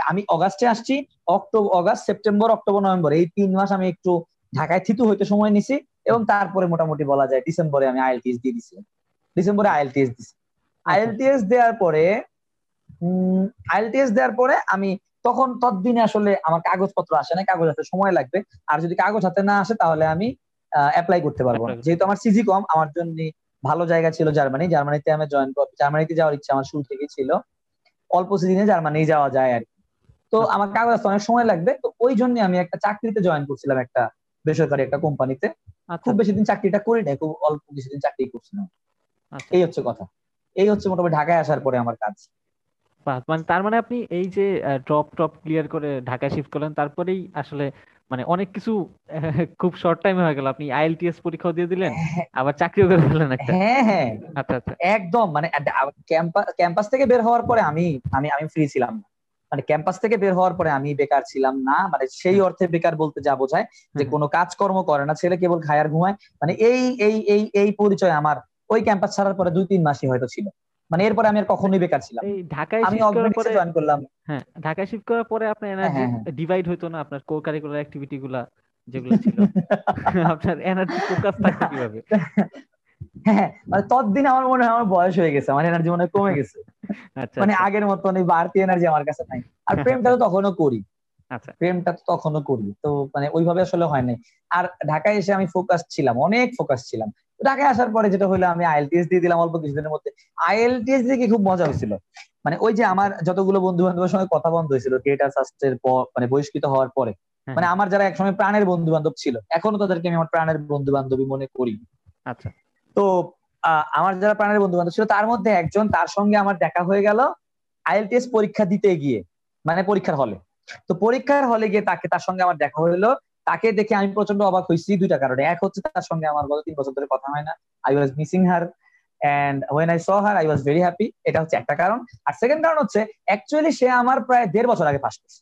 আমি অগাস্টে আসছি। October August September October November এই তিন মাস আমি একটু ঢাকায় থিতু হইতে সময় নিছি এবং তারপরে মোটামুটি বলা যায় ডিসেম্বরে আমি আইএলটিএস দিয়ে দিছি। ডিসেম্বরে আইএলটিএস দিছি। আইএলটিএস দেওয়ার পরে আইএলটিএস দেওয়ার পরে আমি তখন ততদিনে আসলে আমার কাগজপত্র আসে না কাগজ হাতে সময় লাগবে। আর যদি কাগজ হাতে না আসে তাহলে আমি অ্যাপ্লাই করতে পারব না। যেহেতু আমার সিজি কম আমার জন্য ভালো জায়গা ছিল জার্মানি। জার্মানিতে আমি জয়েন করব জার্মানিতে যাওয়ার ইচ্ছা আমার শুরু থেকেই ছিল। অল্প সিজনে জার্মানি যাওয়া যায় আর কি। তো আচ্ছা। আমার কাগজ আসতে অনেক সময় লাগবে। তো ওই জন্য আমি একটা চাকরিতে জয়েন করছিলাম একটা বেসরকারি একটা কোম্পানিতে। আচ্ছা। খুব বেশি দিন চাকরিটা করি নাই খুব অল্প কিছুদিন চাকরি করছিলাম। আচ্ছা। এই হচ্ছে কথা। এই হচ্ছে মোটামুটি ঢাকায় আসার পরে আমার কাজ। বাহ, মানে তার মানে আপনি এই যে ড্রপ টপ ক্লিয়ার করে ঢাকায় শিফট করলেন তারপরেই আসলে মানে অনেক কিছু খুব শর্ট টাইমে হয়ে গেল। আপনি আইএলটিএস পরীক্ষাও দিয়ে দিলেন আবার চাকরিও করে ফেললেন একটা। হ্যাঁ হ্যাঁ। আচ্ছা আচ্ছা। একদম মানে ক্যাম্পাস ক্যাম্পাস থেকে বের হওয়ার পরে আমি আমি আমি ফ্রি ছিলাম না। মানে ক্যাম্পাস থেকে বের হওয়ার পরে আমি বেকার ছিলাম না মানে সেই অর্থে বেকার বলতে যা বোঝায় যে কোনো কাজকর্ম করে না ছেলে কেবল খায় আর ঘুমায়। মানে এই এই এই এই পরিচয় আমার ওই ক্যাম্পাস ছাড়ার পরে দুই তিন মাসই হয়তো ছিল। মানে এরপরে আমি আর কখনোই বেকার ছিলাম এই ঢাকায় আমি শিফট জয়েন করলাম। হ্যাঁ ঢাকায় শিফট করার পরে আপনার এনার্জি হ্যাঁ, হ্যাঁ। ডিভাইড হতো না আপনার কো কারিকুলার অ্যাক্টিভিটি গুলা যেগুলো ছিল। আপনার এনার্জি ফোকাস থাকতো কীভাবে? হ্যাঁ মানে ততদিন আমার মনে হয় আমার বয়স হয়ে গেছে আমার এনার্জি মনে কমে গেছে। আচ্ছা মানে আচ্ছা, আগের মতন এই বাড়তি এনার্জি আমার কাছে নাই। আর প্রেমটা তো তখনও করি। আচ্ছা। প্রেমটা তো তখনও করি। তো মানে ওইভাবে আসলে হয় নাই। আর ঢাকায় এসে আমি ফোকাস ছিলাম অনেক ফোকাস ছিলাম। ঢাকায় আসার পরে যেটা হলো আমি আইএলটিএস দিয়ে দিলাম অল্প কিছুদিনের মধ্যে। আইএলটিএস দিয়ে কি খুব মজা হয়েছিল। মানে ওই যে আমার যতগুলো বন্ধু বান্ধবের সঙ্গে কথা বন্ধ হয়েছিল থিয়েটার শাস্ত্রের পর মানে বহিষ্কৃত হওয়ার পরে। মানে আমার যারা একসময় প্রাণের বন্ধু বান্ধব ছিল এখনও তাদেরকে আমি আমার প্রাণের বন্ধু বান্ধবী মনে করি। আচ্ছা। তো আহ, আমার যারা প্রাণের বন্ধু বান্ধব ছিল তার মধ্যে একজন তার সঙ্গে আমার দেখা হয়ে গেল আইএলটিএস পরীক্ষা দিতে গিয়ে মানে পরীক্ষার হলে। তো পরীক্ষার হলে গিয়ে তাকে তার সঙ্গে আমার দেখা হলো। তাকে দেখে আমি প্রচণ্ড অবাক হয়েছি দুইটা কারণে। এক হচ্ছে তার সঙ্গে আমার গত তিন বছর ধরে কথা হয় না। I was missing her and when I saw her I was very happy এটা হচ্ছে একটা কারণ। আর সেকেন্ড কারণ হচ্ছে অ্যাকচুয়ালি সে আমার প্রায় দেড় বছর আগে পাশ করছে।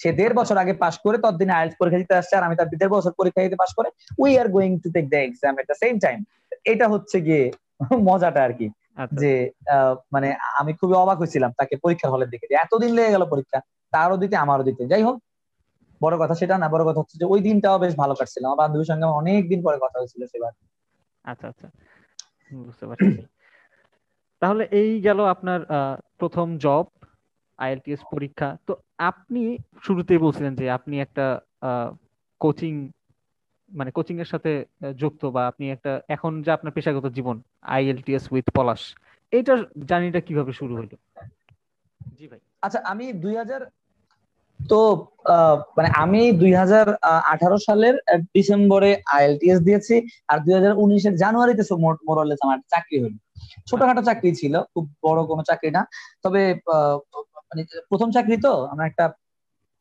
সে দেড় বছর আগে পাশ করে ততদিনে আইএলটিএস পরীক্ষা দিতে আসছে আর আমি তার দেড় বছর পরীক্ষা দিতে পাশ করে we are going to take the exam at the same time এটা হচ্ছে গিয়ে মজাটা আর কি। আচ্ছা। যে আহ, মানে আমি খুবই অবাক হয়েছিলাম তাকে পরীক্ষার হলের দিকে। যে এতদিন লেগে গেল পরীক্ষা তারও দিতে আমারও দিতে। যাই হোক বড় কথা সেটা না বড় কথা হচ্ছে যে ওই দিনটাও বেশ ভালো কাটছিল। আমার বান্ধবীর সঙ্গে অনেক দিন পরে কথা হয়েছিল সেবার। আচ্ছা আচ্ছা। বুঝতে পারছি। তাহলে এই গেল আপনার প্রথম জব আইএলটিএস পরীক্ষা। তো আপনি শুরুতেই বলছিলেন যে আপনি একটা কোচিং মানে কোচিং এর সাথে যুক্ত বা আপনি একটা এখন যে আপনার পেশাগত জীবন আইএলটিএস উইথ পলাশ। এইটার জার্নিটা কীভাবে শুরু হলো জি ভাই। আচ্ছা আমি দুই হাজার তো আহ, মানে আমি দুই হাজার আঠারো সালের ডিসেম্বরে আইএলটিএস দিয়েছি আর দুই হাজার উনিশের জানুয়ারিতে মোরলেস আমার চাকরি হলো। ছোটখাটো চাকরি ছিল খুব বড় কোনো চাকরি না। তবে মানে প্রথম চাকরি তো আমার একটা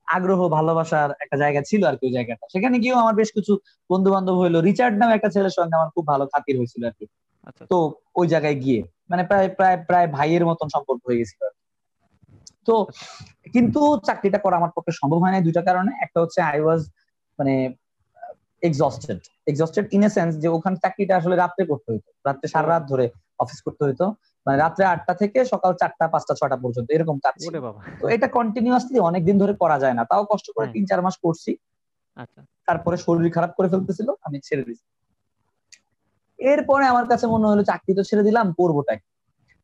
আগ্রহ ভালোবাসার একটা জায়গা ছিল আর কি ওই জায়গাটা। সেখানে গিয়েও আমার বেশ কিছু বন্ধু বান্ধব হইল রিচার্ড নামে একটা ছেলের সঙ্গে আমার খুব ভালো খাতির হয়েছিল আর কি। আচ্ছা। তো ওই জায়গায় গিয়ে মানে প্রায় প্রায় প্রায় ভাইয়ের মতন সম্পর্ক হয়ে গেছিল আর কি। তো কিন্তু চাকরিটা করা আমার পক্ষে সম্ভব হয় না দুইটা কারণে। একটা হচ্ছে আই ওয়াজ মানে exhausted exhausted in a sense যে ওখানে চাকরিটা আসলে রাত্রে করতে হইতো। রাত্রে সারা রাত ধরে অফিস করতে হইতো। মানে রাত্রে আটটা থেকে সকাল চারটা পাঁচটা ছটা পর্যন্ত এরকম কাজ তো এটা কন্টিনিউয়াসলি অনেকদিন ধরে করা যায় না। তাও কষ্ট করে। তিন চার মাস করছি। আচ্ছা। তারপরে শরীর খারাপ করে ফেলতেছিল আমি ছেড়ে দিয়েছি এরপরে আমার কাছে মনে হলো চাকরি তো ছেড়ে দিলাম করবোটা কি?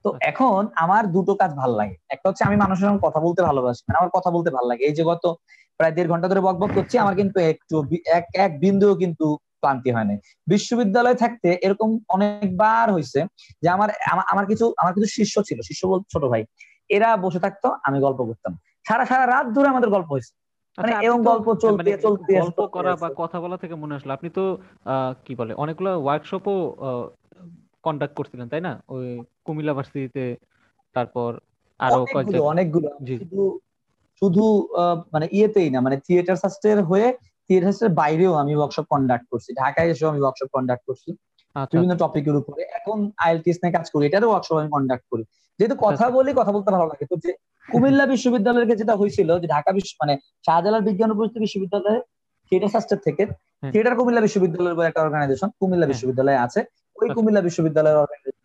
তো আচ্ছা। এখন আমার দুটো কাজ ভালো লাগে। একটা হচ্ছে আমি মানুষের সঙ্গে কথা বলতে ভালোবাসি মানে আমার কথা বলতে ভালো লাগে। এই যে গত প্রায় দেড় ঘণ্টা ধরে বকবক করছি আমার কিন্তু একটু এক এক বিন্দুও কিন্তু ক্লান্তি হয় নাই। বিশ্ববিদ্যালয়ে থাকতে এরকম অনেকবার হয়েছে যে আমার আমার কিছু আমার কিছু শিষ্য ছিল শিষ্য বল ছোট ভাই। এরা বসে থাকতো আমি গল্প করতাম। সারা সারা রাত ধরে আমাদের গল্প হয়েছে মানে আচ্ছা, আপনি তো, গল্প চলতে মানে চলতে গল্প করা বা কথা বলা থেকে মনে আসলো। আপনি তো আহ, কি বলে অনেকগুলো ওয়ার্কশপও কন্ডাক্ট করছিলেন তাই না? ওই কুমিল্লা ভার্সিটিতে তারপর আরও কয়েক অনেকগুলো। শুধু শুধু মানে ইয়েতেই না মানে থিয়েটার শাস্ত্রের হয়ে থিয়েটার শাস্ত্রের বাইরেও আমি ওয়ার্কশপ কন্ডাক্ট করছি ঢাকায় এসেও আমি ওয়ার্কশপ কন্ডাক্ট করছি আচ্ছা বিভিন্ন টপিকের উপরে এখন আইএলটিএস নিয়ে কাজ করি এটারও ওয়ার্কশপ আমি কন্ডাক্ট করি যেহেতু কথা আচ্ছা। বলি কথা বলতে ভালো লাগে তো যে কুমিল্লা বিশ্ববিদ্যালয়ের যেটা হয়েছিল যে ঢাকা বিশ্ব মানে শাহজালাল বিজ্ঞান প্রযুক্তি বিশ্ববিদ্যালয়ে থিয়েটার শাস্ত্রের থেকে হ্যাঁ। থিয়েটার কুমিল্লা বিশ্ববিদ্যালয়ের একটা অর্গানাইজেশন কুমিল্লা হ্যাঁ। বিশ্ববিদ্যালয়ে আছে ওই আচ্ছা। কুমিল্লা বিশ্ববিদ্যালয়ের অর্গানাইজেশন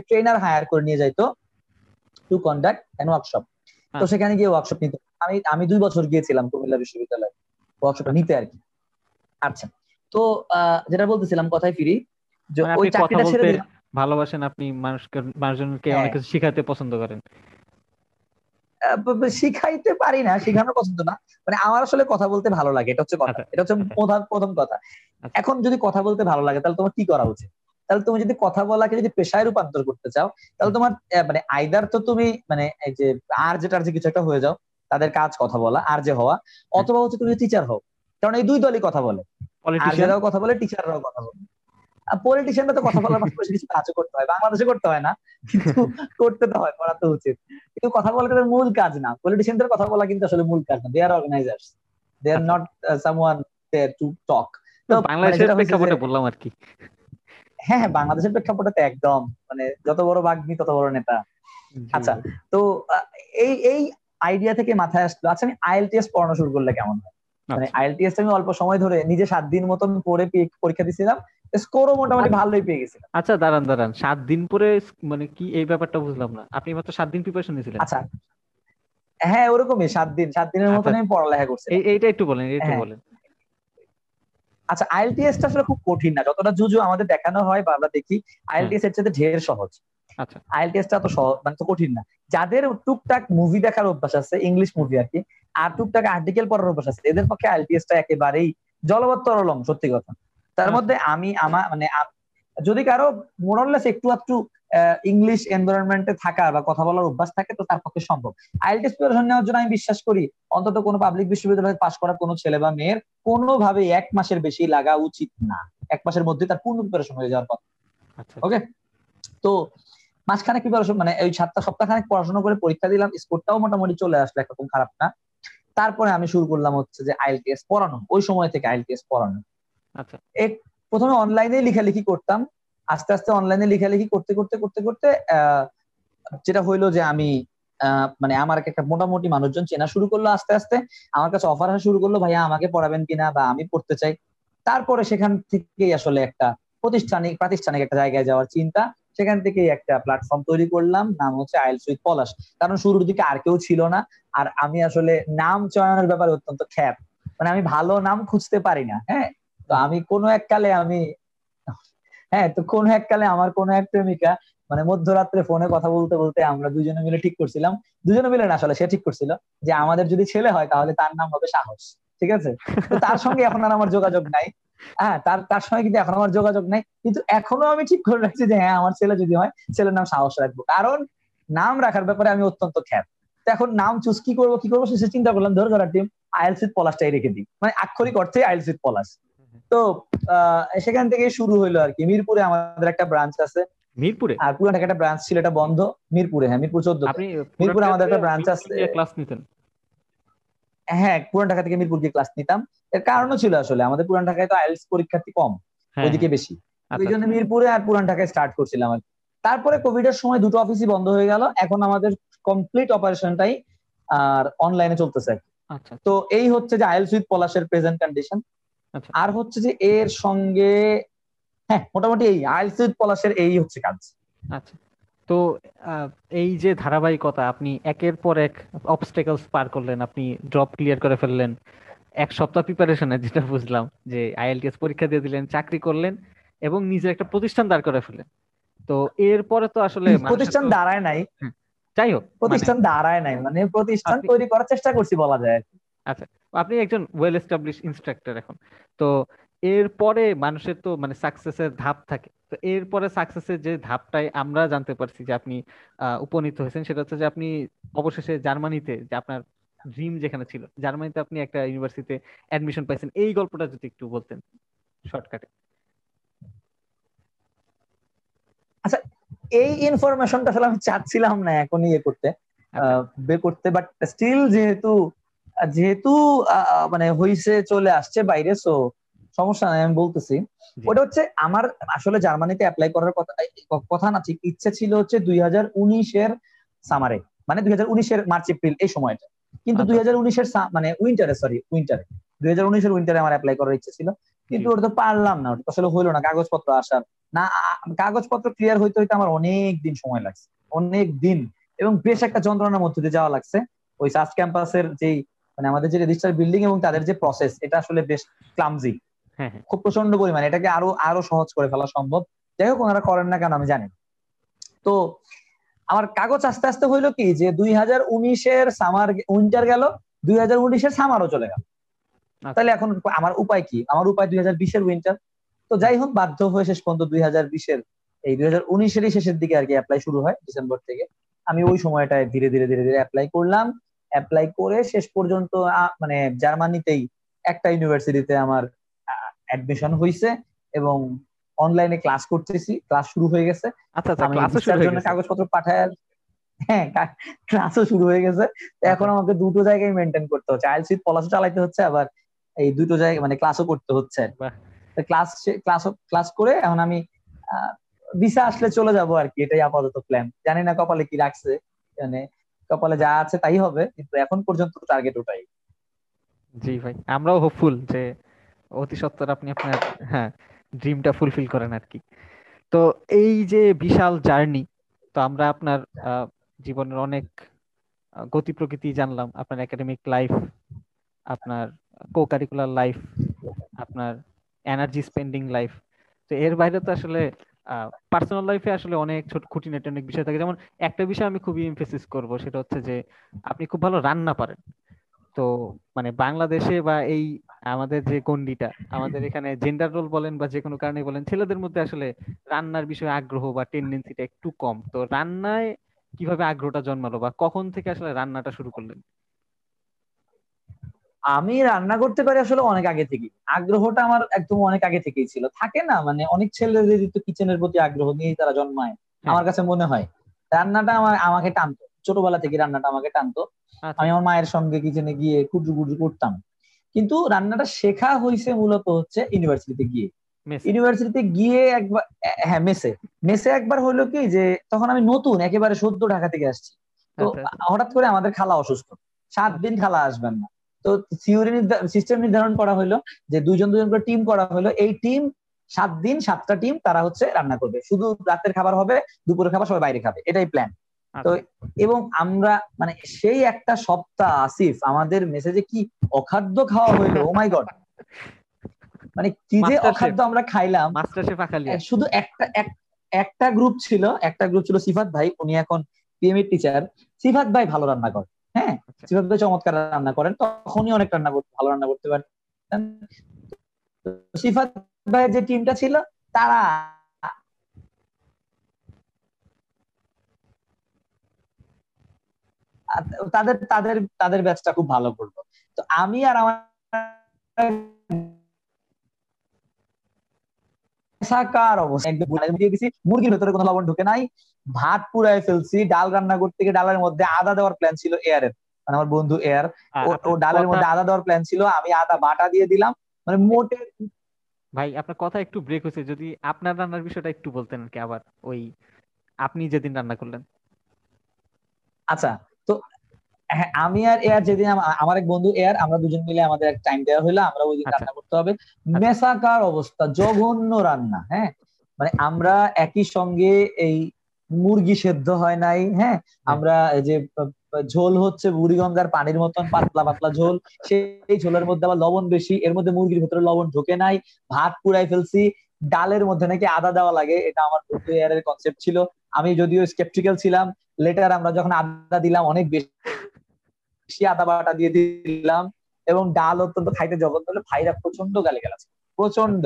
ট্রেনার হায়ার করে নিয়ে যাইতো টু কন্ডাক্ট এন্ড ওয়ার্কশপ তো। সেখানে গিয়ে ওয়ার্কশপ নিতে আমি আমি দুই বছর গিয়েছিলাম কুমিল্লা বিশ্ববিদ্যালয়ে ওয়ার্কশপটা নিতে আর কি। আচ্ছা তো যেটা বলতেছিলাম কথায় ফিরি যে মানে ওই চাকরিটা ছেড়ে দিলাম। ভালোবাসেন আপনি মানুষকে মানুষজনকে হ্যাঁ। অনেক কিছু শিখাতে পছন্দ করেন। শিখাইতে পারি না শেখানো পছন্দ না। মানে আমার আসলে কথা বলতে ভালো লাগে এটা হচ্ছে কথা। আচ্ছা, এটা হচ্ছে। প্রধান প্রথম কথা। আচ্ছা। এখন যদি কথা বলতে ভালো লাগে তাহলে তোমার কি করা উচিত? তাহলে তুমি যদি কথা বলাকে যদি পেশায় রূপান্তর করতে চাও তাহলে তোমার মানে আইদার তো তুমি মানে এই যে আর যেটার যে কিছু একটা হয়ে যাও তাদের কাজ কথা বলা আর যে হওয়া অথবা হচ্ছে তুমি টিচার হও কারণ এই দুই দলই কথা বলে। আর পলিটিশিয়ান কথা বলে টিচাররাও কথা বলে। পলিটিশিয়ানরা তো কথা বলার পাশাপাশি কিছু কাজও করতে হয় বাংলাদেশে করতে হয় না কিন্তু করতে তো হয় করা তো উচিত। কিন্তু কথা বলাটা তাদের মূল কাজ না পলিটিশিয়ানদের কথা বলা কিন্তু আসলে মূল কাজ না they are organisers they are. Not someone there to talk বাংলাদেশের প্রেক্ষাপটে বললাম আর কি। হ্যাঁ হ্যাঁ বাংলাদেশের প্রেক্ষাপটে তো একদম। মানে যত বড় বাগ্মী তত বড় নেতা। আচ্ছা তো এই এই আইডিয়া থেকে মাথায় আসলো আচ্ছা আমি আইএলটিএস পড়ানো শুরু করলে কেমন হয়? মানে আইএলটিএস আমি অল্প সময় ধরে নিজে সাত দিন মতন পড়ে পরীক্ষা দিছিলাম। স্কোরও মোটামুটি আচ্ছা। ভালোই পেয়ে গেছিলাম। আচ্ছা দাঁড়ান দাঁড়ান। সাত দিন পরে মানে কি এই ব্যাপারটা বুঝলাম না। আপনি মাত্র সাত দিন প্রিপারেশন নিয়েছিলেন আচ্ছা। হ্যাঁ ওরকমই সাত দিন সাত দিনের মতন আচ্ছা। আমি পড়ালেখা করছি এই এইটা একটু বলেন এইটা হ্যাঁ। বলেন। আচ্ছা আইএলটিএস টা আসলে খুব কঠিন না। যতটা জুজু আমাদের দেখানো হয় বা আমরা দেখি আইএলটিএস এর চেয়ে ঢের সহজ। আচ্ছা। আইএলটিএস টা তো সহজ মানে তো কঠিন না। যাদের টুকটাক মুভি দেখার অভ্যাস আছে ইংলিশ মুভি আর কি আর টুকটাক আর্টিকেল পড়ার অভ্যাস আছে এদের পক্ষে আইএলটিএস টা একেবারেই জলবৎ তরলম সত্যি কথা। তার আচ্ছা। মধ্যে আমি আমার মানে যদি কারও মোরাললেস একটু একটু ইংলিশ এনভায়রনমেন্টে থাকা বা কথা বলার অভ্যাস থাকে তো তার পক্ষে সম্ভব। আইএলটিএস প্রিপারেশন নেওয়ার জন্য আমি বিশ্বাস করি অন্তত কোনো পাবলিক বিশ্ববিদ্যালয়ে পাশ করা কোনো ছেলে বা মেয়ের কোনোভাবে এক মাসের বেশি লাগা উচিত না। এক মাসের মধ্যে তার পূর্ণ প্রিপারেশন হয়ে যাওয়ার কথা আচ্ছা ওকে তো মাঝখানে প্রিপারেশন মানে ওই সাতটা সপ্তাহখানেক পড়াশোনা করে পরীক্ষা দিলাম স্কোরটাও মোটামুটি চলে আসলো একরকম খারাপ না। তারপরে আমি শুরু করলাম হচ্ছে যে আইএলটিএস পড়ানো ওই সময় থেকে আইএলটিএস পড়ানো। আচ্ছা। এক প্রথমে অনলাইনে লেখালেখি করতাম আস্তে আস্তে অনলাইনে লেখালেখি করতে করতে করতে করতে যেটা হইল যে আমি মানে আমার একটা মোটামুটি মানুষজন চেনা শুরু করল আস্তে আস্তে। আমার কাছে অফার আসা শুরু করল, ভাইয়া, আমাকে পড়াবেন কিনা বা আমি পড়তে চাই। তারপরে সেখান থেকেই আসলে একটা প্রতিষ্ঠানিক, প্রাতিষ্ঠানিক একটা জায়গায় যাওয়ার চিন্তা। সেখান থেকেই একটা প্ল্যাটফর্ম তৈরি করলাম, নাম হচ্ছে আইলস উইথ পলাশ কারণ শুরুর দিকে আর কেউ ছিল না, আর আমি আসলে নাম চয়নের ব্যাপারে অত্যন্ত খ্যাপ মানে আমি ভালো নাম খুঁজতে পারি না হ্যাঁ? তো আমি কোনো এক কালে আমি হ্যাঁ তো কোন এক কালে আমার কোন এক প্রেমিকা মানে মধ্যরাত্রে ফোনে কথা বলতে বলতে আমরা দুজনে মিলে ঠিক করছিলাম। দুজনে মিলে না, আসলে সে ঠিক করছিল যে আমাদের যদি ছেলে হয় তাহলে তার নাম হবে সাহস, ঠিক আছে? তার সঙ্গে এখন আর আমার যোগাযোগ নাই। হ্যাঁ তার তার সঙ্গে কিন্তু এখন আমার যোগাযোগ নাই। কিন্তু এখনও আমি ঠিক করে রাখছি যে হ্যাঁ আমার ছেলে যদি হয়, ছেলের নাম সাহস রাখব। কারণ নাম রাখার ব্যাপারে আমি অত্যন্ত খ্যাত। এখন নাম চুজ কি করব কি করব, সে চিন্তা করলাম, ধরো ধরার টিম আইএলসিট পলাশটাই রেখে দিই। মানে আক্ষরিক অর্থে আইএলসিট পলাশ। তো সেখান থেকে শুরু হইল আর কি। মিরপুরে আমাদের একটা ব্রাঞ্চ আছে। মিরপুরে? আর পুরান ঢাকা একটা ব্রাঞ্চ ছিল এটা বন্ধ। মিরপুরে হ্যাঁ মিরপুর চোদ্দ মিরপুরে আমাদের একটা ব্রাঞ্চ আছে। ক্লাস নিতেন? হ্যাঁ পুরান ঢাকা থেকে মিরপুর গিয়ে ক্লাস নিতাম। এর কারণও ছিল আসলে আমাদের পুরান ঢাকায় তো আইএলস পরীক্ষার্থী কম হ্যাঁ, ওইদিকে বেশি। আচ্ছা, ওই জন্য মিরপুরে আর পুরান ঢাকায় স্টার্ট করছিলাম আর তারপরে কোভিড এর সময় দুটো অফিসই বন্ধ হয়ে গেল। এখন আমাদের কমপ্লিট অপারেশনটাই আর অনলাইনে চলতেছে আচ্ছা তো এই হচ্ছে যে আইএলস উইথ পলাশের প্রেজেন্ট কন্ডিশন আচ্ছা। আর হচ্ছে যে এর সঙ্গে হ্যাঁ মোটামুটি এই আইএলস উইথ পলাশের এই হচ্ছে কাজ। আচ্ছা। তো এই যে ধারাবাহিকতা আপনি একের পর এক অবস্টেকলস পার করলেন আপনি ড্রপ ক্লিয়ার করে ফেললেন। এক সপ্তাহ প্রিপারেশনে যেটা বুঝলাম যে আইএলটিএস পরীক্ষা দিয়ে দিলেন চাকরি করলেন এবং নিজের একটা প্রতিষ্ঠান দাঁড় করে ফেললেন। তো এরপরে তো আসলে প্রতিষ্ঠান দাঁড়ায় নাই। যাই হোক মানে প্রতিষ্ঠান দাঁড়ায় নাই মানে প্রতিষ্ঠান তৈরি করার চেষ্টা করছি বলা যায় কি। আপনি একজন ওয়েল এস্টাবলিশ ইনস্ট্রাক্টর এখন। তো এরপরে মানুষের তো মানে সাকসেসের ধাপ থাকে। তো এরপরে সাকসেসের যে ধাপটাই আমরা জানতে পারছি যে আপনি উপনীত হয়েছেন সেটা হচ্ছে যে আপনি অবশেষে জার্মানিতে যে আপনার ড্রিম যেখানে ছিল জার্মানিতে আপনি একটা ইউনিভার্সিটিতে অ্যাডমিশন পাইছেন। এই গল্পটা যদি একটু বলতেন শর্টকাটে আচ্ছা এই ইনফরমেশনটা আসলে আমি চাচ্ছিলাম না এখন ইয়ে করতে আচ্ছা। বের করতে বাট স্টিল যেহেতু যেহেতু আহ, মানে হইছে চলে আসছে বাইরে সো সমস্যা নাই আমি বলতেছি। ওটা হচ্ছে আমার আসলে জার্মানিতে অ্যাপ্লাই করার কথা কথা না ঠিক ইচ্ছে ছিল হচ্ছে দুই হাজার উনিশের সামারে মানে দুই হাজার উনিশের মার্চ এপ্রিল এই সময়টা। কিন্তু আচ্ছা। দুই হাজার উনিশের মানে উইন্টারে সরি উইন্টারে দুই হাজার উনিশের উইন্টারে আমার অ্যাপ্লাই করার ইচ্ছে ছিল কিন্তু ওটা তো পারলাম না ওটা আসলে হইল না কাগজপত্র আসার। না কাগজপত্র ক্লিয়ার হইতে হইতে আমার অনেক দিন সময় লাগছে অনেক দিন এবং বেশ একটা যন্ত্রণার মধ্যে দিয়ে যাওয়া লাগছে ওই সাস ক্যাম্পাসের যেই মানে আমাদের যে রেজিস্টার বিল্ডিং এবং তাদের যে প্রসেস এটা আসলে বেশ ক্লামজি হ্যাঁ হ্যাঁ। খুব প্রচণ্ড পরিমাণে। এটাকে আরও আরও সহজ করে ফেলা সম্ভব। যাই হোক ওনারা করেন না কেন আমি জানি তো আমার কাগজ আস্তে আস্তে হইল কি যে দুই হাজার উনিশের সামার উইন্টার গেল দুই হাজার উনিশের সামারও চলে গেল। আচ্ছা। তাহলে এখন আমার উপায় কি? আমার উপায় দুই হাজার বিশের উইন্টার তো যাই হোক বাধ্য হয়ে শেষ পর্যন্ত দুই হাজার বিশের এই দুই হাজার উনিশেরই শেষের দিকে আর কি অ্যাপ্লাই শুরু হয় ডিসেম্বর থেকে। আমি ওই সময়টায় ধীরে ধীরে ধীরে ধীরে অ্যাপ্লাই করলাম। অ্যাপ্লাই করে শেষ পর্যন্ত মানে জার্মানিতেই একটা ইউনিভার্সিটিতে আমার অ্যাডমিশন হয়েছে এবং অনলাইনে ক্লাস করতেছি। ক্লাস শুরু হয়ে গেছে। আচ্ছা আচ্ছা জন্য কাগজপত্র পাঠায় হ্যাঁ ক্লাসও শুরু হয়ে গেছে। এখন আচ্ছা। আমাকে দুটো জায়গায় মেনটেন করতে হচ্ছে। আইএলসি পলাশও চালাইতে হচ্ছে আবার এই দুটো জায়গায় মানে ক্লাসও করতে হচ্ছে। ক্লাস ক্লাস ক্লাস করে এখন আমি ভিসা আসলে চলে যাব আর কি। এটাই আপাতত প্ল্যান জানি না কপালে কি রাখছে মানে কপালে যা আছে তাই হবে, কিন্তু এখন পর্যন্ত টার্গেট ওটাই। জি ভাই, আমরাও হোপফুল যে অতি সত্বর আপনি আপনার হ্যাঁ ড্রিমটা ফুলফিল করেন আর কি তো এই যে বিশাল জার্নি তো আমরা আপনার জীবনের অনেক গতি প্রকৃতি জানলাম, আপনার একাডেমিক লাইফ আপনার কো কারিকুলার লাইফ আপনার এনার্জি স্পেন্ডিং লাইফ তো এর বাইরে তো আসলে পার্সোনাল লাইফে আসলে অনেক ছোট খুঁটিনাটি অনেক বিষয় থাকে। যেমন একটা বিষয় আমি খুবই এমফেসিস করব সেটা হচ্ছে যে আপনি খুব ভালো রান্না পারেন। তো মানে বাংলাদেশে বা এই আমাদের যে গন্ডিটা আমাদের এখানে জেন্ডার রোল বলেন বা যে কোনো কারণে বলেন ছেলেদের মধ্যে আসলে রান্নার বিষয়ে আগ্রহ বা টেন্ডেন্সিটা একটু কম। তো রান্নায় কীভাবে আগ্রহটা জন্মালো বা কখন থেকে আসলে রান্নাটা শুরু করলেন? আমি রান্না করতে পারি আসলে অনেক আগে থেকে আগ্রহটা আমার একদম অনেক আগে থেকেই ছিল। থাকে না মানে অনেক ছেলেদের তো কিচেনের প্রতি আগ্রহ নিয়েই তারা জন্মায় হ্যাঁ। আমার কাছে মনে হয়। রান্নাটা আমার আমাকে টানতো। ছোটবেলা থেকে রান্নাটা আমাকে টানতো। আচ্ছা। আমি আমার মায়ের সঙ্গে কিচেনে গিয়ে কুটু কুটু করতাম। কিন্তু রান্নাটা শেখা হয়েছে মূলত হচ্ছে ইউনিভার্সিটিতে গিয়ে। ইউনিভার্সিটিতে গিয়ে একবার হ্যাঁ মেসে। মেসে একবার হলো কি যে তখন আমি নতুন একেবারে সদ্য ঢাকা থেকে আসছি। তো আচ্ছা, আচ্ছা। হঠাৎ করে আমাদের খালা অসুস্থ। সাত দিন খালা আসবেন না। তো থিওরি সিস্টেম নির্ধারণ করা হলো যে দুইজন দুজন করে টিম করা হলো এই টিম সাত দিন সাতটা টিম তারা হচ্ছে রান্না করবে। শুধু রাতের খাবার হবে দুপুরের খাবার সবাই বাইরে খাবে। এটাই প্ল্যান তো আচ্ছা। এবং আমরা মানে সেই একটা সপ্তাহ আসিফ আমাদের মেসেজে কি অখাদ্য খাওয়া হইল? ও মাই গড মানে কি যে অখাদ্য আমরা খাইলাম। শুধু একটা একটা গ্রুপ ছিল একটা গ্রুপ ছিল সিফাত ভাই। উনি এখন পিএমএ টিচার সিফাত ভাই ভালো রান্না করে হ্যাঁ? আচ্ছা। ভাই চমৎকার রান্না করেন, তখনই অনেক রান্না করতে, ভালো রান্না করতে পারেন। সিফাত ভাইয়ের যে টিমটা ছিল, তারা তাদের তাদের তাদের ব্যাচটা খুব ভালো করল। তো আমি আর আমার মুরগির ভেতরে কোনো লবণ ঢুকে নাই। ভাত পুরাই ফেলছি, ডাল রান্না করতে গিয়ে ডালের মধ্যে আদা দেওয়ার প্ল্যান ছিল এয়ারের মানে আমার বন্ধু এয়ার ও ডালের মধ্যে আদা দেওয়ার প্ল্যান ছিল আমি আদা বাটা দিয়ে দিলাম মানে মোটে ভাই আপনার কথা একটু ব্রেক হয়েছে যদি আপনার রান্নার বিষয়টা একটু বলতেন কি আবার ওই আপনি যেদিন রান্না করলেন। আচ্ছা তো হ্যাঁ আমি আর এয়ার যেদিন আমার এক বন্ধু এয়ার আমরা দুজন মিলে আমাদের এক টাইম দেওয়া হলো আমরা ওই দিন আচ্ছা। রান্না করতে হবে। আচ্ছা। মেসাকার অবস্থা জঘন্য রান্না হ্যাঁ? মানে আমরা একই সঙ্গে এই মুরগি সেদ্ধ হয় নাই হ্যাঁ? আমরা যে ঝোল হচ্ছে বুড়িগঙ্গার পানির মতন পাতলা পাতলা ঝোল। সেই ঝোলের মধ্যে আবার লবণ বেশি এর মধ্যে মুরগির ভেতরে লবণ ঢোকে নাই ভাত পুরাই ফেলছি। ডালের মধ্যে নাকি আদা দেওয়া লাগে এটা আমার এয়ারের কনসেপ্ট ছিল। আমি যদিও স্কেপটিক্যাল ছিলাম লেটার আমরা যখন আদা দিলাম অনেক বেশি আদা বাটা দিয়ে দিলাম এবং ডাল অত্যন্ত খাইতে জগৎ হলে ভাইরা প্রচণ্ড গালি গেলাছে প্রচণ্ড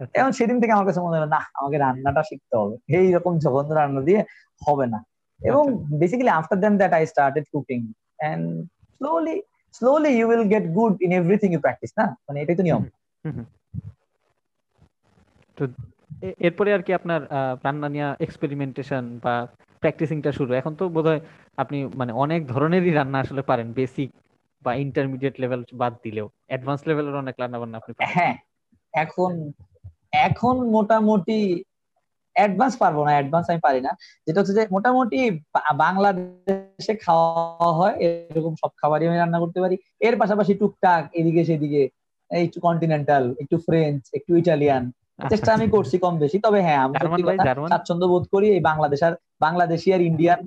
আচ্ছা। এবং সেদিন থেকে আমার কাছে মনে হলো না আমাকে রান্নাটা শিখতে হবে। এই রকম জঘন্য রান্না দিয়ে হবে না। এবং basically after then that I started cooking and slowly slowly you will get good in everything you practise না মানে এটাই তো নিয়ম। তো এরপরে আর কি আপনার রান্না নিয়ে এক্সপেরিমেন্টেশন বা প্র্যাকটিসিংটা শুরু। এখন তো বোধহয় আপনি মানে অনেক ধরনেরই রান্না আসলে পারেন বেসিক বা ইন্টারমিডিয়েট লেভেল বাদ দিলেও। অ্যাডভান্স লেভেলের অনেক রান্না বান্না আপনি হ্যাঁ এখন এখন মোটামুটি অ্যাডভান্স পারব না অ্যাডভান্স আমি পারি না। যেটা হচ্ছে যে মোটামুটি বাংলাদেশে খাওয়া হয় এরকম সব খাবারই আমি রান্না করতে পারি। এর পাশাপাশি টুকটাক এদিকে সেদিকে একটু কন্টিনেন্টাল একটু ফ্রেঞ্চ একটু ইটালিয়ান চেষ্টা আমি করছি কম বেশি। তবে হ্যাঁ আমি স্বাচ্ছন্দ্য বোধ করি এই বাংলাদেশ আর বাংলাদেশি আর ইন্ডিয়ান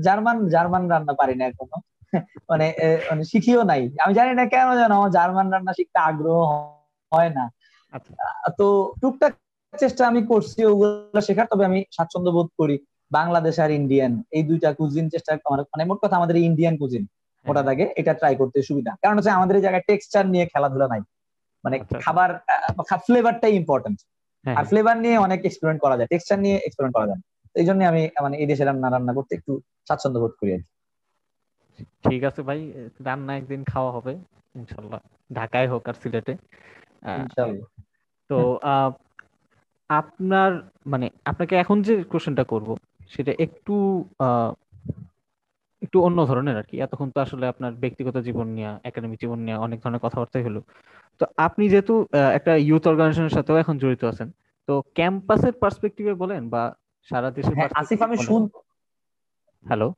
জার্মান জার্মান রান্না পারি না এখনও। মানে মানে শিখিও নাই। আমি জানি না কেন যেন আমার জার্মান রান্না শিখতে আগ্রহ হয় না। আচ্ছা। তো টুকটাক চেষ্টা আমি করছি ওগুলো শেখার তবে আমি স্বাচ্ছন্দ্য বোধ করি বাংলাদেশ আর ইন্ডিয়ান এই দুইটা কুজিন চেষ্টা মানে মোট কথা আমাদের ইন্ডিয়ান কুজিন ওটা থাকে এটা ট্রাই করতে সুবিধা। কারণ হচ্ছে আমাদের এই জায়গায় টেক্সচার নিয়ে খেলাধুলা নাই। মানে আচ্ছা, আচ্ছা। খাবার ফ্লেভারটাই ইম্পর্টেন্ট হ্যাঁ, আর ফ্লেভার হ্যাঁ। নিয়ে অনেক এক্সপেরিমেন্ট করা যায়। টেক্সচার নিয়ে এক্সপেরিমেন্ট করা যায় এই জন্য আমি মানে এই দেশে রান্না রান্না করতে একটু স্বাচ্ছন্দ্য বোধ করি আর ঠিক আছে ভাই রান্না একদিন খাওয়া হবে ইনশাল্লাহ। ঢাকায় হোক আর সিলেটে। তো আপনার মানে আপনাকে এখন যে কোশ্চেনটা করব সেটা একটু একটু অন্য ধরনের আর কি। এতক্ষণ তো আসলে আপনার ব্যক্তিগত জীবন নিয়ে একাডেমিক জীবন নিয়ে অনেক ধরনের কথাবার্তাই হলো। তো আপনি যেহেতু একটা ইউথ অর্গানাইজেশনের সাথেও এখন জড়িত আছেন তো ক্যাম্পাসের পার্সপেক্টিভে বলেন বা সারা দেশের হ্যাঁ, আসিফ আমি শুন হ্যালো?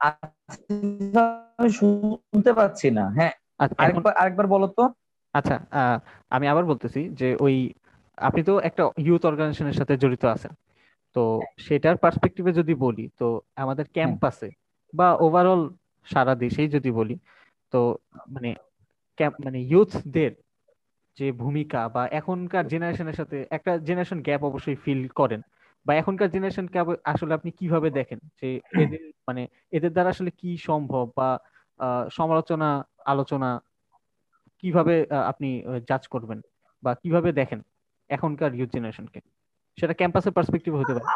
আমি শুনতে পাচ্ছি না। হ্যাঁ আচ্ছা, আরেকবার আরেকবার বলো তো। আচ্ছা আহ, আমি আবার বলতেছি যে ওই আপনি তো একটা ইউথ অর্গানাইজেশনের সাথে জড়িত আছেন। তো সেটার পার্সপেক্টিভে যদি বলি তো আমাদের ক্যাম্পাসে বা ওভারঅল সারা দেশেই যদি বলি তো মানে ক্যাম্প মানে ইউথদের যে ভূমিকা বা এখনকার জেনারেশনের সাথে একটা জেনারেশন গ্যাপ অবশ্যই ফিল করেন। বা এখনকার জেনারেশন গ্যাপ আসলে আপনি কীভাবে দেখেন? যে এদের মানে এদের দ্বারা আসলে কি সম্ভব? বা আহ, সমালোচনা আলোচনা কীভাবে আপনি জাজ করবেন বা কীভাবে দেখেন এখনকার ইউথ জেনারেশনকে সেটা ক্যাম্পাসের পার্সপেক্টিভ হতে পারে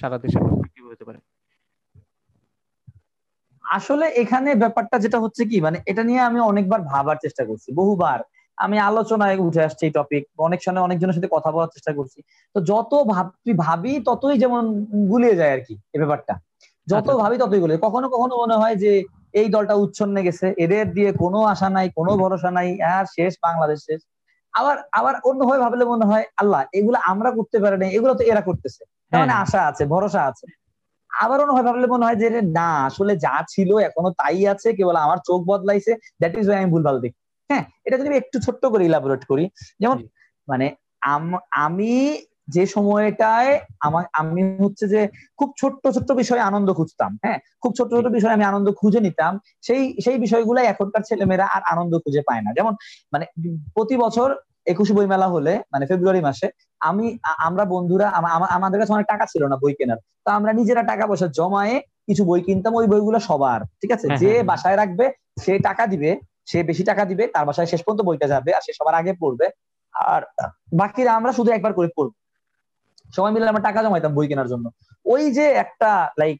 সারা দেশের পার্সপেক্টিভ হতে পারে। আসলে এখানে ব্যাপারটা যেটা হচ্ছে কি মানে এটা নিয়ে আমি অনেকবার ভাবার চেষ্টা করছি বহুবার। আমি আলোচনায় উঠে আসছি এই টপিক অনেক সময় অনেকজনের সাথে কথা বলার চেষ্টা করছি। তো যত ভাবি ভাবি ততই যেমন গুলিয়ে যায় আর কি এই ব্যাপারটা। যত আচ্ছা। ভাবি ততই গুলিয়ে কখনো কখনো মনে হয় যে এই দলটা উচ্ছন্নে গেছে। এদের দিয়ে কোনো আশা নাই কোনো ভরসা নাই। আর শেষ বাংলাদেশ শেষ। আবার আবার অন্যভাবে ভাবলে মনে হয় আল্লাহ এগুলো আমরা করতে পারি না এগুলো তো এরা করতেছে। মানে হ্যাঁ। আশা আছে ভরসা আছে। আবার অন্যভাবে ভাবলে মনে হয় যে না আসলে যা ছিল এখনও তাই আছে কেবল আমার চোখ বদলাইছে দ্যাট ইজ আমি ভুলভাল দেখি। হ্যাঁ এটা যদি একটু ছোট্ট করে ইলাবোরেট করি যেমন মানে আমি যে সময়টায় আমার আমি হচ্ছে যে খুব ছোট্ট ছোট্ট বিষয়ে আনন্দ খুঁজতাম হ্যাঁ? খুব ছোট্ট ছোট্ট বিষয়ে আমি আনন্দ খুঁজে নিতাম। সেই সেই বিষয়গুলো এখনকার ছেলেমেয়েরা আর আনন্দ খুঁজে পায় না। যেমন মানে প্রতি বছর একুশে বই মেলা হলে মানে ফেব্রুয়ারি মাসে আমি আমরা বন্ধুরা আমা- আমা- আমাদের কাছে অনেক টাকা ছিল না বই কেনার। তো আমরা নিজেরা টাকা পয়সা জমায়ে কিছু বই কিনতাম ওই বইগুলো সবার ঠিক আছে? হ্যাঁ, যে হ্যাঁ, হ্যাঁ। বাসায় রাখবে সে টাকা দিবে সে বেশি টাকা দিবে তার বাসায় শেষ পর্যন্ত বইটা যাবে আর সে সবার আগে পড়বে। আর বাকিরা আমরা শুধু একবার করে পড়ব। সবাই মিলে আমরা টাকা জমাইতাম বই কেনার জন্য। ওই যে একটা লাইক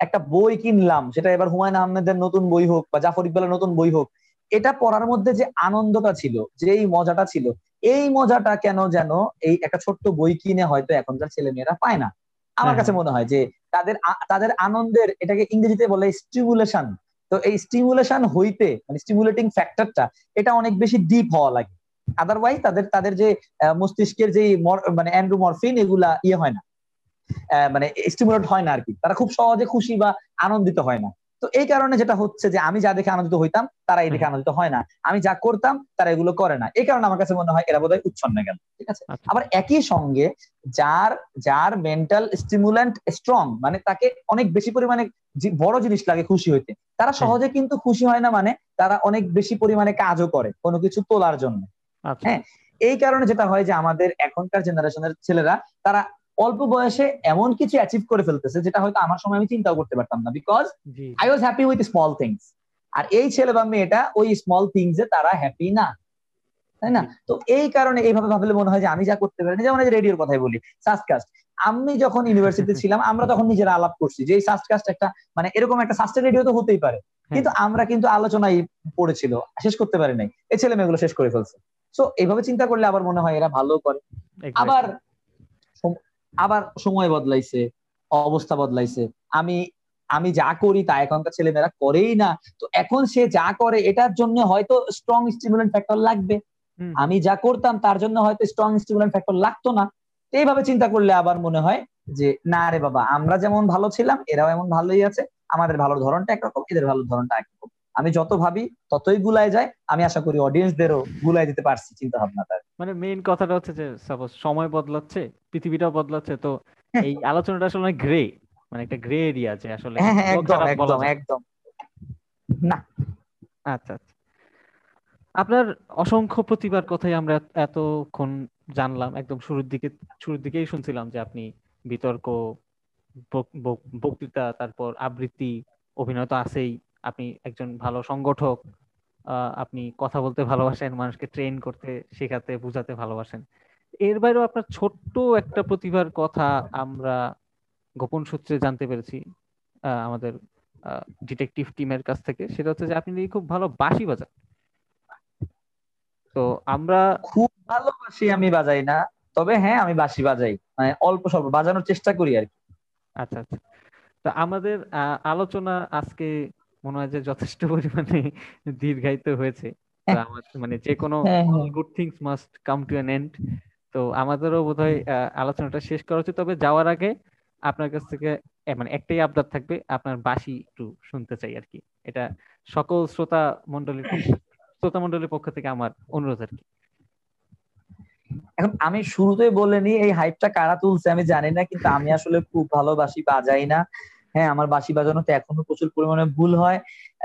একটা বই কিনলাম সেটা এবার হুমায়ুন আহমেদের নতুন বই হোক বা জাফর ইকবালের নতুন বই হোক এটা পড়ার মধ্যে যে আনন্দটা ছিল যে এই মজাটা ছিল এই মজাটা কেন যেন এই একটা ছোট্ট বই কিনে হয়তো এখনকার ছেলে মেয়েরা পায় না। আমার কাছে মনে হয় যে তাদের তাদের আনন্দের এটাকে ইংরেজিতে বলে স্টিমুলেশন তো এই স্টিমুলেশন হইতে মানে স্টিমুলেটিং ফ্যাক্টরটা এটা অনেক বেশি ডিপ হওয়া লাগে। আদারওয়াইজ তাদের তাদের যে মস্তিষ্কের যে মানে অ্যান্ড্রোমরফিন এগুলা ইয়ে হয় না। মানে স্টিমুলেট হয় না আর কি। তারা খুব সহজে খুশি বা আনন্দিত হয় না। তো এই কারণে যেটা হচ্ছে যে আমি যা দেখে আনন্দিত হইতাম তারা এই দেখে আনন্দিত হয় না। আমি যা করতাম তারা এগুলো করে না। এই কারণে আমার কাছে মনে হয় এরা বোধহয় উচ্ছন্ন গেল ঠিক আছে? আচ্ছা। আবার একই সঙ্গে যার যার মেন্টাল স্টিমুলেন্ট স্ট্রং মানে তাকে অনেক বেশি পরিমাণে বড় জিনিস লাগে খুশি হইতে তারা সহজে কিন্তু খুশি হয় না মানে তারা অনেক বেশি পরিমাণে কাজও করে কোনো কিছু তোলার জন্য। হ্যাঁ এই কারণে যেটা হয় যে আমাদের এখনকার জেনারেশনের ছেলেরা তারা অল্প বয়সে এমন কিছু অ্যাচিভ করে ফেলতেছে যেটা হয়তো আমার সময় আমি চিন্তাও করতে পারতাম না because I was happy with small things আর এই ছেলে বা মেয়েটা ওই স্মল থিংস এ তারা হ্যাপি না তাই না? তো এই কারণে এইভাবে ভাবলে মনে হয় যে আমি যা করতে পারি যেমন রেডিওর কথাই বলি সাসকাস্ট আমি যখন ইউনিভার্সিটিতে ছিলাম আমরা তখন নিজেরা আলাপ করছি যে এই সাসকাস্ট একটা মানে এরকম একটা সাস্টের রেডিও তো হতেই পারে। কিন্তু আমরা কিন্তু আলোচনায় পড়েছিল শেষ করতে পারি নাই। এই ছেলে মেয়েগুলো শেষ করে ফেলছে। সো এইভাবে চিন্তা করলে আবার মনে হয় এরা ভালো করে। আবার আবার সময় বদলাইছে অবস্থা বদলাইছে। আমি আমি যা করি তা এখনকার ছেলেমেয়েরা করেই না। তো এখন সে যা করে এটার জন্য হয়তো স্ট্রং স্টিমুলেন্ট ফ্যাক্টর লাগবে। আমি যা করতাম তার জন্য হয়তো স্ট্রং স্টিমুলেন্ট ফ্যাক্টর লাগতো না। এইভাবে চিন্তা করলে আবার মনে হয় যে না রে বাবা আমরা যেমন ভালো ছিলাম এরাও এমন ভালোই আছে। আমাদের ভালোর ধরনটা একরকম এদের ভালোর ধরনটা একরকম। আমি যত ভাবি ততই গুলায় যায়। আমি আশা করি অডিয়েন্সদেরও গুলায় দিতে পারছি চিন্তা ভাবনাটা মানে মেইন কথাটা হচ্ছে যে সাপোজ সময় বদলাচ্ছে পৃথিবীটাও বদলাচ্ছে তো এই আলোচনাটা আসলে গ্রে মানে একটা গ্রে এরিয়া আছে আসলে। হ্যাঁ হ্যাঁ একদম একদম একদম। না। আচ্ছা আচ্ছা। আপনার অসংখ্য প্রতিভার কথাই আমরা এতক্ষণ জানলাম একদম শুরুর দিকে শুরুর দিকেই শুনছিলাম যে আপনি বিতর্ক বক- বক- বক্তৃতা তারপর আবৃত্তি অভিনয় তো আছেই। আপনি একজন ভালো সংগঠক আহ, আপনি কথা বলতে ভালোবাসেন মানুষকে ট্রেন করতে শেখাতে বোঝাতে ভালোবাসেন। এর বাইরেও আপনার ছোট্ট একটা প্রতিভার কথা আমরা গোপন সূত্রে জানতে পেরেছি আমাদের ডিটেকটিভ টিমের কাছ থেকে। সেটা হচ্ছে যে আপনি খুব ভালো বাঁশি বাজান। তো আমরা খুব ভালোবাসি আমি বাজাই না তবে হ্যাঁ আমি বাঁশি বাজাই। মানে অল্প স্বল্প বাজানোর চেষ্টা করি আর কি। আচ্ছা আচ্ছা। তো আমাদের আহ, আলোচনা আজকে মনে হয় যে যথেষ্ট পরিমাণে দীর্ঘায়িত হয়েছে। আমার মানে যে কোনো হ্যাঁ, হ্যাঁ। Good things must come to an end তো আমাদেরও বোধহয় আলোচনাটা শেষ করা উচিত। তবে যাওয়ার আগে আপনার কাছ থেকে মানে একটাই আবদার থাকবে আপনার বাসি একটু শুনতে চাই আর কি। এটা সকল শ্রোতা মন্ডলীর শ্রোতা মন্ডলীর পক্ষ থেকে আমার অনুরোধ আর কি। এখন আমি শুরুতেই বলে নি এই হাইপটা কারা তুলছে আমি জানি না কিন্তু আমি আসলে খুব ভালোবাসি বাজাই না। হ্যাঁ আমার বাঁশি বাজানোতে এখনও প্রচুর পরিমাণে ভুল হয়।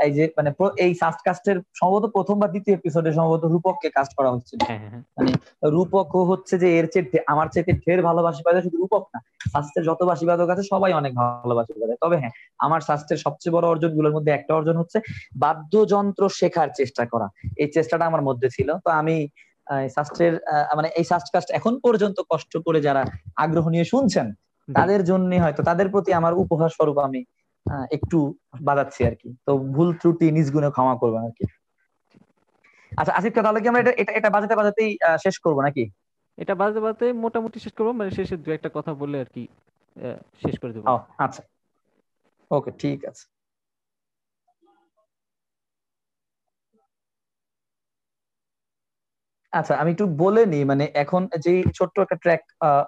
এই যে মানে এই সাস্ট কাস্টের সম্ভবত প্রথম বা দ্বিতীয় এপিসোডে সম্ভবত রূপককে কাস্ট করা হচ্ছিল হ্যাঁ, হ্যাঁ, হ্যাঁ। মানে রূপক হচ্ছে যে এর চেয়ে আমার চেয়ে ঢের ভালোবাসি বাজায় শুধু রূপক না শাস্ত্রের যত বাসি বাদক আছে সবাই অনেক ভালোবাসি বাজায়। তবে হ্যাঁ আমার শাস্ত্রের সবচেয়ে বড় অর্জনগুলোর মধ্যে একটা অর্জন হচ্ছে বাদ্যযন্ত্র শেখার চেষ্টা করা। এই চেষ্টাটা আমার মধ্যে ছিল। তো আমি শাস্ত্রের মানে এই শাস্ত্র কাস্ট এখন পর্যন্ত কষ্ট করে যারা আগ্রহ নিয়ে শুনছেন তাদের জন্য হয়তো তাদের প্রতি আমার উপহার স্বরূপ আমি একটু বাজাচ্ছি আর কি। তো ভুল ত্রুটি নিজ গুণে ক্ষমা করবেন আর কি। আচ্ছা আসিফ তাহলে কি আমরা এটা এটা বাজাতে বাজাতেই শেষ করব নাকি? এটা বাজাতে বাজাতে মোটামুটি শেষ করব মানে শেষে দু একটা কথা বলে আর কি শেষ করে দেবো। আচ্ছা। ওকে ঠিক আছে। আচ্ছা আমি একটু বলে নি মানে এখন যে ছোট্ট একটা ট্র্যাক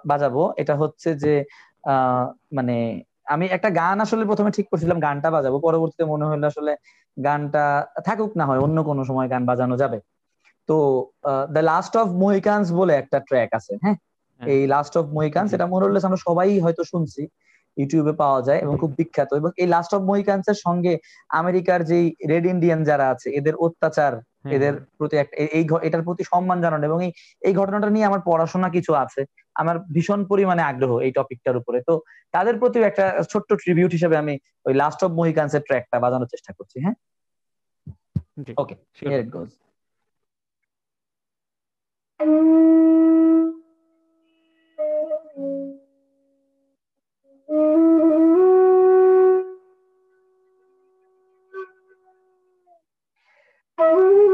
বাজাবো এটা হচ্ছে যে মানে আমি একটা গান আসলে প্রথমে ঠিক করছিলাম গানটা বাজাবো। পরবর্তীতে মনে হলো আসলে গানটা থাকুক না হয় অন্য কোনো সময় গান বাজানো যাবে। তো দ্য লাস্ট অফ মোহিকান্স বলে একটা ট্র্যাক আছে হ্যাঁ, হ্যাঁ। এই লাস্ট অফ মোহিকান্স এটা মনে মোরলেস আমরা সবাই হয়তো শুনছি ইউটিউবে পাওয়া যায় এবং খুব বিখ্যাত। এবং এই লাস্ট অফ মোহিকান্স এর সঙ্গে আমেরিকার যেই রেড ইন্ডিয়ান যারা আছে এদের অত্যাচার এদের। প্রতি একটা এই এটার প্রতি সম্মান জানানো এবং এই এই ঘটনাটা নিয়ে আমার পড়াশোনা কিছু আছে। আমার ভীষণ পরিমাণে আগ্রহ এই টপিকটার উপরে। তো তাদের প্রতি একটা ছোট্ট ট্রিবিউট হিসেবে আমি ওই লাস্ট অফ মোহিকান্স এর ট্র্যাকটা বাজানোর চেষ্টা করছি হ্যাঁ? ওকে হিয়ার ইট গোজ শেষ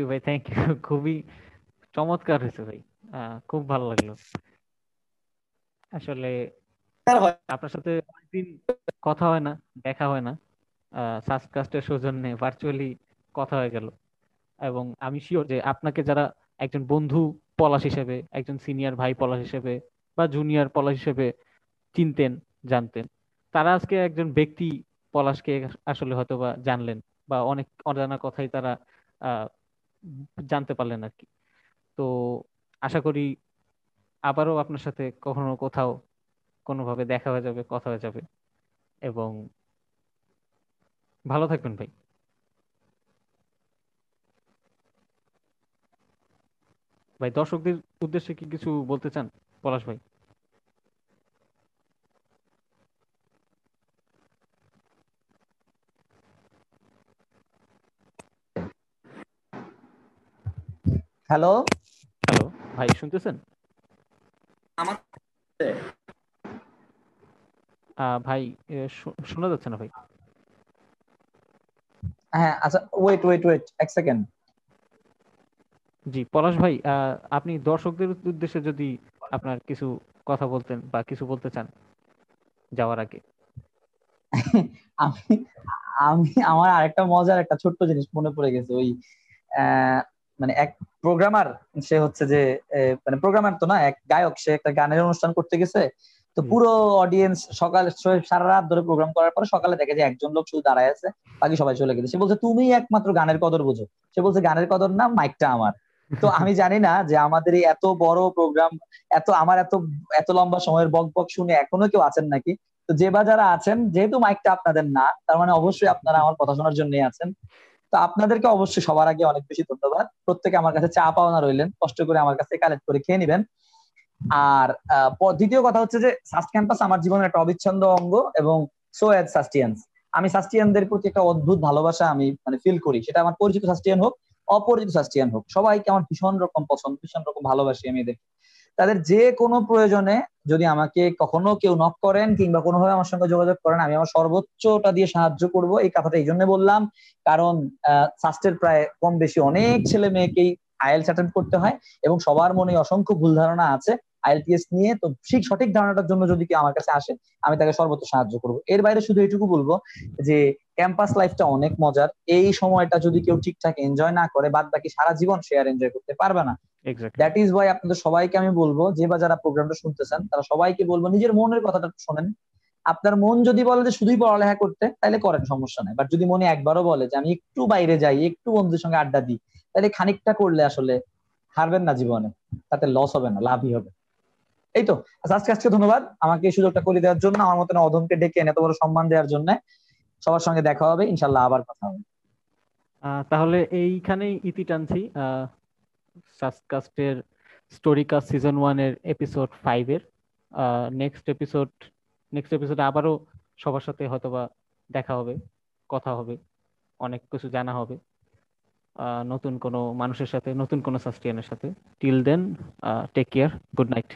ইউ ভাই থ্যাংক ইউ খুবই চমৎকার হয়েছে ভাই। খুব ভালো লাগল। আসলে আপনার সাথে অনেকদিন কথা হয় না দেখা হয় না। সাবকাস্টের সৌজন্যে ভার্চুয়ালি কথা হয়ে গেল। এবং আমি শিওর যে আপনাকে যারা একজন বন্ধু পলাশ হিসেবে একজন সিনিয়র ভাই পলাশ হিসেবে বা জুনিয়র পলাশ হিসেবে চিনতেন জানতেন তারা আজকে একজন ব্যক্তি পলাশকে আসলে হয়তো বা জানলেন বা অনেক অজানা কথাই তারা জানতে পারলেন আর কি। তো আশা করি আবারও আপনার সাথে কখনো কোথাও কোনোভাবে দেখা হয়ে যাবে, কথা হয়ে যাবে এবং ভালো থাকবেন ভাই। ভাই, দর্শকদের উদ্দেশ্যে কি কিছু বলতে চান? পলাশ ভাই। হ্যালো হ্যালো ভাই শুনতেছেন? আমার ভাই শোনা যাচ্ছে না ভাই। হ্যাঁ আচ্ছা ওয়েট ওয়েট ওয়েট এক সেকেন্ড জি পলাশ ভাই আপনি দর্শকদের উদ্দেশ্যে যদি আপনার কিছু কথা বলতেন বা কিছু বলতে চান যাওয়ার আগে। আমি আমি আমার আরেকটা মজার একটা ছোট্ট জিনিস মনে পড়ে গেছে ওই মানে এক প্রোগ্রামার সে হচ্ছে যে মানে প্রোগ্রামার তো না এক গায়ক সে একটা গানের অনুষ্ঠান করতে গেছে। তো পুরো অডিয়েন্স সকাল সারা রাত ধরে প্রোগ্রাম করার পরে সকালে দেখে যে একজন লোক শুধু দাঁড়ায় আছে বাকি সবাই চলে গেছে। সে বলছে তুমি একমাত্র গানের কদর বুঝো। সে বলছে গানের কদর না মাইকটা আমার। তো আমি জানি না যে আমাদের এই এত বড় প্রোগ্রাম এত আমার এত এত লম্বা সময়ের বক বক শুনে এখনও কেউ আছেন নাকি? তো যে বা যারা আছেন যেহেতু মাইকটা আপনাদের না তার মানে অবশ্যই আপনারা আমার কথা শোনার জন্য আছেন। তো আপনাদেরকে অবশ্যই সবার আগে অনেক বেশি ধন্যবাদ। প্রত্যেকে আমার কাছে চা পাওনা রইলেন, কষ্ট করে আমার কাছে কালেক্ট করে খেয়ে নিবেন। আর দ্বিতীয় কথা হচ্ছে যে সাস্ট ক্যাম্পাস আমার জীবনের একটা অবিচ্ছন্দ অঙ্গ এবং সো এড সাস্টিয়ান্স আমি সাস্টিয়ানদের প্রতি একটা অদ্ভুত ভালোবাসা আমি মানে ফিল করি। সেটা আমার পরিচিত সাস্টিয়ান হোক, অপরিচিত সাস্টিয়ান হোক। সবাইকে আমার ভীষণ রকম পছন্দ, ভীষণ রকম ভালোবাসি আমি এদের তাদের যে কোনো প্রয়োজনে যদি আমাকে কখনো কেউ নক করেন কিংবা কোনোভাবে আমার সঙ্গে যোগাযোগ করেন, আমি আমার সর্বোচ্চটা দিয়ে সাহায্য করব। এই কথাটা এই জন্য বললাম। কারণ সাস্টের প্রায় কম বেশি অনেক ছেলে মেয়েকেই আইএলস অ্যাটেন্ড করতে হয় এবং সবার মনে অসংখ্য ভুল ধারণা আছে আইএলটিএস নিয়ে। তো ঠিক সঠিক ধারণাটার জন্য যদি কেউ আমার কাছে আসে, আমি তাকে সর্বোচ্চ সাহায্য করব। এর বাইরে শুধু এইটুকু বলব যে ক্যাম্পাস লাইফটা অনেক মজার। এই সময়টা যদি কেউ ঠিকঠাক এনজয় না করে বাদ বাকি সারা জীবন সে আর এনজয় করতে পারবে না। দ্যাট ইজ ওয়াই আপনাদের সবাইকে আমি বলব যে বা যারা প্রোগ্রামটা শুনতেছেন তারা সবাইকে বলব নিজের মনের কথাটা শোনেন। আপনার মন যদি বলে যে শুধুই পড়ালেখা করতে তাহলে করেন সমস্যা নাই। বাট যদি মনে একবারও বলে যে আমি একটু বাইরে যাই একটু বন্ধুদের সঙ্গে আড্ডা দিই তাহলে খানিকটা করলে আসলে হারবেন না জীবনে। তাতে লস হবে না লাভই হবে। এই তো আচ্ছা, আজকে আজকে ধন্যবাদ। আমাকে এই সুযোগটা করে দেওয়ার জন্য আমার মতন অধমকে ডেকে এনে এত বড় সম্মান দেওয়ার জন্য সবার সঙ্গে দেখা হবে। ইনশাল্লাহ আবার কথা হবে। তাহলে এইখানেই ইতি টানছি। সাসকাস্টের স্টোরি কাস্ট সিজন ওয়ানের এপিসোড ফাইভের নেক্সট এপিসোড নেক্সট এপিসোডে আবারও সবার সাথে হয়তোবা দেখা হবে, কথা হবে, অনেক কিছু জানা হবে। নতুন কোনো মানুষের সাথে, নতুন কোনো সাস্টিয়ানের সাথে। Till then take care good night